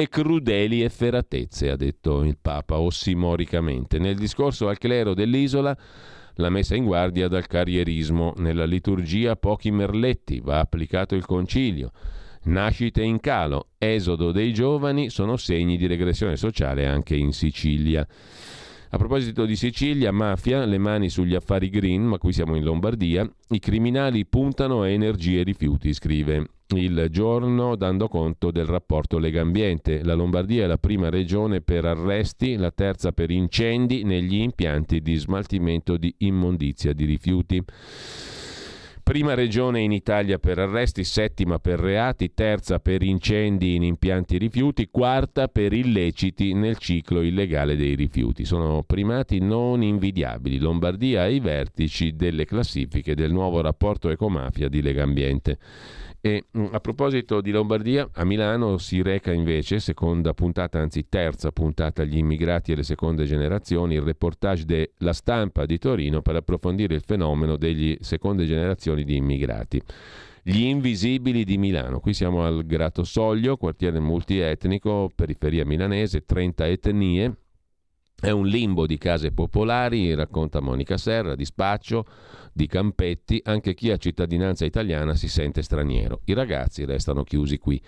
e crudeli efferatezze, ha detto il Papa ossimoricamente. Nel discorso al clero dell'isola la messa in guardia dal carrierismo. Nella liturgia pochi merletti, va applicato il concilio. Nascite in calo, esodo dei giovani sono segni di regressione sociale anche in Sicilia. A proposito di Sicilia, mafia, le mani sugli affari green, ma qui siamo in Lombardia, i criminali puntano a energie e rifiuti, scrive il giorno dando conto del rapporto Legambiente. La Lombardia è la prima regione per arresti, la terza per incendi negli impianti di smaltimento di immondizia di rifiuti. Prima regione in Italia per arresti, settima per reati, terza per incendi in impianti rifiuti, quarta per illeciti nel ciclo illegale dei rifiuti. Sono primati non invidiabili. Lombardia ai vertici delle classifiche del nuovo rapporto ecomafia di Legambiente. E mm, a proposito di Lombardia, a Milano si reca invece, seconda puntata, anzi terza puntata, gli immigrati e le seconde generazioni, il reportage della stampa di Torino per approfondire il fenomeno degli seconde generazioni di immigrati. Gli invisibili di Milano, qui siamo al Grato Soglio, quartiere multietnico, periferia milanese, 30 etnie, è un limbo di case popolari, racconta Monica Serra, di spaccio, di campetti, anche chi ha cittadinanza italiana si sente straniero. I ragazzi restano chiusi qui.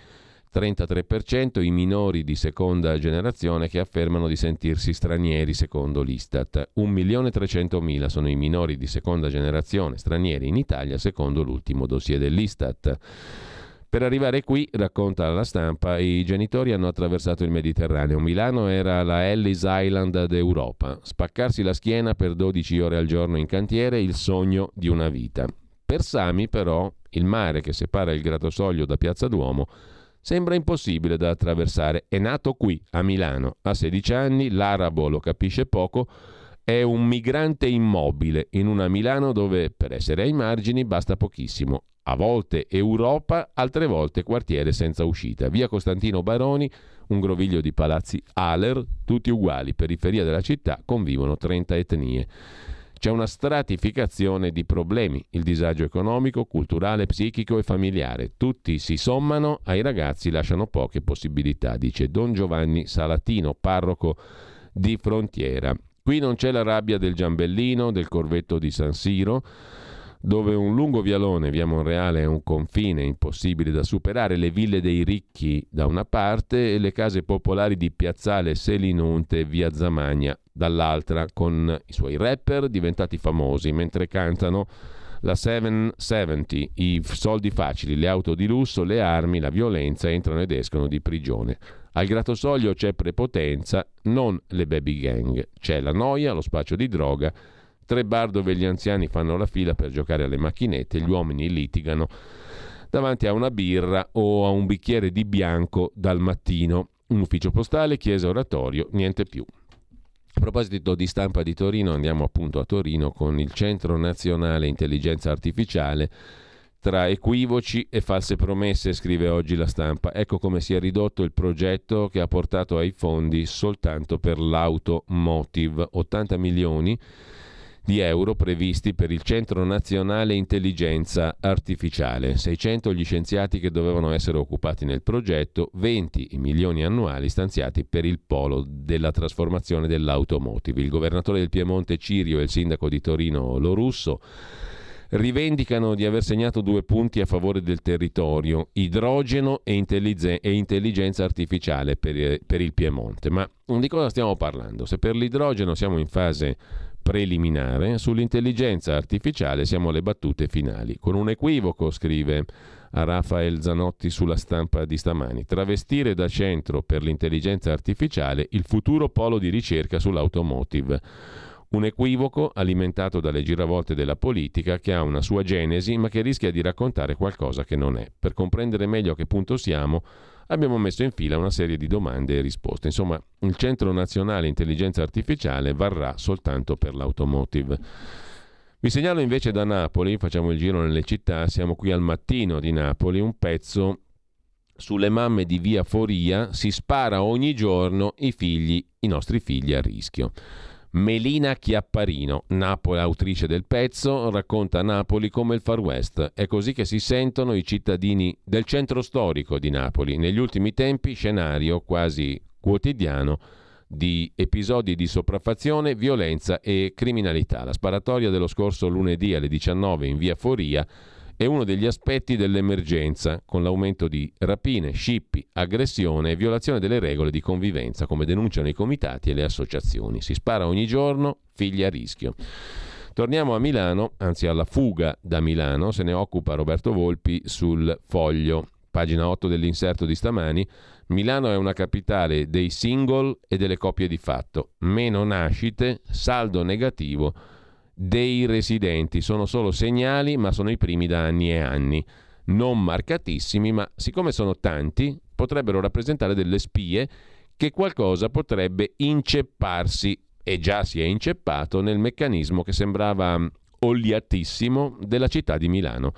33% i minori di seconda generazione che affermano di sentirsi stranieri secondo l'Istat. 1.300.000 sono i minori di seconda generazione stranieri in Italia secondo l'ultimo dossier dell'Istat. Per arrivare qui, racconta la stampa, i genitori hanno attraversato il Mediterraneo. Milano era la Ellis Island d'Europa. Spaccarsi la schiena per 12 ore al giorno in cantiere, il sogno di una vita. Per Sami, però, il mare che separa il Gratosoglio da Piazza Duomo sembra impossibile da attraversare. È nato qui, a Milano. Ha 16 anni, l'arabo lo capisce poco, è un migrante immobile in una Milano dove per essere ai margini basta pochissimo a volte Europa, altre volte quartiere senza uscita. Via Costantino Baroni, un groviglio di palazzi Aler, tutti uguali, periferia della città, convivono 30 etnie. C'è una stratificazione di problemi, il disagio economico, culturale, psichico e familiare. Tutti si sommano, ai ragazzi lasciano poche possibilità, dice Don Giovanni Salatino, parroco di Frontiera. Qui non c'è la rabbia del Giambellino, del corvetto di San Siro, dove un lungo vialone, via Monreale, è un confine impossibile da superare, le ville dei ricchi da una parte e le case popolari di Piazzale Selinunte e via Zamagna dall'altra, con i suoi rapper diventati famosi mentre cantano la 770, i soldi facili, le auto di lusso, le armi, la violenza entrano ed escono di prigione. Al Gratosoglio c'è prepotenza, non le baby gang, c'è la noia, lo spaccio di droga Tre bar dove gli anziani fanno la fila per giocare alle macchinette, gli uomini litigano davanti a una birra o a un bicchiere di bianco dal mattino. Un ufficio postale, chiesa, oratorio, niente più. A proposito di stampa di Torino, andiamo appunto a Torino con il Centro Nazionale Intelligenza Artificiale. Tra equivoci e false promesse, scrive oggi la stampa. Ecco come si è ridotto il progetto che ha portato ai fondi soltanto per l'automotive. 80 milioni di euro previsti per il Centro Nazionale Intelligenza Artificiale, 600 gli scienziati che dovevano essere occupati nel progetto, 20 i milioni annuali stanziati per il polo della trasformazione dell'automotive. Il governatore del Piemonte Cirio e il sindaco di Torino Lorusso rivendicano di aver segnato due punti a favore del territorio, idrogeno e, intelligen- intelligenza artificiale per, per il Piemonte. Ma di cosa stiamo parlando? Se per l'idrogeno siamo in fase preliminare, sull'intelligenza artificiale siamo alle battute finali. Con un equivoco, scrive a Rafael Zanotti sulla stampa di stamani, travestire da centro per l'intelligenza artificiale il futuro polo di ricerca sull'automotive. Un equivoco alimentato dalle giravolte della politica che ha una sua genesi ma che rischia di raccontare qualcosa che non è. Per comprendere meglio a che punto siamo, abbiamo messo in fila una serie di domande e risposte. Insomma, il Centro Nazionale Intelligenza Artificiale varrà soltanto per l'automotive. Vi segnalo invece da Napoli, facciamo il giro nelle città, siamo qui al mattino di Napoli, un pezzo sulle mamme di via Foria, si spara ogni giorno i figli, i nostri figli a rischio. Melina Chiapparino, Napoli, autrice del pezzo, racconta Napoli come il Far West. È così che si sentono i cittadini del centro storico di Napoli. Negli ultimi tempi scenario quasi quotidiano di episodi di sopraffazione, violenza e criminalità. La sparatoria dello scorso lunedì alle 19 in via Foria è uno degli aspetti dell'emergenza, con l'aumento di rapine, scippi, aggressione e violazione delle regole di convivenza, come denunciano i comitati e le associazioni. Si spara ogni giorno, figli a rischio. Torniamo a Milano, anzi alla fuga da Milano, se ne occupa Roberto Volpi sul foglio. Pagina 8 dell'inserto di stamani. Milano è una capitale dei single e delle coppie di fatto. Meno nascite, saldo negativo dei residenti. Sono solo segnali, ma sono i primi da anni e anni. Non marcatissimi, ma siccome sono tanti, potrebbero rappresentare delle spie che qualcosa potrebbe incepparsi, e già si è inceppato, nel meccanismo che sembrava oliatissimo della città di Milano.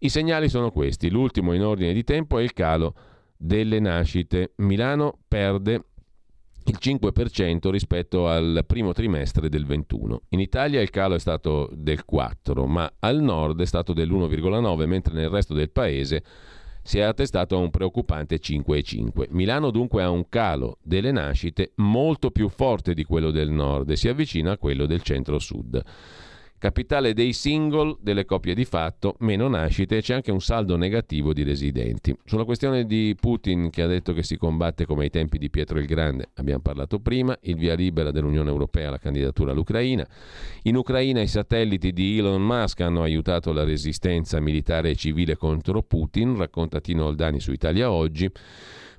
I segnali sono questi. L'ultimo in ordine di tempo è il calo delle nascite. Milano perde il 5% rispetto al primo trimestre del 21. In Italia il calo è stato del 4, ma al nord è stato dell'1,9, mentre nel resto del paese si è attestato a un preoccupante 5,5. Milano dunque ha un calo delle nascite molto più forte di quello del nord e si avvicina a quello del centro-sud. Capitale dei single, delle coppie di fatto, meno nascite e c'è anche un saldo negativo di residenti. Sulla questione di Putin che ha detto che si combatte come ai tempi di Pietro il Grande, abbiamo parlato prima, il via libera dell'Unione Europea alla candidatura all'Ucraina. In Ucraina i satelliti di Elon Musk hanno aiutato la resistenza militare e civile contro Putin, racconta Tino Oldani su Italia Oggi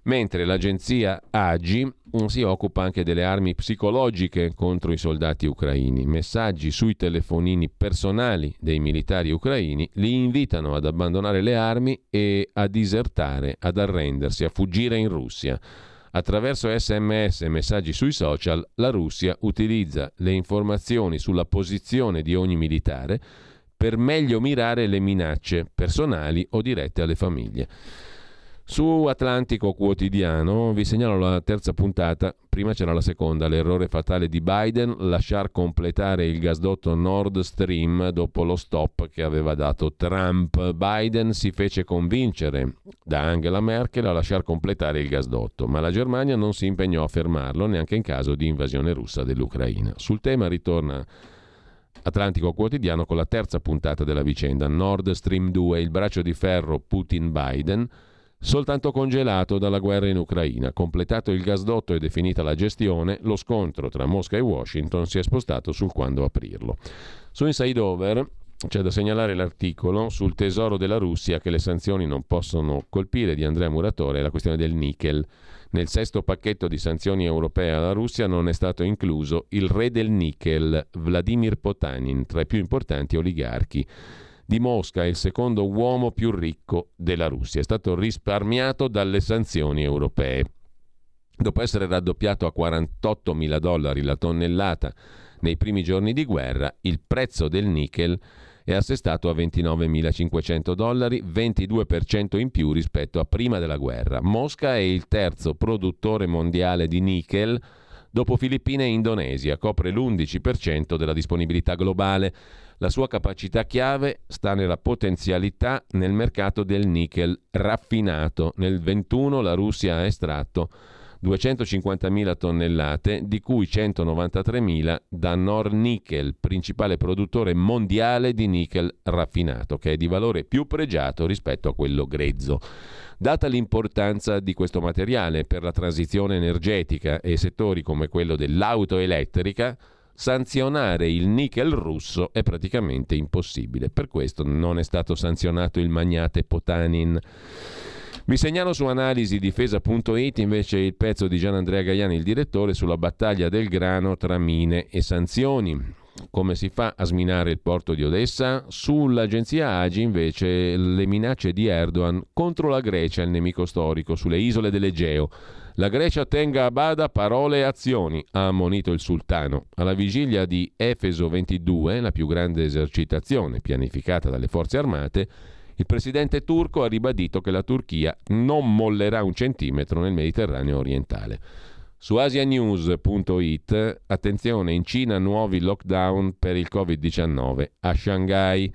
mentre l'agenzia AGI mm, si occupa anche delle armi psicologiche contro i soldati ucraini. Messaggi sui telefonini personali dei militari ucraini li invitano ad abbandonare le armi e a disertare, ad arrendersi, a fuggire in Russia. Attraverso sms e messaggi sui social, la Russia utilizza le informazioni sulla posizione di ogni militare per meglio mirare le minacce personali o dirette alle famiglie. Su Atlantico Quotidiano vi segnalo la terza puntata, prima c'era la seconda, l'errore fatale di Biden, lasciar completare il gasdotto Nord Stream dopo lo stop che aveva dato Trump. Biden si fece convincere da Angela Merkel a lasciar completare il gasdotto, ma la Germania non si impegnò a fermarlo neanche in caso di invasione russa dell'Ucraina. Sul tema ritorna Atlantico Quotidiano con la terza puntata della vicenda, Nord Stream 2, il braccio di ferro Putin-Biden soltanto congelato dalla guerra in Ucraina. Completato il gasdotto e definita la gestione, lo scontro tra Mosca e Washington si è spostato sul quando aprirlo. Su Inside Over c'è da segnalare l'articolo sul tesoro della Russia che le sanzioni non possono colpire di Andrea Muratore, la questione del nickel. Nel sesto pacchetto di sanzioni europee alla Russia non è stato incluso il re del nickel, Vladimir Potanin, tra i più importanti oligarchi di Mosca è il secondo uomo più ricco della Russia. È stato risparmiato dalle sanzioni europee. Dopo essere raddoppiato a 48 mila dollari la tonnellata nei primi giorni di guerra, il prezzo del nickel è assestato a 29.500 dollari, 22% in più rispetto a prima della guerra. Mosca è il terzo produttore mondiale di nickel dopo Filippine e Indonesia, copre l'11% della disponibilità globale. La sua capacità chiave sta nella potenzialità nel mercato del nickel raffinato. Nel 21 la Russia ha estratto 250.000 tonnellate, di cui 193.000 da Nornickel, principale produttore mondiale di nickel raffinato, che è di valore più pregiato rispetto a quello grezzo. Data l'importanza di questo materiale per la transizione energetica e settori come quello dell'auto elettrica, sanzionare il nickel russo è praticamente impossibile. Per questo non è stato sanzionato il magnate Potanin. Vi segnalo su analisi difesa.it invece il pezzo di Gian Andrea Gaiani, il direttore, sulla battaglia del grano tra mine e sanzioni. Come si fa a sminare il porto di Odessa? Sull'agenzia Agi invece le minacce di Erdogan contro la Grecia, il nemico storico, sulle isole dell'Egeo la Grecia tenga a bada parole e azioni, ha ammonito il sultano. Alla vigilia di Efeso 22, la più grande esercitazione pianificata dalle forze armate, il presidente turco ha ribadito che la Turchia non mollerà un centimetro nel Mediterraneo orientale. Su asianews.it, attenzione, in Cina nuovi lockdown per il Covid-19 a Shanghai.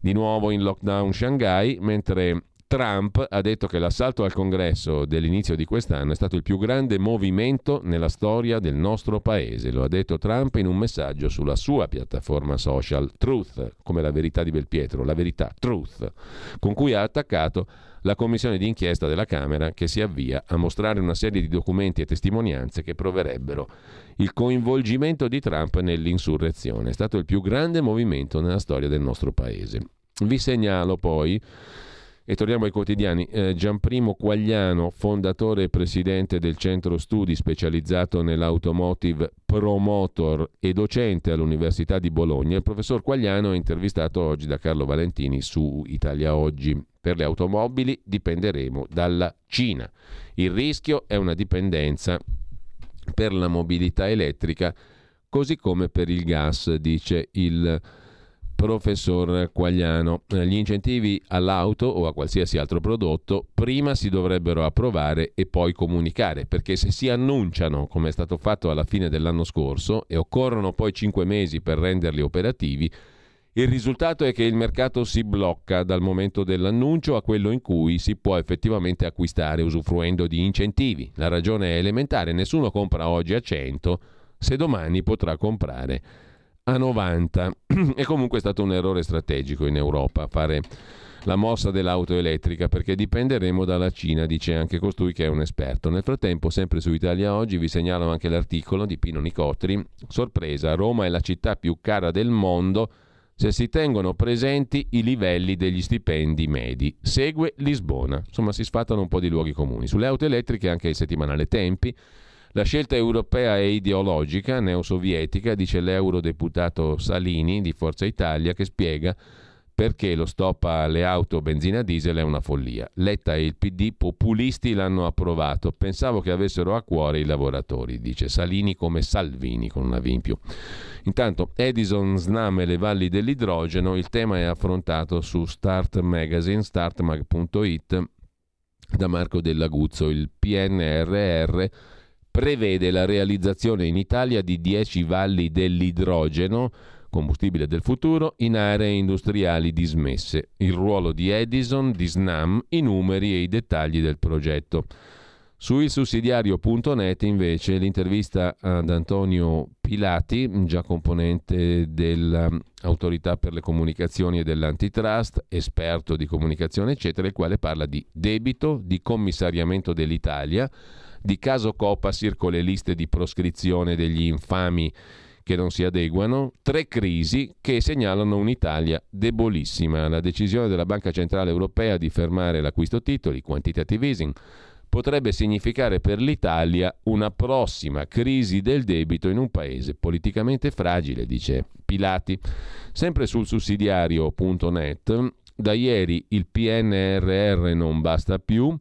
Di nuovo in lockdown Shanghai, mentre Trump ha detto che l'assalto al congresso dell'inizio di quest'anno è stato il più grande movimento nella storia del nostro paese. Lo ha detto Trump in un messaggio sulla sua piattaforma social Truth, come la verità di Belpietro, la verità Truth, con cui ha attaccato la commissione d'inchiesta della Camera che si avvia a mostrare una serie di documenti e testimonianze che proverebbero il coinvolgimento di Trump nell'insurrezione. È stato il più grande movimento nella storia del nostro paese. Vi segnalo poi e torniamo ai quotidiani. Eh, Gianprimo Quagliano, fondatore e presidente del centro studi specializzato nell'automotive Promotor e docente all'Università di Bologna. Il professor Quagliano è intervistato oggi da Carlo Valentini su Italia Oggi. Per le automobili dipenderemo dalla Cina. Il rischio è una dipendenza per la mobilità elettrica, così come per il gas, dice il professor Quagliano. Eh, gli incentivi all'auto o a qualsiasi altro prodotto prima si dovrebbero approvare e poi comunicare, perché se si annunciano, come è stato fatto alla fine dell'anno scorso, e occorrono poi cinque mesi per renderli operativi, il risultato è che il mercato si blocca dal momento dell'annuncio a quello in cui si può effettivamente acquistare usufruendo di incentivi. La ragione è elementare, nessuno compra oggi a 100 se domani potrà comprare a 90. E comunque è stato un errore strategico in Europa fare la mossa dell'auto elettrica perché dipenderemo dalla Cina, dice anche costui che è un esperto. Nel frattempo, sempre su Italia Oggi, vi segnalo anche l'articolo di Pino Nicotri. Sorpresa, Roma è la città più cara del mondo se si tengono presenti i livelli degli stipendi medi. Segue Lisbona. Insomma, si sfatano un po' di luoghi comuni. Sulle auto elettriche anche il settimanale Tempi la scelta europea è ideologica, neosovietica, dice l'eurodeputato Salini di Forza Italia, che spiega perché lo stop alle auto benzina diesel è una follia. Letta e il PD populisti l'hanno approvato. Pensavo che avessero a cuore i lavoratori, dice Salini come Salvini con una V in più. Intanto Edison Snam e le valli dell'idrogeno, il tema è affrontato su Start Magazine, startmag.it da Marco Dell'Aguzzo, il PNRR prevede la realizzazione in Italia di 10 valli dell'idrogeno, combustibile del futuro, in aree industriali dismesse. Il ruolo di Edison, di Snam, i numeri e i dettagli del progetto. Su ilsussidiario.net invece l'intervista ad Antonio Pilati, già componente dell'autorità per le comunicazioni e dell'antitrust, esperto di comunicazione eccetera, il quale parla di debito, di commissariamento dell'Italia, di caso Copasir con le liste di proscrizione degli infami che non si adeguano, tre crisi che segnalano un'Italia debolissima. La decisione della Banca Centrale Europea di fermare l'acquisto titoli, quantitative easing, potrebbe significare per l'Italia una prossima crisi del debito in un paese politicamente fragile, dice Pilati. Sempre sul sussidiario.net, da ieri il PNRR non basta più.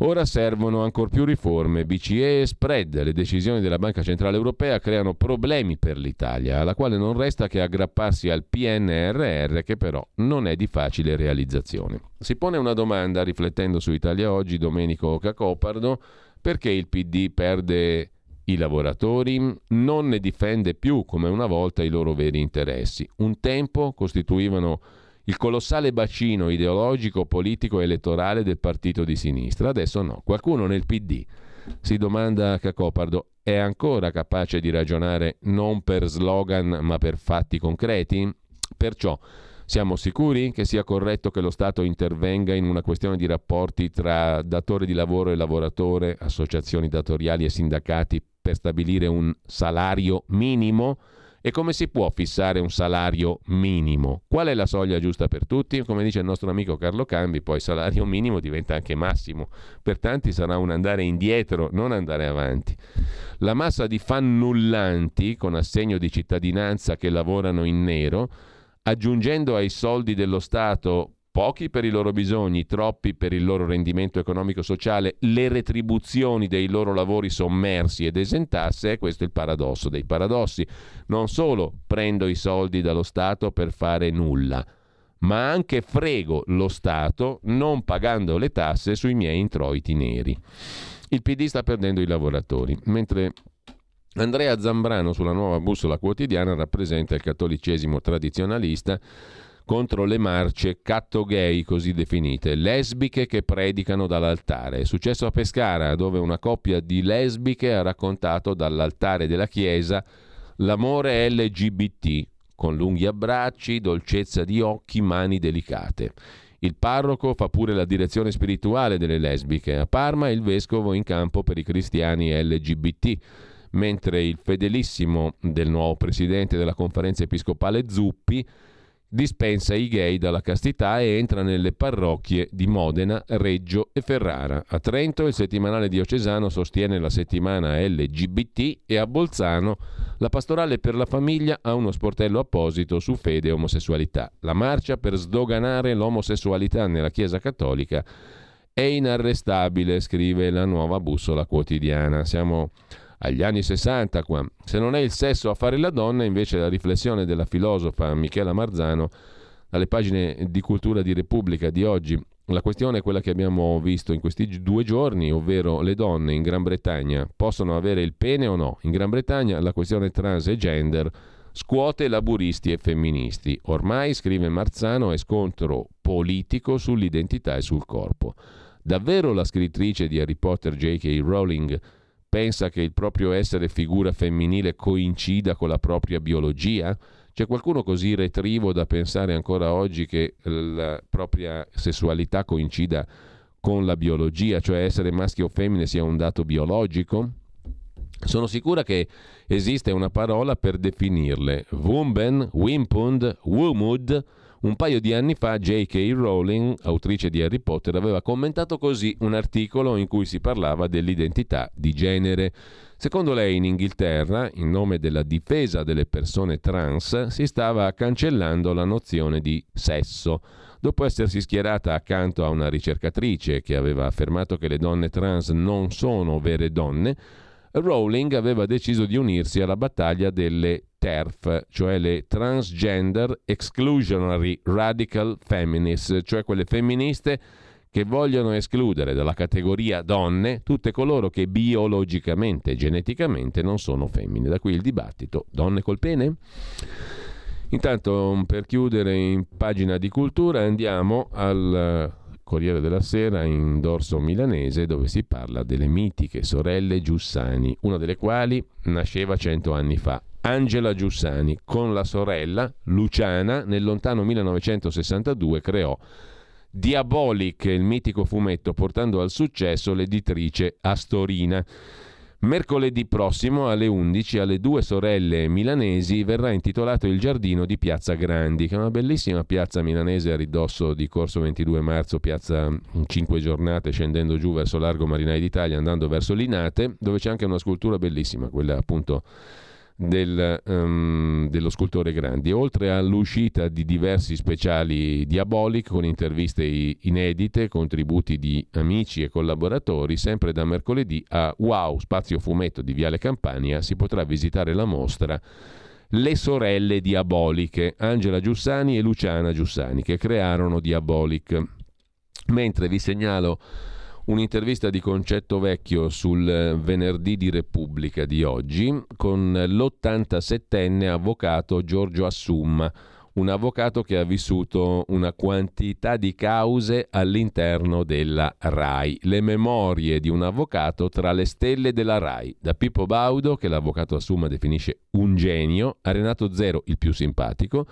Ora servono ancora più riforme. BCE e spread, le decisioni della Banca Centrale Europea creano problemi per l'Italia, alla quale non resta che aggrapparsi al PNRR che però non è di facile realizzazione. Si pone una domanda riflettendo su Italia Oggi Domenico Cacopardo, perché il PD perde i lavoratori, non ne difende più come una volta i loro veri interessi. Un tempo costituivano il colossale bacino ideologico, politico e elettorale del partito di sinistra. Adesso no. Qualcuno nel PD si domanda Cacopardo è ancora capace di ragionare non per slogan ma per fatti concreti? Perciò siamo sicuri che sia corretto che lo Stato intervenga in una questione di rapporti tra datore di lavoro e lavoratore, associazioni datoriali e sindacati per stabilire un salario minimo? E come si può fissare un salario minimo? Qual è la soglia giusta per tutti? Come dice il nostro amico Carlo Cambi, poi salario minimo diventa anche massimo. Per tanti sarà un andare indietro, non andare avanti. La massa di fannullanti con assegno di cittadinanza che lavorano in nero, aggiungendo ai soldi dello Stato pochi per i loro bisogni, troppi per il loro rendimento economico-sociale, le retribuzioni dei loro lavori sommersi ed esentasse, e questo è il paradosso dei paradossi. Non solo prendo i soldi dallo Stato per fare nulla, ma anche frego lo Stato non pagando le tasse sui miei introiti neri. Il PD sta perdendo i lavoratori, mentre Andrea Zambrano sulla nuova bussola quotidiana rappresenta il cattolicesimo tradizionalista contro le marce catto gay così definite, lesbiche che predicano dall'altare. È successo a Pescara dove una coppia di lesbiche ha raccontato dall'altare della chiesa l'amore LGBT con lunghi abbracci, dolcezza di occhi, mani delicate. Il parroco fa pure la direzione spirituale delle lesbiche. A Parma il vescovo in campo per i cristiani LGBT mentre il fedelissimo del nuovo presidente della conferenza episcopale Zuppi dispensa i gay dalla castità e entra nelle parrocchie di Modena, Reggio e Ferrara. A Trento il settimanale diocesano sostiene la settimana LGBT e a Bolzano la pastorale per la famiglia ha uno sportello apposito su fede e omosessualità. La marcia per sdoganare l'omosessualità nella Chiesa cattolica è inarrestabile, scrive la nuova bussola quotidiana. Siamo agli anni 60 qua. Se non è il sesso a fare la donna, invece la riflessione della filosofa Michela Marzano dalle pagine di cultura di Repubblica di oggi. La questione è quella che abbiamo visto in questi due giorni, ovvero le donne in Gran Bretagna possono avere il pene o no? In Gran Bretagna la questione trans e gender scuote laburisti e femministi. Ormai, scrive Marzano, è scontro politico sull'identità e sul corpo. Davvero la scrittrice di Harry Potter J.K. Rowling pensa che il proprio essere figura femminile coincida con la propria biologia? C'è qualcuno così retrivo da pensare ancora oggi che la propria sessualità coincida con la biologia, cioè essere maschio o femmine sia un dato biologico? Sono sicura che esiste una parola per definirle. Wumben, Wimpund, Wumud, un paio di anni fa J.K. Rowling, autrice di Harry Potter, aveva commentato così un articolo in cui si parlava dell'identità di genere. Secondo lei in Inghilterra, in nome della difesa delle persone trans, si stava cancellando la nozione di sesso. Dopo essersi schierata accanto a una ricercatrice che aveva affermato che le donne trans non sono vere donne, Rowling aveva deciso di unirsi alla battaglia delle TERF, cioè le Transgender Exclusionary Radical Feminists, cioè quelle femministe che vogliono escludere dalla categoria donne tutte coloro che biologicamente e geneticamente non sono femmine. Da qui il dibattito. Donne col pene? Intanto, per chiudere in pagina di cultura, andiamo al Corriere della Sera in dorso milanese dove si parla delle mitiche sorelle Giussani, una delle quali nasceva cento anni fa. Angela Giussani con la sorella Luciana nel lontano 1962 creò Diabolic, il mitico fumetto portando al successo l'editrice Astorina. Mercoledì prossimo alle 11 alle due sorelle milanesi verrà intitolato il giardino di Piazza Grandi, che è una bellissima piazza milanese a ridosso di Corso 22 marzo, piazza in cinque giornate scendendo giù verso Largo Marinai d'Italia andando verso Linate, dove c'è anche una scultura bellissima, quella appunto del, um, dello scultore Grandi, oltre all'uscita di diversi speciali Diabolic con interviste inedite, contributi di amici e collaboratori, sempre da mercoledì a Wow, spazio fumetto di Viale Campania, si potrà visitare la mostra Le sorelle diaboliche, Angela Giussani e Luciana Giussani, che crearono Diabolic. Mentre vi segnalo un'intervista di Concetto Vecchio sul venerdì di Repubblica di oggi con l'87enne avvocato Giorgio Assumma, un avvocato che ha vissuto una quantità di cause all'interno della RAI. Le memorie di un avvocato tra le stelle della RAI, da Pippo Baudo, che l'avvocato Assumma definisce un genio, a Renato Zero, il più simpatico,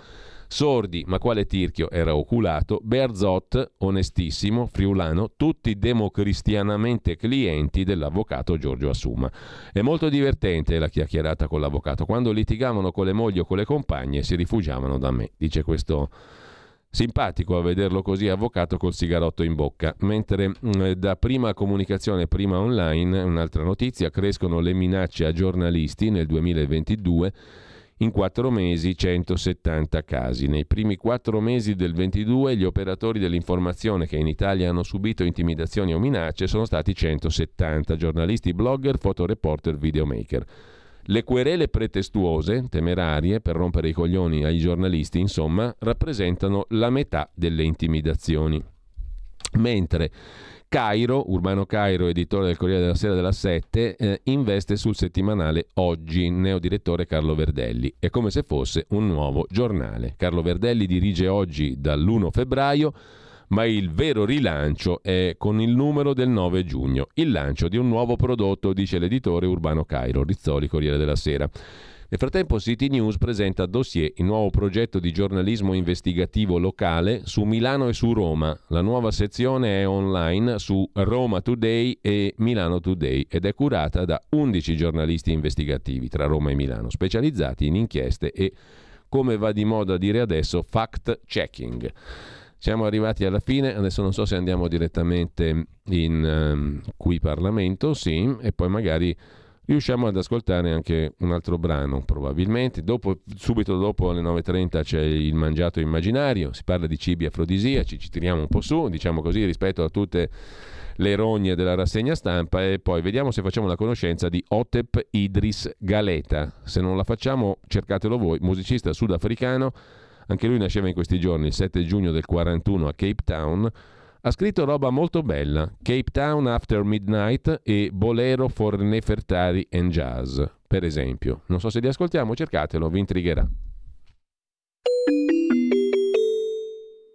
Sordi, ma quale tirchio era oculato, Berzot, onestissimo, friulano, tutti democristianamente clienti dell'avvocato Giorgio Assuma. È molto divertente la chiacchierata con l'avvocato. Quando litigavano con le mogli o con le compagne si rifugiavano da me, dice questo simpatico a vederlo così avvocato col sigarotto in bocca. Mentre mm, da prima comunicazione, prima online, un'altra notizia, crescono le minacce a giornalisti nel 2022 in quattro mesi 170 casi. Nei primi quattro mesi del 22 gli operatori dell'informazione che in Italia hanno subito intimidazioni o minacce sono stati 170, giornalisti, blogger, fotoreporter, videomaker. Le querele pretestuose, temerarie, per rompere i coglioni ai giornalisti, insomma, rappresentano la metà delle intimidazioni. Mentre Cairo, Urbano Cairo, editore del Corriere della Sera della 7, eh, investe sul settimanale Oggi, neodirettore Carlo Verdelli. È come se fosse un nuovo giornale. Carlo Verdelli dirige oggi dall'1 febbraio, ma il vero rilancio è con il numero del 9 giugno, il lancio di un nuovo prodotto, dice l'editore Urbano Cairo, Rizzoli, Corriere della Sera. Nel frattempo City News presenta Dossier, il nuovo progetto di giornalismo investigativo locale su Milano e su Roma. La nuova sezione è online su Roma Today e Milano Today ed è curata da 11 giornalisti investigativi tra Roma e Milano, specializzati in inchieste e, come va di moda dire adesso, fact-checking. Siamo arrivati alla fine, adesso non so se andiamo direttamente in um, qui Parlamento, sì, e poi magari riusciamo ad ascoltare anche un altro brano probabilmente. Dopo, subito dopo alle 9.30 c'è il mangiato immaginario, si parla di cibi afrodisiaci, ci tiriamo un po' su, diciamo così, rispetto a tutte le rogne della rassegna stampa e poi vediamo se facciamo la conoscenza di Otep Idris Galeta. Se non la facciamo cercatelo voi, musicista sudafricano, anche lui nasceva in questi giorni, il 7 giugno del 41 a Cape Town ha scritto roba molto bella, Cape Town After Midnight e Bolero for Nefertari and Jazz, per esempio. Non so se li ascoltiamo, cercatelo, vi intrigherà.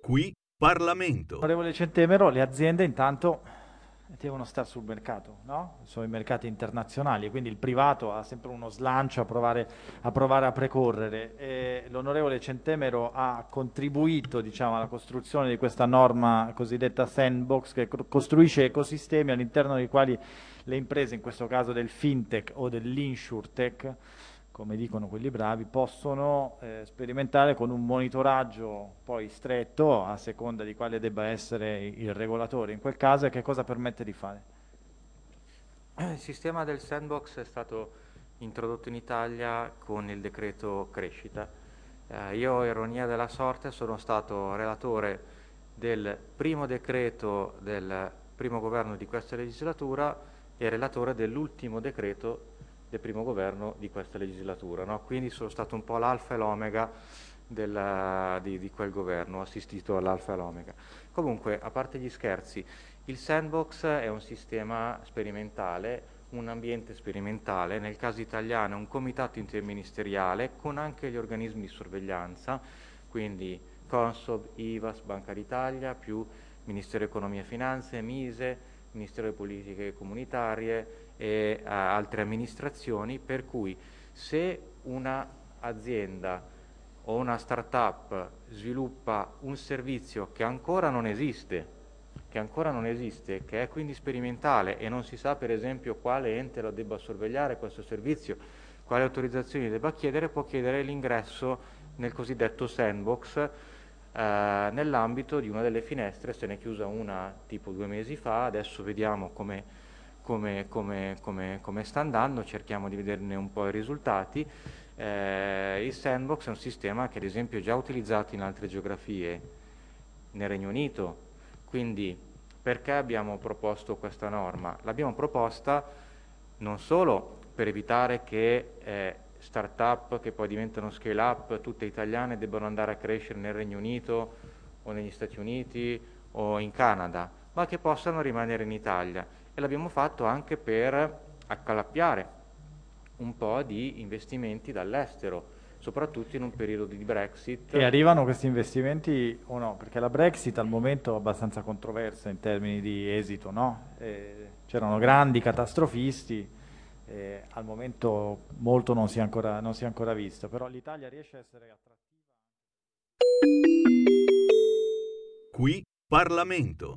Qui Parlamento. Onorevole Centemero, le aziende intanto devono stare sul mercato, no? sono i mercati internazionali, quindi il privato ha sempre uno slancio a provare a, provare a precorrere. L'onorevole Centemero ha contribuito diciamo, alla costruzione di questa norma cosiddetta sandbox che costruisce ecosistemi all'interno dei quali le imprese, in questo caso del fintech o dell'insurtech, come dicono quelli bravi, possono eh, sperimentare con un monitoraggio poi stretto a seconda di quale debba essere il regolatore. In quel caso che cosa permette di fare? Il sistema del sandbox è stato introdotto in Italia con il decreto crescita. Eh, io, ironia della sorte, sono stato relatore del primo decreto del primo governo di questa legislatura e relatore dell'ultimo decreto del primo governo di questa legislatura. No? Quindi sono stato un po' l'alfa e l'omega di, di, quel governo, ho assistito all'alfa e l'omega. Comunque, a parte gli scherzi, il sandbox è un sistema sperimentale, un ambiente sperimentale, nel caso italiano è un comitato interministeriale con anche gli organismi di sorveglianza, quindi Consob, IVAS, Banca d'Italia, più Ministero Economia e Finanze, Mise, Ministero delle Politiche Comunitarie, e altre amministrazioni, per cui se un'azienda o una start-up sviluppa un servizio che ancora non esiste, che ancora non esiste, che è quindi sperimentale e non si sa per esempio quale ente lo debba sorvegliare questo servizio, quale autorizzazioni debba chiedere, può chiedere l'ingresso nel cosiddetto sandbox eh, nell'ambito di una delle finestre, se ne è chiusa una tipo due mesi fa, adesso vediamo come come, come, come, come sta andando, cerchiamo di vederne un po' i risultati. Eh, il sandbox è un sistema che ad esempio è già utilizzato in altre geografie, nel Regno Unito, quindi perché abbiamo proposto questa norma? L'abbiamo proposta non solo per evitare che eh, start-up che poi diventano scale-up, tutte italiane, debbano andare a crescere nel Regno Unito o negli Stati Uniti o in Canada, ma che possano rimanere in Italia e l'abbiamo fatto anche per accalappiare un po' di investimenti dall'estero, soprattutto in un periodo di Brexit. E arrivano questi investimenti o no? Perché la Brexit al momento è abbastanza controversa in termini di esito, no? eh, c'erano grandi catastrofisti, eh, al momento molto non si, è ancora, non si è ancora visto, però l'Italia riesce a essere attrattiva. Qui Parlamento.